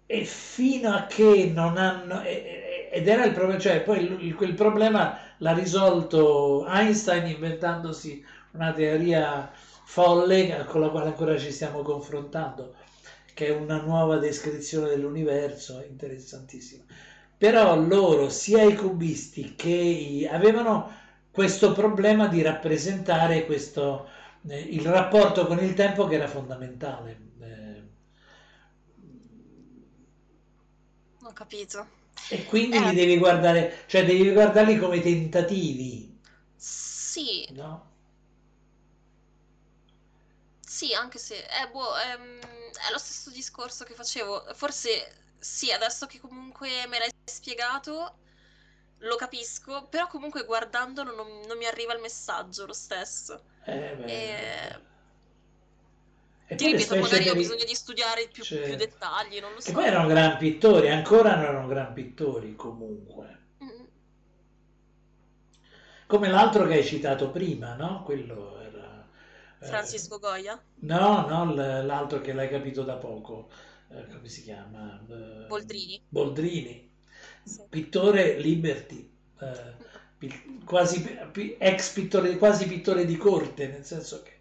e fino a che non hanno ed era il problema cioè poi quel problema l'ha risolto Einstein inventandosi una teoria folle con la quale ancora ci stiamo confrontando che è una nuova descrizione dell'universo interessantissima però loro sia i cubisti che i, avevano questo problema di rappresentare questo, eh, il rapporto con il tempo che era fondamentale Ho capito. E quindi eh. li devi guardare, cioè devi guardarli come tentativi. Sì. No? Sì, anche se eh, boh, ehm, è lo stesso discorso che facevo. Forse sì, adesso che comunque me l'hai spiegato, lo capisco, però comunque guardandolo non, non mi arriva il messaggio lo stesso. Eh, beh, e... Ti ripeto, magari ho bisogno di studiare più, cioè... più, dettagli, non lo so. E poi erano gran pittori, ancora non erano gran pittori comunque. Mm. Come l'altro che hai citato prima, no? Quello Francisco eh... Goya? No, no, l'altro che l'hai capito da poco. Eh, come si chiama? Eh, Boldrini. Boldrini. Sì. Pittore Liberty. Quasi ex pittore, quasi pittore di corte, nel senso che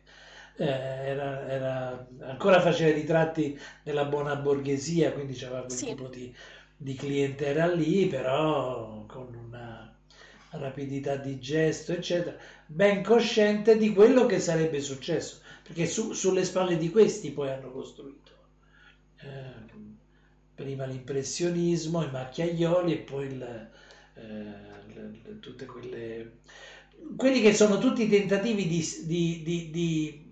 era, era, ancora faceva ritratti della buona borghesia, quindi c'era quel sì. tipo di, di clientela lì, però con una rapidità di gesto, eccetera, ben cosciente di quello che sarebbe successo, perché su, sulle spalle di questi poi hanno costruito eh, prima l'impressionismo, i macchiaioli e poi il, eh, le, tutte quelle quelli che sono tutti tentativi di, di, di, di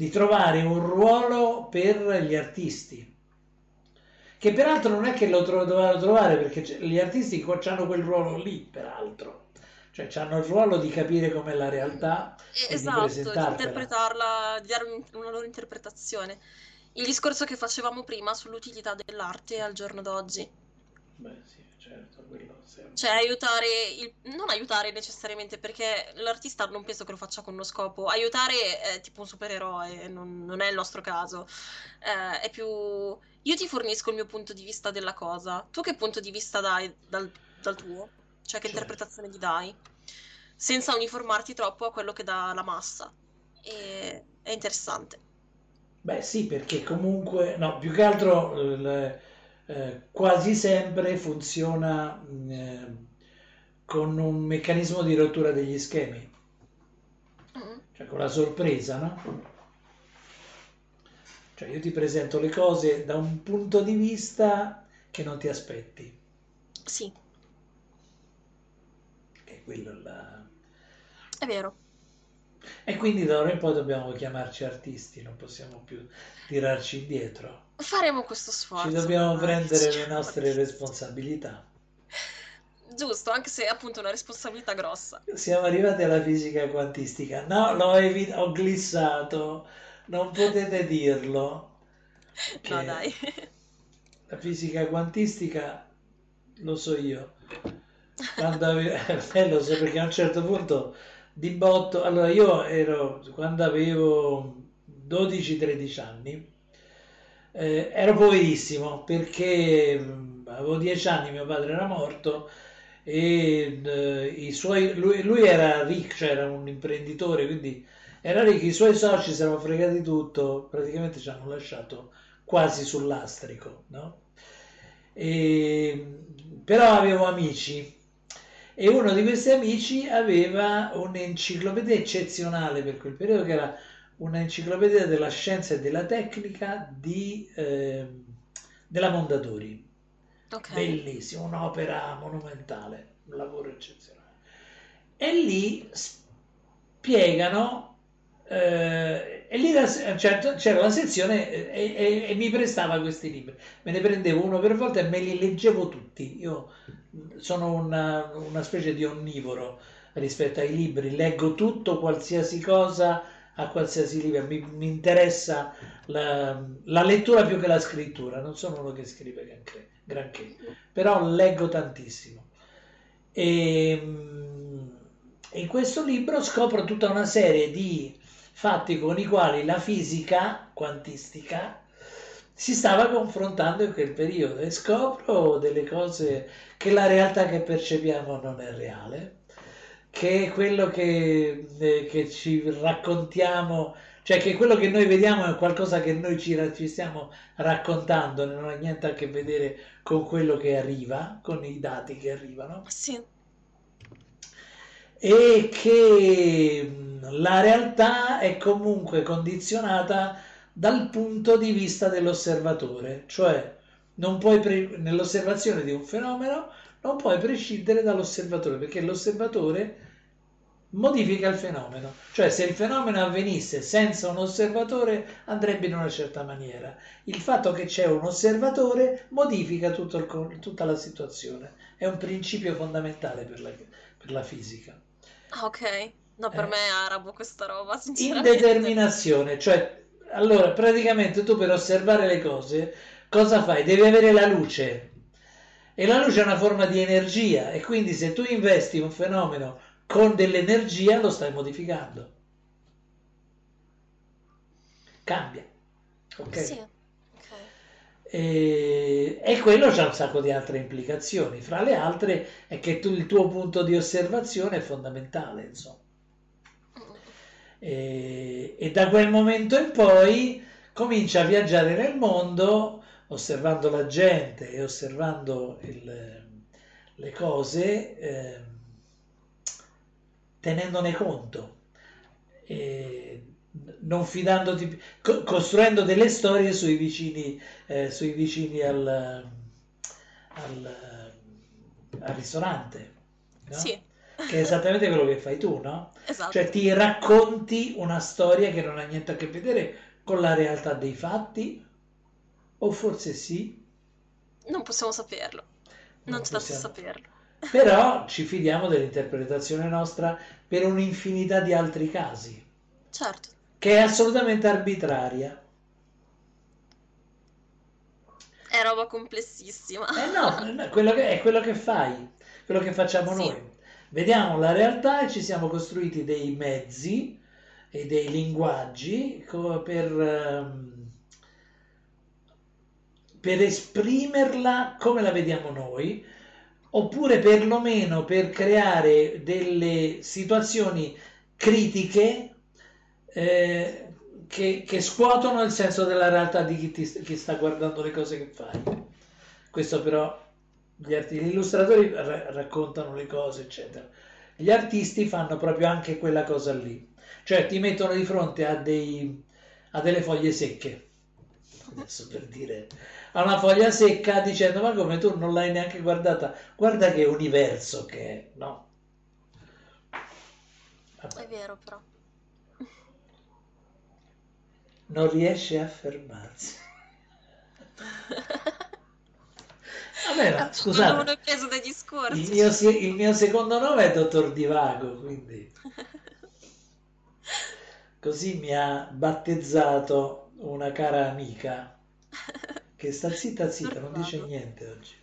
di trovare un ruolo per gli artisti, che peraltro non è che lo dovevano trovare perché gli artisti hanno quel ruolo lì, peraltro. Cioè hanno il ruolo di capire com'è la realtà esatto, di, di interpretarla, di dare una loro interpretazione. Il discorso che facevamo prima sull'utilità dell'arte al giorno d'oggi. Beh, sì certo, quello sempre. Cioè, aiutare, il... non aiutare necessariamente, perché l'artista non penso che lo faccia con uno scopo. Aiutare è tipo un supereroe, non, non è il nostro caso. Eh, è più... Io ti fornisco il mio punto di vista della cosa. Tu che punto di vista dai dal, dal tuo? Cioè, che certo. interpretazione gli dai? Senza uniformarti troppo a quello che dà la massa. E... È interessante. Beh sì, perché comunque, no, più che altro... Le eh, quasi sempre funziona eh, con un meccanismo di rottura degli schemi, mm. cioè con la sorpresa, no? Cioè io ti presento le cose da un punto di vista che non ti aspetti. Sì. Quello là. È vero. E quindi da ora in poi dobbiamo chiamarci artisti, non possiamo più tirarci indietro. Faremo questo sforzo. Ci dobbiamo prendere le nostre responsabilità. Giusto, anche se è appunto una responsabilità grossa. Siamo arrivati alla fisica quantistica. No, l'ho evi- ho glissato, non potete dirlo. No, dai. La fisica quantistica lo so io. Quando avevo... eh, lo so perché a un certo punto di botto... Allora io ero, quando avevo 12-13 anni, eh, ero poverissimo perché mm, avevo dieci anni, mio padre era morto e eh, suoi, lui, lui, era ricco, cioè era un imprenditore, quindi era ricco, i suoi soci si erano fregati tutto, praticamente ci hanno lasciato quasi sul lastrico, no? E, però avevo amici e uno di questi amici aveva un'enciclopedia eccezionale per quel periodo che era un'enciclopedia della scienza e della tecnica di, eh, della Mondadori. Ok. Bellissimo, un'opera monumentale, un lavoro eccezionale. E lì spiegano eh, e lì certo, c'era la sezione eh, e, e, e, mi prestava questi libri. Me ne prendevo uno per volta e me li leggevo tutti. Io sono una, una specie di onnivoro rispetto ai libri, leggo tutto, qualsiasi cosa a qualsiasi livello. Mi, mi interessa la, la, lettura più che la scrittura. Non sono uno che scrive granché, granché però leggo tantissimo. E in questo libro scopro tutta una serie di fatti con i quali la fisica quantistica si stava confrontando in quel periodo e scopro delle cose che la realtà che percepiamo non è reale, che quello che, eh, che ci raccontiamo, cioè che quello che noi vediamo è qualcosa che noi ci, ci stiamo raccontando, non ha niente a che vedere con quello che arriva, con i dati che arrivano. Sì e che la realtà è comunque condizionata dal punto di vista dell'osservatore, cioè non puoi pre- nell'osservazione di un fenomeno non puoi prescindere dall'osservatore perché l'osservatore modifica il fenomeno, cioè se il fenomeno avvenisse senza un osservatore andrebbe in una certa maniera. Il fatto che c'è un osservatore modifica il, tutta la situazione, è un principio fondamentale per la, per la fisica. Ah, ok. No, per eh. me è arabo questa roba, sinceramente. Indeterminazione, cioè, allora, praticamente tu per osservare le cose, cosa fai? Devi avere la luce. E la luce è una forma di energia e quindi se tu investi un fenomeno con dell'energia lo stai modificando. Cambia. Ok? Sì. E, e quello c'ha un sacco di altre implicazioni. Fra le altre è che tu, il tuo punto di osservazione è fondamentale, insomma. E, e da quel momento in poi comincia a viaggiare nel mondo osservando la gente e osservando il, le cose, eh, tenendone conto. E, non fidandoti, costruendo delle storie sui vicini, eh, sui vicini al, al, al ristorante. No? Sì. Che è esattamente quello che fai tu, no? Esatto. Cioè ti racconti una storia che non ha niente a che vedere con la realtà dei fatti, o forse sì. Non possiamo saperlo. Non, non ci possiamo saperlo. Però ci fidiamo dell'interpretazione nostra per un'infinità di altri casi. Certo che è assolutamente arbitraria. È roba complessissima. Eh no, quello che, è quello che fai, quello che facciamo sì. noi. Vediamo la realtà e ci siamo costruiti dei mezzi e dei linguaggi per, ehm, per esprimerla come la vediamo noi, oppure perlomeno per creare delle situazioni critiche eh, che, che, scuotono il senso della realtà di chi, ti, chi, sta guardando le cose che fai. Questo però gli, arti, gli illustratori ra- raccontano le cose, eccetera. Gli artisti fanno proprio anche quella cosa lì, cioè ti mettono di fronte a, dei, a delle foglie secche. Adesso per dire a una foglia secca dicendo ma come tu non l'hai neanche guardata guarda che universo che è no Vabbè. è vero però non riesce a fermarsi. Vabbè, ma scusate, preso dai discorsi. Il mio, il mio secondo nome è Dottor Divago, quindi così mi ha battezzato una cara amica che sta zitta zitta, non dice niente oggi.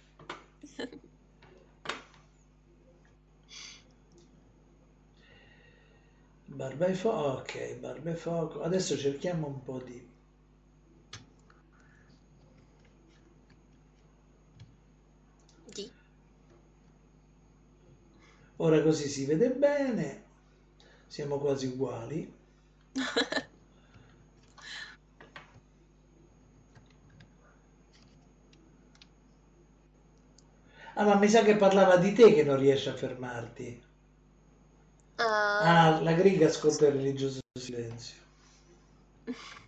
Barba e fuoco, ok, barba e fuoco. Adesso cerchiamo un po'. Di. Ora così si vede bene, siamo quasi uguali. Ah, ma mi sa che parlava di te che non riesci a fermarti. Uh, Ah, la griga ascolta il religioso silenzio.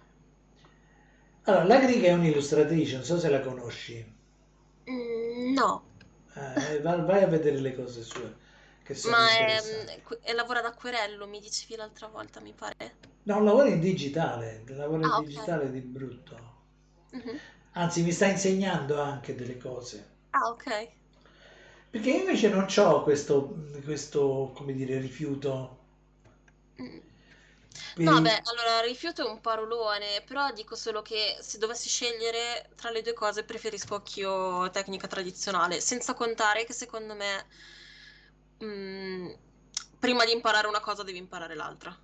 Allora, la griga è un'illustratrice, non so se la conosci. mm, no, Eh, va- vai a vedere le cose sue, che ma è, interessanti. que- e lavora da querello, mi dicevi l'altra volta, mi pare. No, lavora in digitale, lavora in Ah, ok. digitale di brutto. Mhm. Anzi, mi sta insegnando anche delle cose. Ah, ok. Perché io invece non ho questo, questo, come dire, rifiuto. Mm. per No, beh, allora rifiuto è un parolone, però dico solo che se dovessi scegliere tra le due cose preferisco anch'io tecnica tradizionale, senza contare che secondo me mm, prima di imparare una cosa devi imparare l'altra.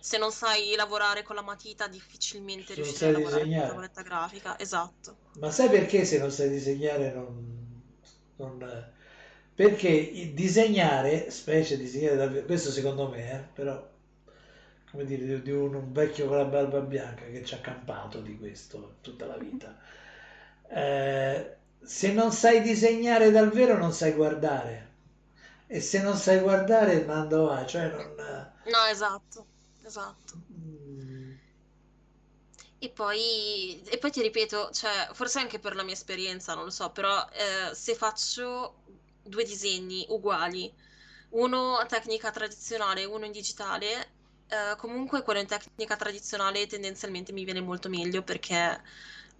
Se non sai lavorare con la matita, difficilmente riuscirai a lavorare con la disegnare. tavoletta grafica. Esatto. Ma sai perché se non sai disegnare non... non- Perché il disegnare, specie disegnare davvero, questo secondo me, eh, però, come dire, di, di un, un vecchio con la barba bianca che ci ha campato di questo tutta la vita. Eh, se non sai disegnare dal vero non sai guardare. E se non sai guardare, mando a, cioè non... No, esatto, esatto. mm, E poi, e poi ti ripeto, cioè, forse anche per la mia esperienza, non lo so, però eh, se faccio due disegni uguali, uno a tecnica tradizionale e uno in digitale, eh, comunque quello in tecnica tradizionale tendenzialmente mi viene molto meglio perché,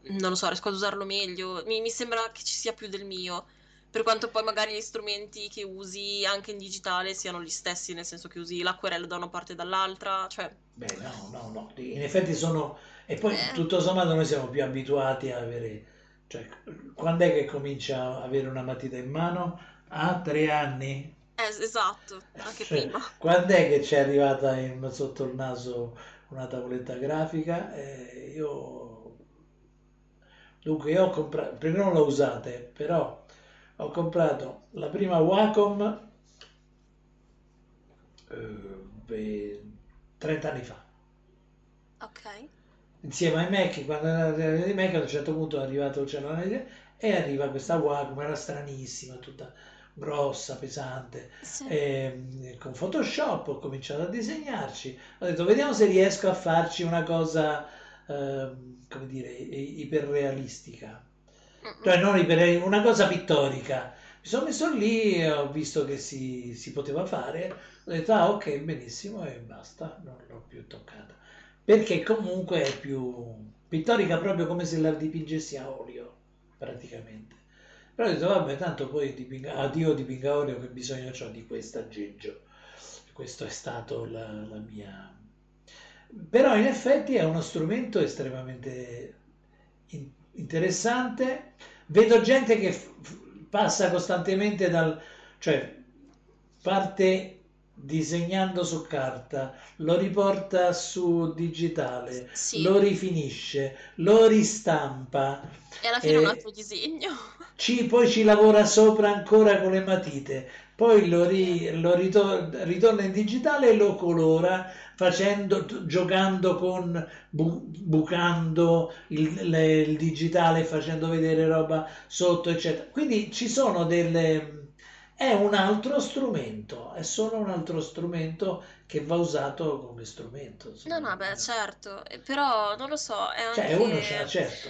non lo so, riesco ad usarlo meglio, mi, mi sembra che ci sia più del mio, per quanto poi magari gli strumenti che usi anche in digitale siano gli stessi, nel senso che usi l'acquerello da una parte e dall'altra, cioè... Beh, no, no, no, in effetti sono... E poi Eh. tutto sommato noi siamo più abituati a avere... Cioè, quando è che comincia a avere una matita in mano? A tre anni? Eh, esatto, anche Cioè, prima. Quando è che ci è arrivata in- sotto il naso una tavoletta grafica? Eh, io... Dunque, io ho comprato... Prima non l'ho usate, però ho comprato la prima Wacom eh, beh, 30 anni fa. Ok. insieme ai Mac, quando era di Mac, a un certo punto è arrivato il cellulare e arriva questa Wacom, era stranissima, tutta grossa, pesante. Sì. E, con Photoshop ho cominciato a disegnarci. Ho detto, vediamo se riesco a farci una cosa, ehm, come dire, i- iperrealistica. Cioè, non iper, una cosa pittorica. Mi sono messo lì e ho visto che si, si poteva fare. Ho detto, ah, ok, benissimo, e basta, non l'ho più toccata. Perché comunque è più pittorica proprio come se la dipingessi a olio, praticamente. Però ho detto, vabbè, tanto poi dipinga, addio dipinga a olio, che bisogno ho di questo aggeggio. Questo è stato la, la mia... Però in effetti è uno strumento estremamente interessante. Vedo gente che f- passa costantemente dal... cioè parte disegnando su carta, lo riporta su digitale, Sì, lo rifinisce, lo ristampa, e alla fine è un eh, altro disegno. ci- poi ci lavora sopra ancora con le matite, poi lo, ri- lo rito- ritorna in digitale e lo colora facendo, giocando con, bu- bucando il, le- il digitale, facendo vedere roba sotto, eccetera. Quindi ci sono delle... È un altro strumento, è solo un altro strumento che va usato come strumento. No, no, beh, certo, eh, però non lo so, è Cioè, uno anche ce l'ha, certo.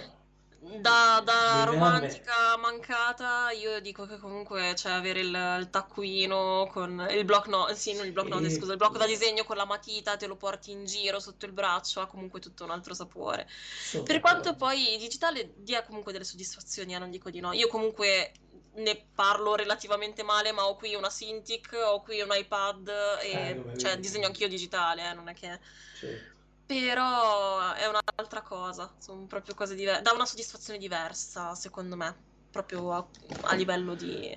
Da, da romantica mancata, io dico che comunque c'è avere il, il taccuino con il block note, sì, non il block note, Sì. scusa, il blocco da disegno con la matita, te lo porti in giro sotto il braccio, ha comunque tutto un altro sapore. Sono Per quanto poi il digitale dia comunque delle soddisfazioni, eh, non dico di no. Io comunque ne parlo relativamente male, ma ho qui una Cintiq, ho qui un iPad e Eh, cioè disegno anch'io digitale, eh, non è che... Sì. Però è un'altra cosa, sono proprio cose diverse, dà una soddisfazione diversa, secondo me, proprio a, a livello di,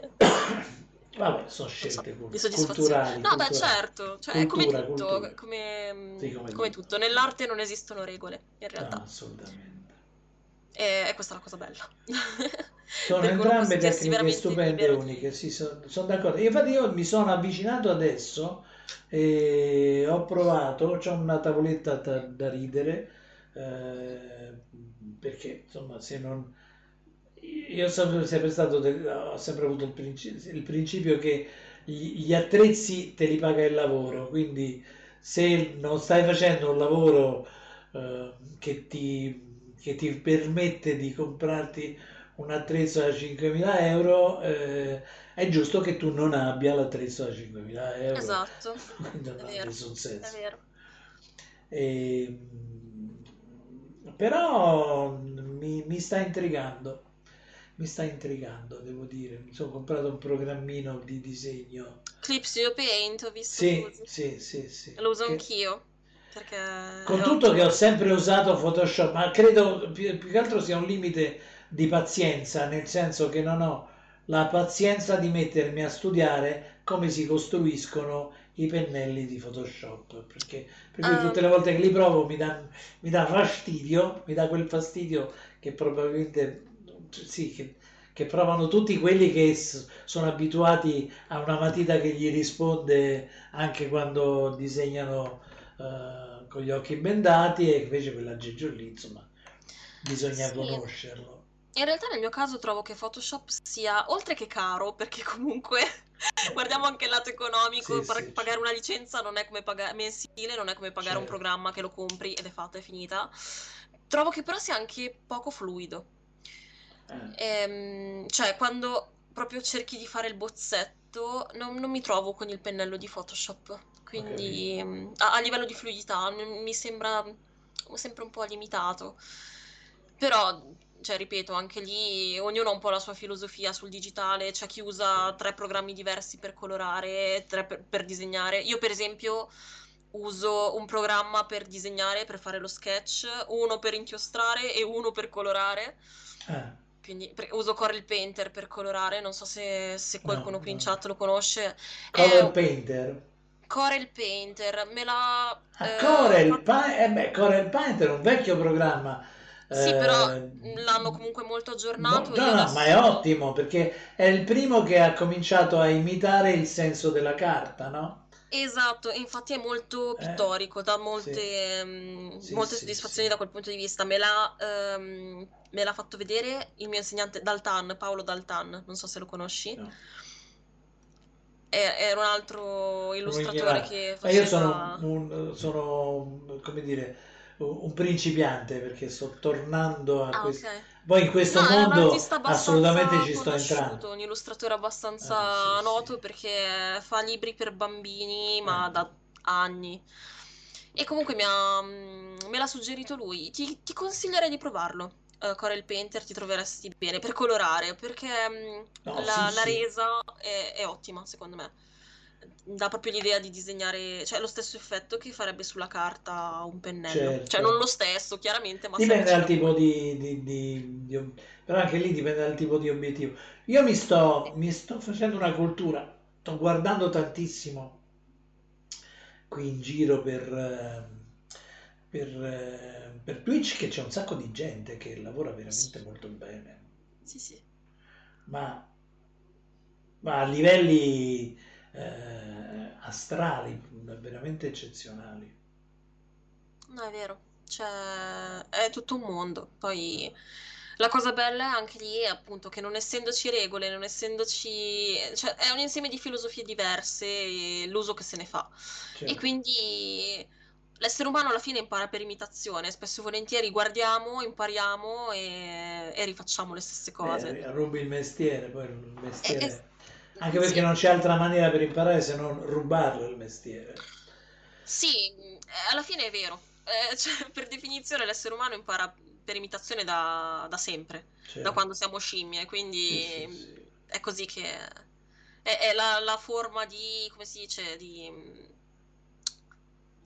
Vabbè, sono non so, scelte di soddisfazione. culturali. No, beh, culturali. certo, cioè è come Cultura, tutto, cultura. come, Sì, come come tutto. Nell'arte non esistono regole, in No, realtà. assolutamente. E, e questa è la cosa bella. Sono entrambe tecniche stupende e uniche, sì, sono, sono d'accordo. Infatti io mi sono avvicinato adesso e ho provato, c'ho una tavoletta da, da ridere, eh, perché insomma se non... io sono sempre stato, ho sempre avuto il, principio, il principio che gli, gli attrezzi te li paga il lavoro, quindi se non stai facendo un lavoro eh, che, ti, che ti permette di comprarti un attrezzo da 5.000 euro, eh, è giusto che tu non abbia l'attrezzo da 5.000 euro. Esatto, non è ha nessun è senso. vero. E, però mi, mi sta intrigando, mi sta intrigando, devo dire. Mi sono comprato un programmino di disegno. Clip Studio Paint, ho visto Sì, sì, sì, sì. Lo uso Che- anch'io, perché... Con è tutto che ho sempre usato Photoshop, ma credo più, più che altro sia un limite di pazienza, nel senso che non ho la pazienza di mettermi a studiare come si costruiscono i pennelli di Photoshop, perché per cui Ah. tutte le volte che li provo mi dà, mi dà fastidio, mi dà quel fastidio che probabilmente sì, che, che provano tutti quelli che s- sono abituati a una matita che gli risponde anche quando disegnano eh, con gli occhi bendati e invece quell'aggeggio lì, insomma, bisogna Sì. conoscerlo. In realtà nel mio caso trovo che Photoshop sia, oltre che caro, perché comunque guardiamo anche il lato economico, Sì, sì, pagare una licenza non è come pagare mensile, non è come pagare un Certo. programma che lo compri ed è fatta, è finita. Trovo che però sia anche poco fluido. Eh, Ehm, cioè, quando proprio cerchi di fare il bozzetto, non, non mi trovo con il pennello di Photoshop. Quindi, mm, a, a livello di fluidità, mi sembra sempre un po' limitato. Però, cioè, ripeto, anche lì ognuno ha un po' la sua filosofia sul digitale. C'è chi usa tre programmi diversi per colorare, tre per, per disegnare. Io, per esempio, uso un programma per disegnare, per fare lo sketch, uno per inchiostrare e uno per colorare. eh, Quindi pre- uso Corel Painter per colorare, non so se, se qualcuno No, qui in chat lo conosce. Color È Painter. Corel Painter, me l'ha... Ah, eh, Corel, Pa- eh beh, Corel Painter è un vecchio programma. Sì, però eh, l'hanno comunque molto aggiornato. no, no, adesso- ma è ottimo perché è il primo che ha cominciato a imitare il senso della carta, no? Esatto, infatti è molto Eh, pittorico, dà molte, mm, Sì, molte sì, soddisfazioni sì. da quel punto di vista. Me l'ha ehm, me l'ha fatto vedere il mio insegnante Daltan, Paolo Daltan, non so se lo conosci. No. È- Era un altro illustratore che Ma io faceva... sono un, sono, come dire, un principiante perché sto tornando a Ah, questo. ok. Poi in questo No, mondo assolutamente ci sto entrando. un illustratore abbastanza Ah, sì, noto sì. perché fa libri per bambini, ma Eh. da anni. E comunque mi ha, mm, me l'ha suggerito lui. Ti, ti consiglierei di provarlo. eh, Corel Painter ti troveresti bene per colorare perché mm, No, la, sì, la resa è, è ottima secondo me. Dà proprio l'idea di disegnare, cioè lo stesso effetto che farebbe sulla carta un pennello. Certo. Cioè non lo stesso, chiaramente, ma Dipende dal tipo di, di- di- di però anche lì dipende dal tipo di obiettivo. Io mi sto, mi sto facendo una cultura, sto guardando tantissimo qui in giro per, eh, per, eh, per Twitch che c'è un sacco di gente che lavora veramente molto bene, Sì, sì. ma, ma a livelli eh, astrali, veramente eccezionali. No, è vero, cioè è tutto un mondo. Poi la cosa bella anche lì è appunto che non essendoci regole, non essendoci, cioè è un insieme di filosofie diverse e l'uso che se ne fa. E Certo. quindi l'essere umano alla fine impara per imitazione, spesso e volentieri guardiamo, impariamo e, e rifacciamo le stesse cose. Eh, rubi il mestiere, poi il Eh, mestiere... eh, Anche perché sì. non c'è altra maniera per imparare se non rubarlo il mestiere. Sì, mh, alla fine è vero. Eh, cioè, per definizione l'essere umano impara per imitazione da, da sempre, Cioè, da quando siamo scimmie, quindi Sì, sì, è così che è, è la, la forma di, come si dice, di mh,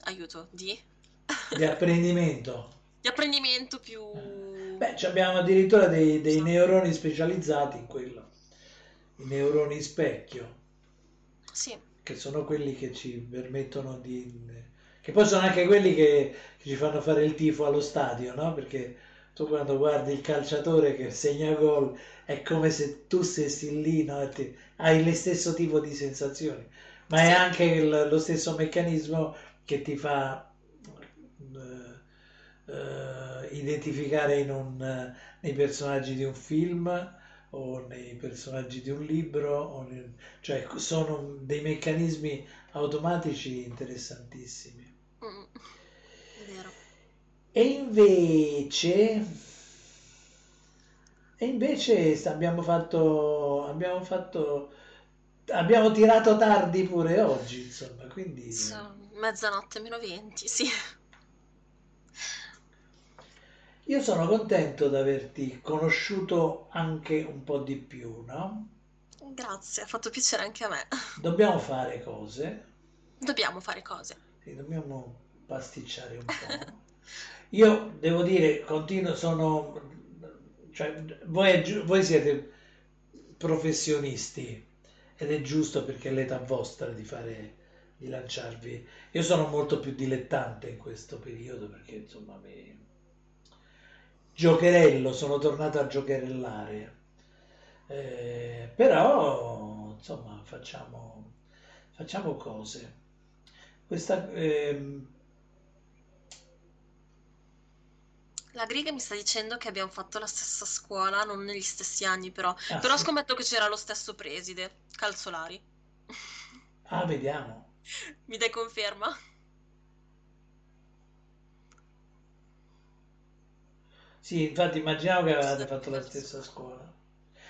aiuto, di, Di apprendimento. di apprendimento più... Beh, abbiamo addirittura dei, dei neuroni specializzati in quello. I neuroni specchio, Sì, che sono quelli che ci permettono di... che poi sono anche quelli che, che ci fanno fare il tifo allo stadio, no? Perché tu quando guardi il calciatore che segna gol è come se tu stessi lì, no? Ti- hai lo stesso tipo di sensazioni, ma è Sì. anche il- lo stesso meccanismo che ti fa eh, eh, identificare in un, nei personaggi di un film o nei personaggi di un libro, o nel, cioè sono dei meccanismi automatici interessantissimi. Mm, vero. E invece, e invece abbiamo fatto, abbiamo fatto, abbiamo tirato tardi pure oggi, insomma, quindi... So, mezzanotte meno 20, sì. Io sono contento di averti conosciuto anche un po' di più, no? Grazie, ha fatto piacere anche a me. Dobbiamo fare cose. Dobbiamo fare cose. Sì, dobbiamo pasticciare un po'. Io devo dire, continuo, sono... Cioè, voi, voi siete professionisti ed è giusto perché è l'età vostra di fare di lanciarvi. Io sono molto più dilettante in questo periodo perché insomma mi giocherello, sono tornato a giocherellare. Eh, però, insomma, facciamo, facciamo cose. Questa, ehm... La Griga mi sta dicendo che abbiamo fatto la stessa scuola, non negli stessi anni però. Ah, però sì. scommetto che c'era lo stesso preside, Calzolari. Ah, vediamo. Mi dai conferma? Sì, infatti immaginavo che avevate fatto la stessa scuola.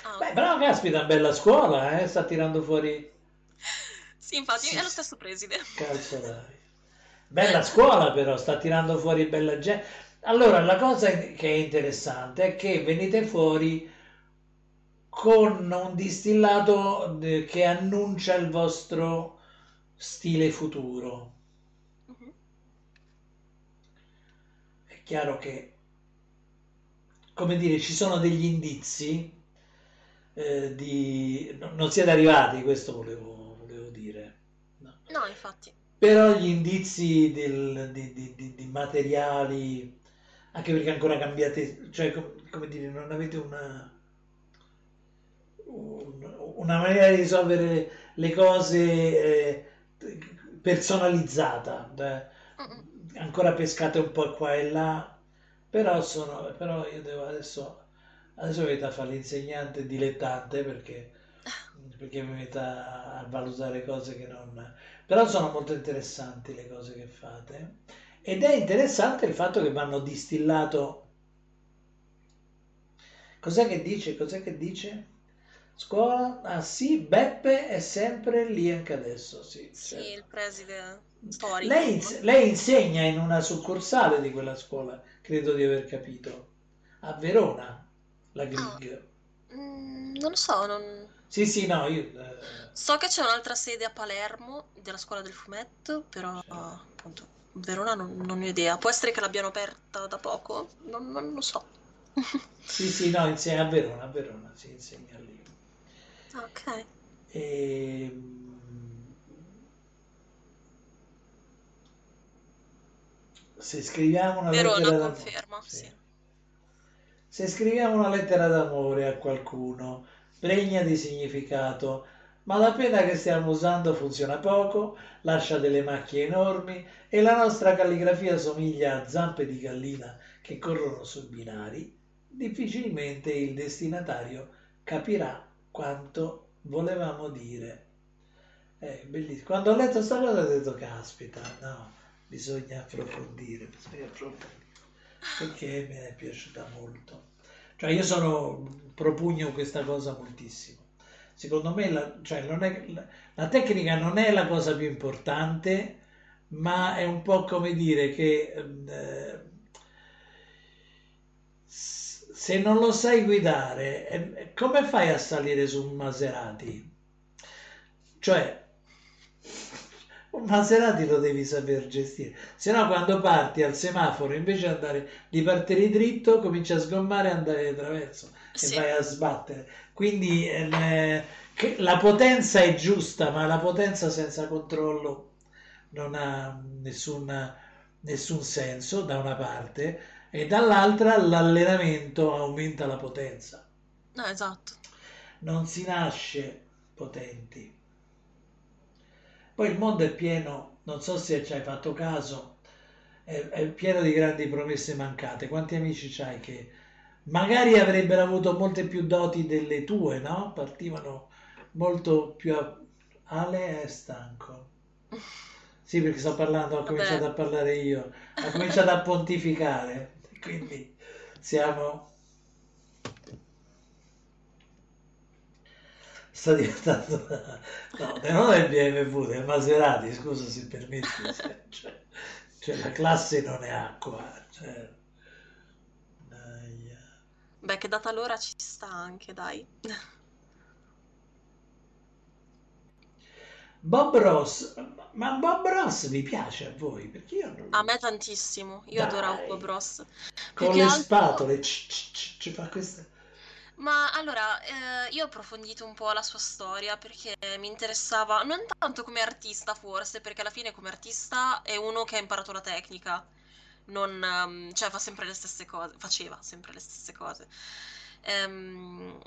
Ah, Beh, però caspita, bella scuola, eh? Sta tirando fuori Sì, infatti Sì, è lo stesso preside. calzolari. Bella scuola però, sta tirando fuori bella gente. Allora, la cosa che è interessante è che venite fuori con un distillato eh, che annuncia il vostro stile futuro. Mhm. È chiaro che, come dire, ci sono degli indizi eh, di... no- Non siete arrivati, questo volevo, volevo dire. No. No, infatti. Però gli indizi del- di, di- di- materiali, anche perché ancora cambiate, cioè com- come dire, non avete una, un- una maniera di risolvere le cose eh, personalizzata, eh, ancora pescate un po' qua e là, però, sono, però io devo adesso, adesso mi metto a fare l'insegnante dilettante perché, perché mi metto a, valutare cose che non... Però sono molto interessanti le cose che fate ed è interessante il fatto che vanno distillato... Cos'è che dice? Cos'è che dice? Scuola? Ah sì, Beppe è sempre lì anche adesso, sì. Sì, certo. il preside storico. Lei, lei insegna in una succursale di quella scuola, credo di aver capito, a Verona, la Grig. Mm, non lo so, non... Sì, sì, no, io... eh, So che c'è un'altra sede a Palermo della scuola del fumetto, però appunto Verona non, non ho idea. Può essere che l'abbiano aperta da poco? Non, non lo so. sì, sì, no, insegna a Verona, a Verona, si insegna lì. Ok. Ehm, Se scriviamo una Verona lettera d'amore, conferma, sì. sì. Se scriviamo una lettera d'amore a qualcuno, pregna di significato, ma la penna che stiamo usando funziona poco, lascia delle macchie enormi e la nostra calligrafia somiglia a zampe di gallina che corrono sui binari, difficilmente il destinatario capirà quanto volevamo dire. Bellissimo. Quando ho letto questa cosa ho detto, caspita, no, bisogna approfondire, bisogna approfondire perché mi è piaciuta molto. Cioè io sono, propugno questa cosa moltissimo. Secondo me la, cioè è, la, la tecnica non è la cosa più importante, ma è un po' come dire che eh, s- se non lo sai guidare, eh, come fai a salire su un Maserati? Cioè, un Maserati lo devi saper gestire, se no quando parti al semaforo invece di andare di partire dritto cominci a sgommare e andare di traverso e Sì. vai a sbattere. Quindi eh, la potenza è giusta, ma la potenza senza controllo non ha nessun, nessun senso da una parte e dall'altra l'allenamento aumenta la potenza. No, esatto. Non si nasce potenti. Poi il mondo è pieno, non so se ci hai fatto caso, è, è pieno di grandi promesse mancate. Quanti amici c'hai che magari avrebbero avuto molte più doti delle tue, no? Partivano molto più... A... Ale è stanco. Sì, perché sto parlando, ho cominciato a parlare io, ho cominciato a pontificare, quindi siamo... Sta diventando... No, non è il BMW, è il Maserati, scusa se permetti. Cioè, cioè, la classe non è acqua. Cioè... Beh, che data l'ora ci sta anche, dai. Bob Ross, ma Bob Ross vi piace a voi? Perché io non... A me tantissimo, io Dai. adoravo Bob Ross. Con le altro... spatole ci fa questa... Ma allora, eh, io ho approfondito un po' la sua storia perché mi interessava, non tanto come artista forse, perché alla fine come artista è uno che ha imparato la tecnica, non, um, cioè fa sempre le stesse cose, faceva sempre le stesse cose. Ehm,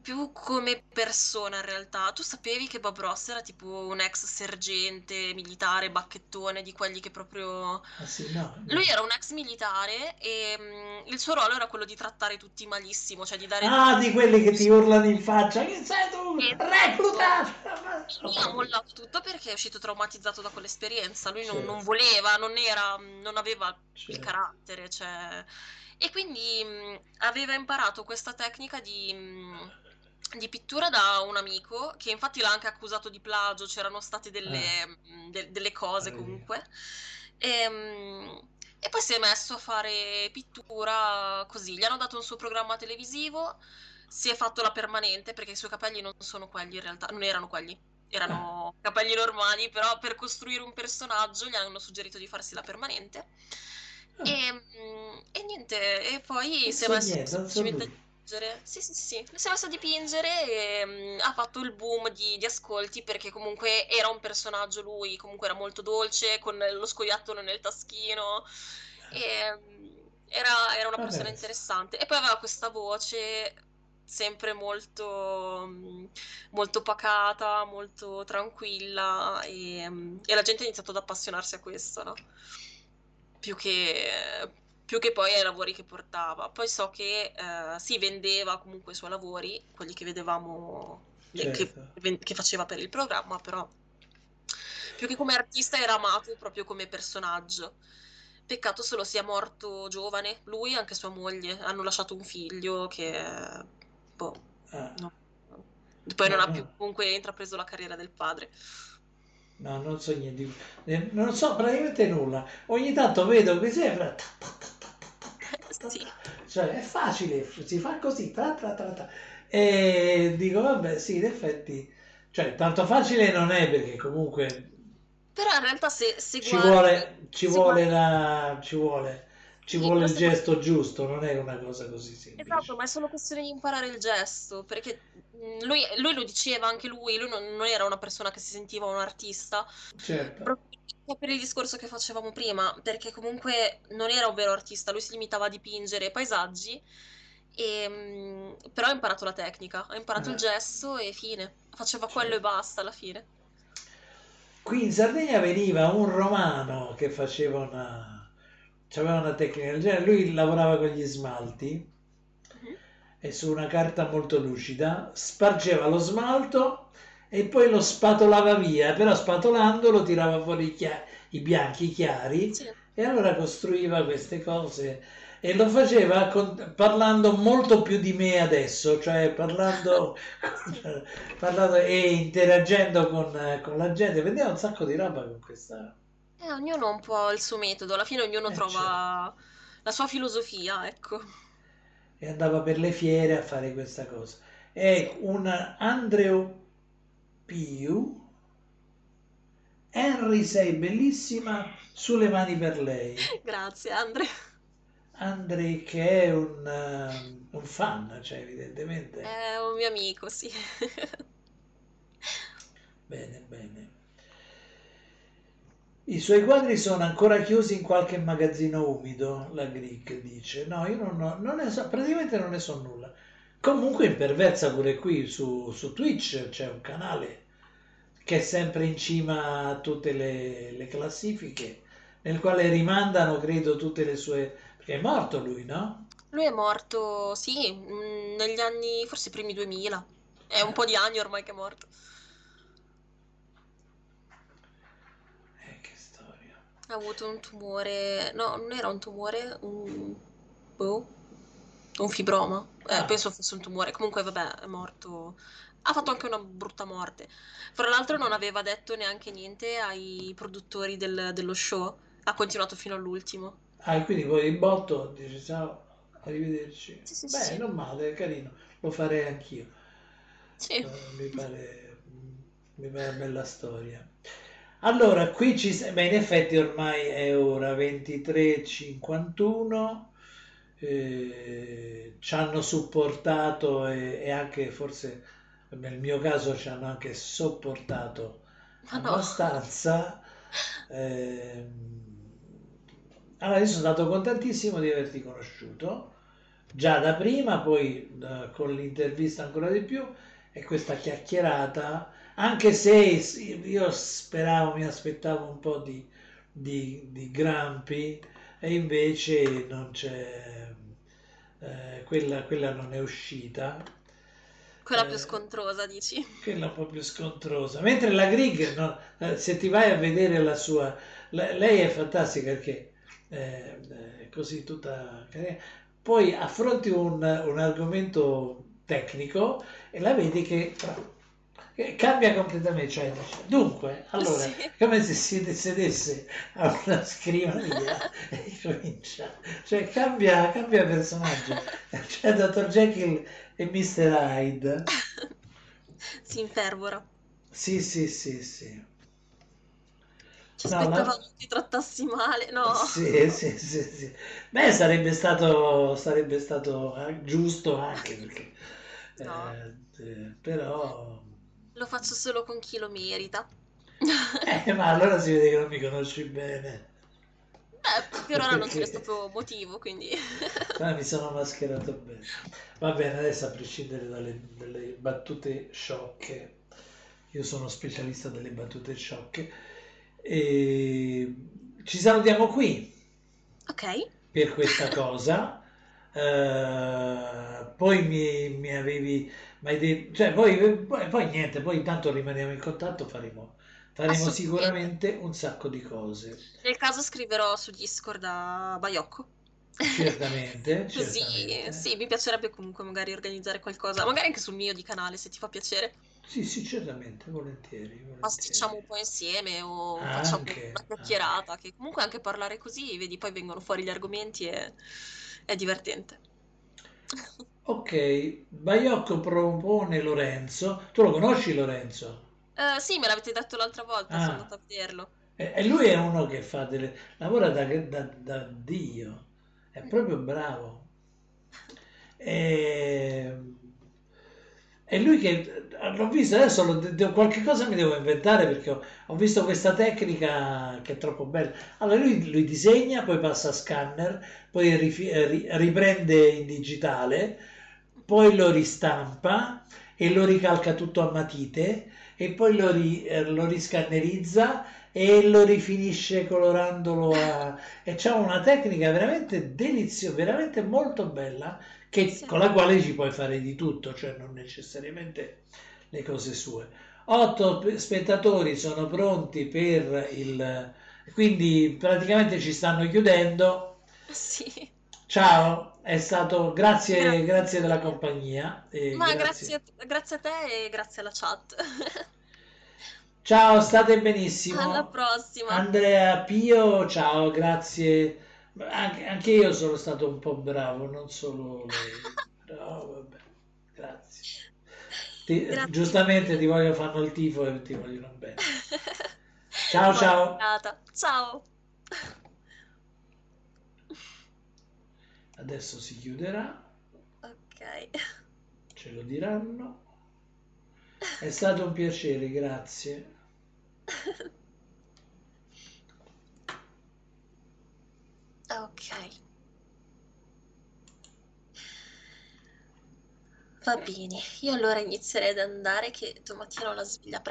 più come persona in realtà. Tu sapevi che Bob Ross era tipo un ex sergente militare, bacchettone, di quelli che proprio... Ah, sì, no, no. Lui era un ex militare e um, il suo ruolo era quello di trattare tutti malissimo, cioè di dare... Ah, di quelli che ti urlano in faccia, che sei tu? Recluta! Lui ha mollato tutto perché è uscito traumatizzato da quell'esperienza. Lui certo. non, non, voleva, non era, non aveva certo. il carattere, cioè... E quindi mh, aveva imparato questa tecnica di... Mh, di pittura da un amico che infatti l'ha anche accusato di plagio, c'erano state delle, eh. de- delle cose comunque. E, ehm, e, poi si è messo a fare pittura così, gli hanno dato un suo programma televisivo, si è fatto la permanente perché i suoi capelli non sono quelli in realtà, non erano quelli, erano eh. capelli normali, però per costruire un personaggio gli hanno suggerito di farsi la permanente. Eh. E, e, niente, e poi si è messo semplicemente dipingere. Sì, sì, sì. Si è messo a dipingere e um, ha fatto il boom di, di, ascolti perché comunque era un personaggio lui, comunque era molto dolce, con lo scoiattolo nel taschino. E, um, era, era, una persona interessante. E poi aveva questa voce sempre molto, um, molto pacata, molto tranquilla e, e la gente ha iniziato ad appassionarsi a questo, no? Più che più che poi ai lavori che portava. Poi so che eh, si vendeva comunque i suoi lavori, quelli che vedevamo, certo. che, che, faceva per il programma, però più che come artista era amato proprio come personaggio. Peccato solo sia morto giovane, lui e anche sua moglie hanno lasciato un figlio che... Boh, ah. no. Poi no, non ha più comunque intrapreso la carriera del padre. No, non so niente, non so praticamente nulla. Ogni tanto vedo così e sì. Cioè, è facile, si fa così, tra, tra, tra, tra. E dico, vabbè, sì, in effetti, cioè, tanto facile non è perché comunque... Però in realtà se, se ci guardi, vuole, ci vuole, guardi... la, ci vuole, ci vuole il gesto poi... giusto, non è una cosa così semplice. Esatto, ma è solo questione di imparare il gesto, perché lui, lui lo diceva anche lui, lui non, non, era una persona che si sentiva un artista. Certo. Proprio per il discorso che facevamo prima, perché comunque non era un vero artista, lui si limitava a dipingere paesaggi, e, mm, però ha imparato la tecnica, ha imparato eh. il gesto e fine, faceva certo. quello e basta alla fine. Qui in Sardegna veniva un romano che faceva una, aveva una tecnica del genere, lui lavorava con gli smalti uh-huh. e su una carta molto lucida spargeva lo smalto e poi lo spatolava via, però spatolandolo tirava fuori i, chia- i bianchi chiari sì. e allora costruiva queste cose e lo faceva con, parlando molto più di me adesso, cioè parlando, con, parlando e interagendo con, con, la gente, vedeva un sacco di roba con questa... Eh, ognuno ha un po' il suo metodo, alla fine ognuno eh, trova certo. la sua filosofia, ecco. E andava per le fiere a fare questa cosa. È un Andreu più Henry sei bellissima sulle mani per lei grazie Andre Andre che è un, uh, un fan cioè evidentemente è un mio amico sì bene bene i suoi quadri sono ancora chiusi in qualche magazzino umido, la Greek dice. No, io non, ho, non ne so, praticamente non ne so nulla. Comunque imperversa pure qui su, su Twitch c'è un canale che è sempre in cima a tutte le, le, classifiche, nel quale rimandano, credo, tutte le sue... perché è morto lui, no? Lui è morto, sì, mm, negli anni, forse i primi 2000. È un po' di anni ormai che è morto. Eh, che storia. Ha avuto un tumore, no, non era un tumore, un, boh, un fibroma. Eh, Ah. penso fosse un tumore. Comunque, vabbè, è morto. Ha fatto anche una brutta morte. Fra l'altro, non aveva detto neanche niente ai produttori del- dello show. Ha continuato fino all'ultimo. Ah, e quindi poi il botto dice ciao, arrivederci. Sì, sì, Beh, sì. non male, è carino, lo farei anch'io. Sì. Eh, mi pare, mi pare una bella storia. Allora, qui ci... Beh, in effetti ormai è ora 23.51, eh, ci hanno supportato e, e anche forse nel mio caso ci hanno anche sopportato Ma no. abbastanza. Ehm, allora, io sono stato contentissimo di averti conosciuto già da prima, poi eh, con l'intervista ancora di più e questa chiacchierata, anche se io speravo, mi aspettavo un po' di, di, di Grampi e invece non c'è, eh, quella, quella non è uscita. Quella Eh, più scontrosa, dici? quella un po' più scontrosa. Mentre la Grieg, no, eh, se ti vai a vedere la sua, la- lei è fantastica perché eh, è così tutta carina. Poi affronti un, un argomento tecnico e la vedi che cambia completamente. Cioè, dunque, allora, Sì. come se si sedesse a una scrivania e comincia, cioè cambia, cambia personaggio. C'è Dr. Jekyll e Mr. Hyde. Si infervora. Sì, sì, sì, sì. Ci No, aspettavamo la- che trattassi male, no? Sì, sì, sì, sì. Beh, sarebbe stato, sarebbe stato eh, giusto anche perché, No. eh, eh, però, Lo faccio solo con chi lo merita. eh, ma allora si vede che non mi conosci bene. Beh, per ora non Perché- stato motivo, quindi... Ah, mi sono mascherato bene. Va bene, adesso a prescindere dalle, dalle battute sciocche, io sono specialista delle battute sciocche, e ci salutiamo qui. Ok, per questa cosa. Eh, poi mi, mi avevi mai detto, cioè poi, poi, poi niente, poi intanto rimaniamo in contatto, faremo, faremo sicuramente un sacco di cose. nel caso scriverò su Discord a Baiocco. Certamente, Così, certamente. sì, mi piacerebbe comunque magari organizzare qualcosa, magari anche sul mio di canale, se ti fa piacere. Sì, sì, certamente, volentieri, volentieri. Pasticciamo un po' insieme o facciamo Anche, una chiacchierata, che comunque anche parlare così, vedi, poi vengono fuori gli argomenti e è divertente. Ok, Baiocco propone Lorenzo. Tu lo conosci Lorenzo? Eh, sì, me l'avete detto l'altra volta, Ah. sono andata a vederlo. E, e lui è uno che fa delle... lavora da, da- da Dio, è proprio bravo. E, e lui che l'ho visto adesso, lo- de- qualche cosa mi devo inventare perché ho, ho visto questa tecnica che è troppo bella. Allora lui, lui disegna, poi passa a scanner, poi rifi- ri- riprende in digitale, poi lo ristampa e lo ricalca tutto a matite e poi lo, ri- eh, lo riscannerizza e lo rifinisce colorandolo a... e c'ha una tecnica veramente deliziosa, veramente molto bella che- Sì. con la quale ci puoi fare di tutto, cioè non necessariamente le cose sue. Otto spettatori sono pronti per il... quindi praticamente ci stanno chiudendo. Sì, Ciao, è stato grazie, Grazie. grazie della compagnia. ma grazie. grazie, a te e grazie alla chat. Ciao, state benissimo. Alla prossima. Andrea Pio, ciao, grazie. Anche, anche io sono stato un po' bravo, non solo lei. Però vabbè, grazie. Ti- Grazie giustamente ti voglio fanno il tifo e ti vogliono bene. Ciao, ciao. Ciao. Adesso si chiuderà, Ok. ce lo diranno. È stato un piacere, grazie. Ok. Va bene, io allora inizierei ad andare che domattina ho la sveglia.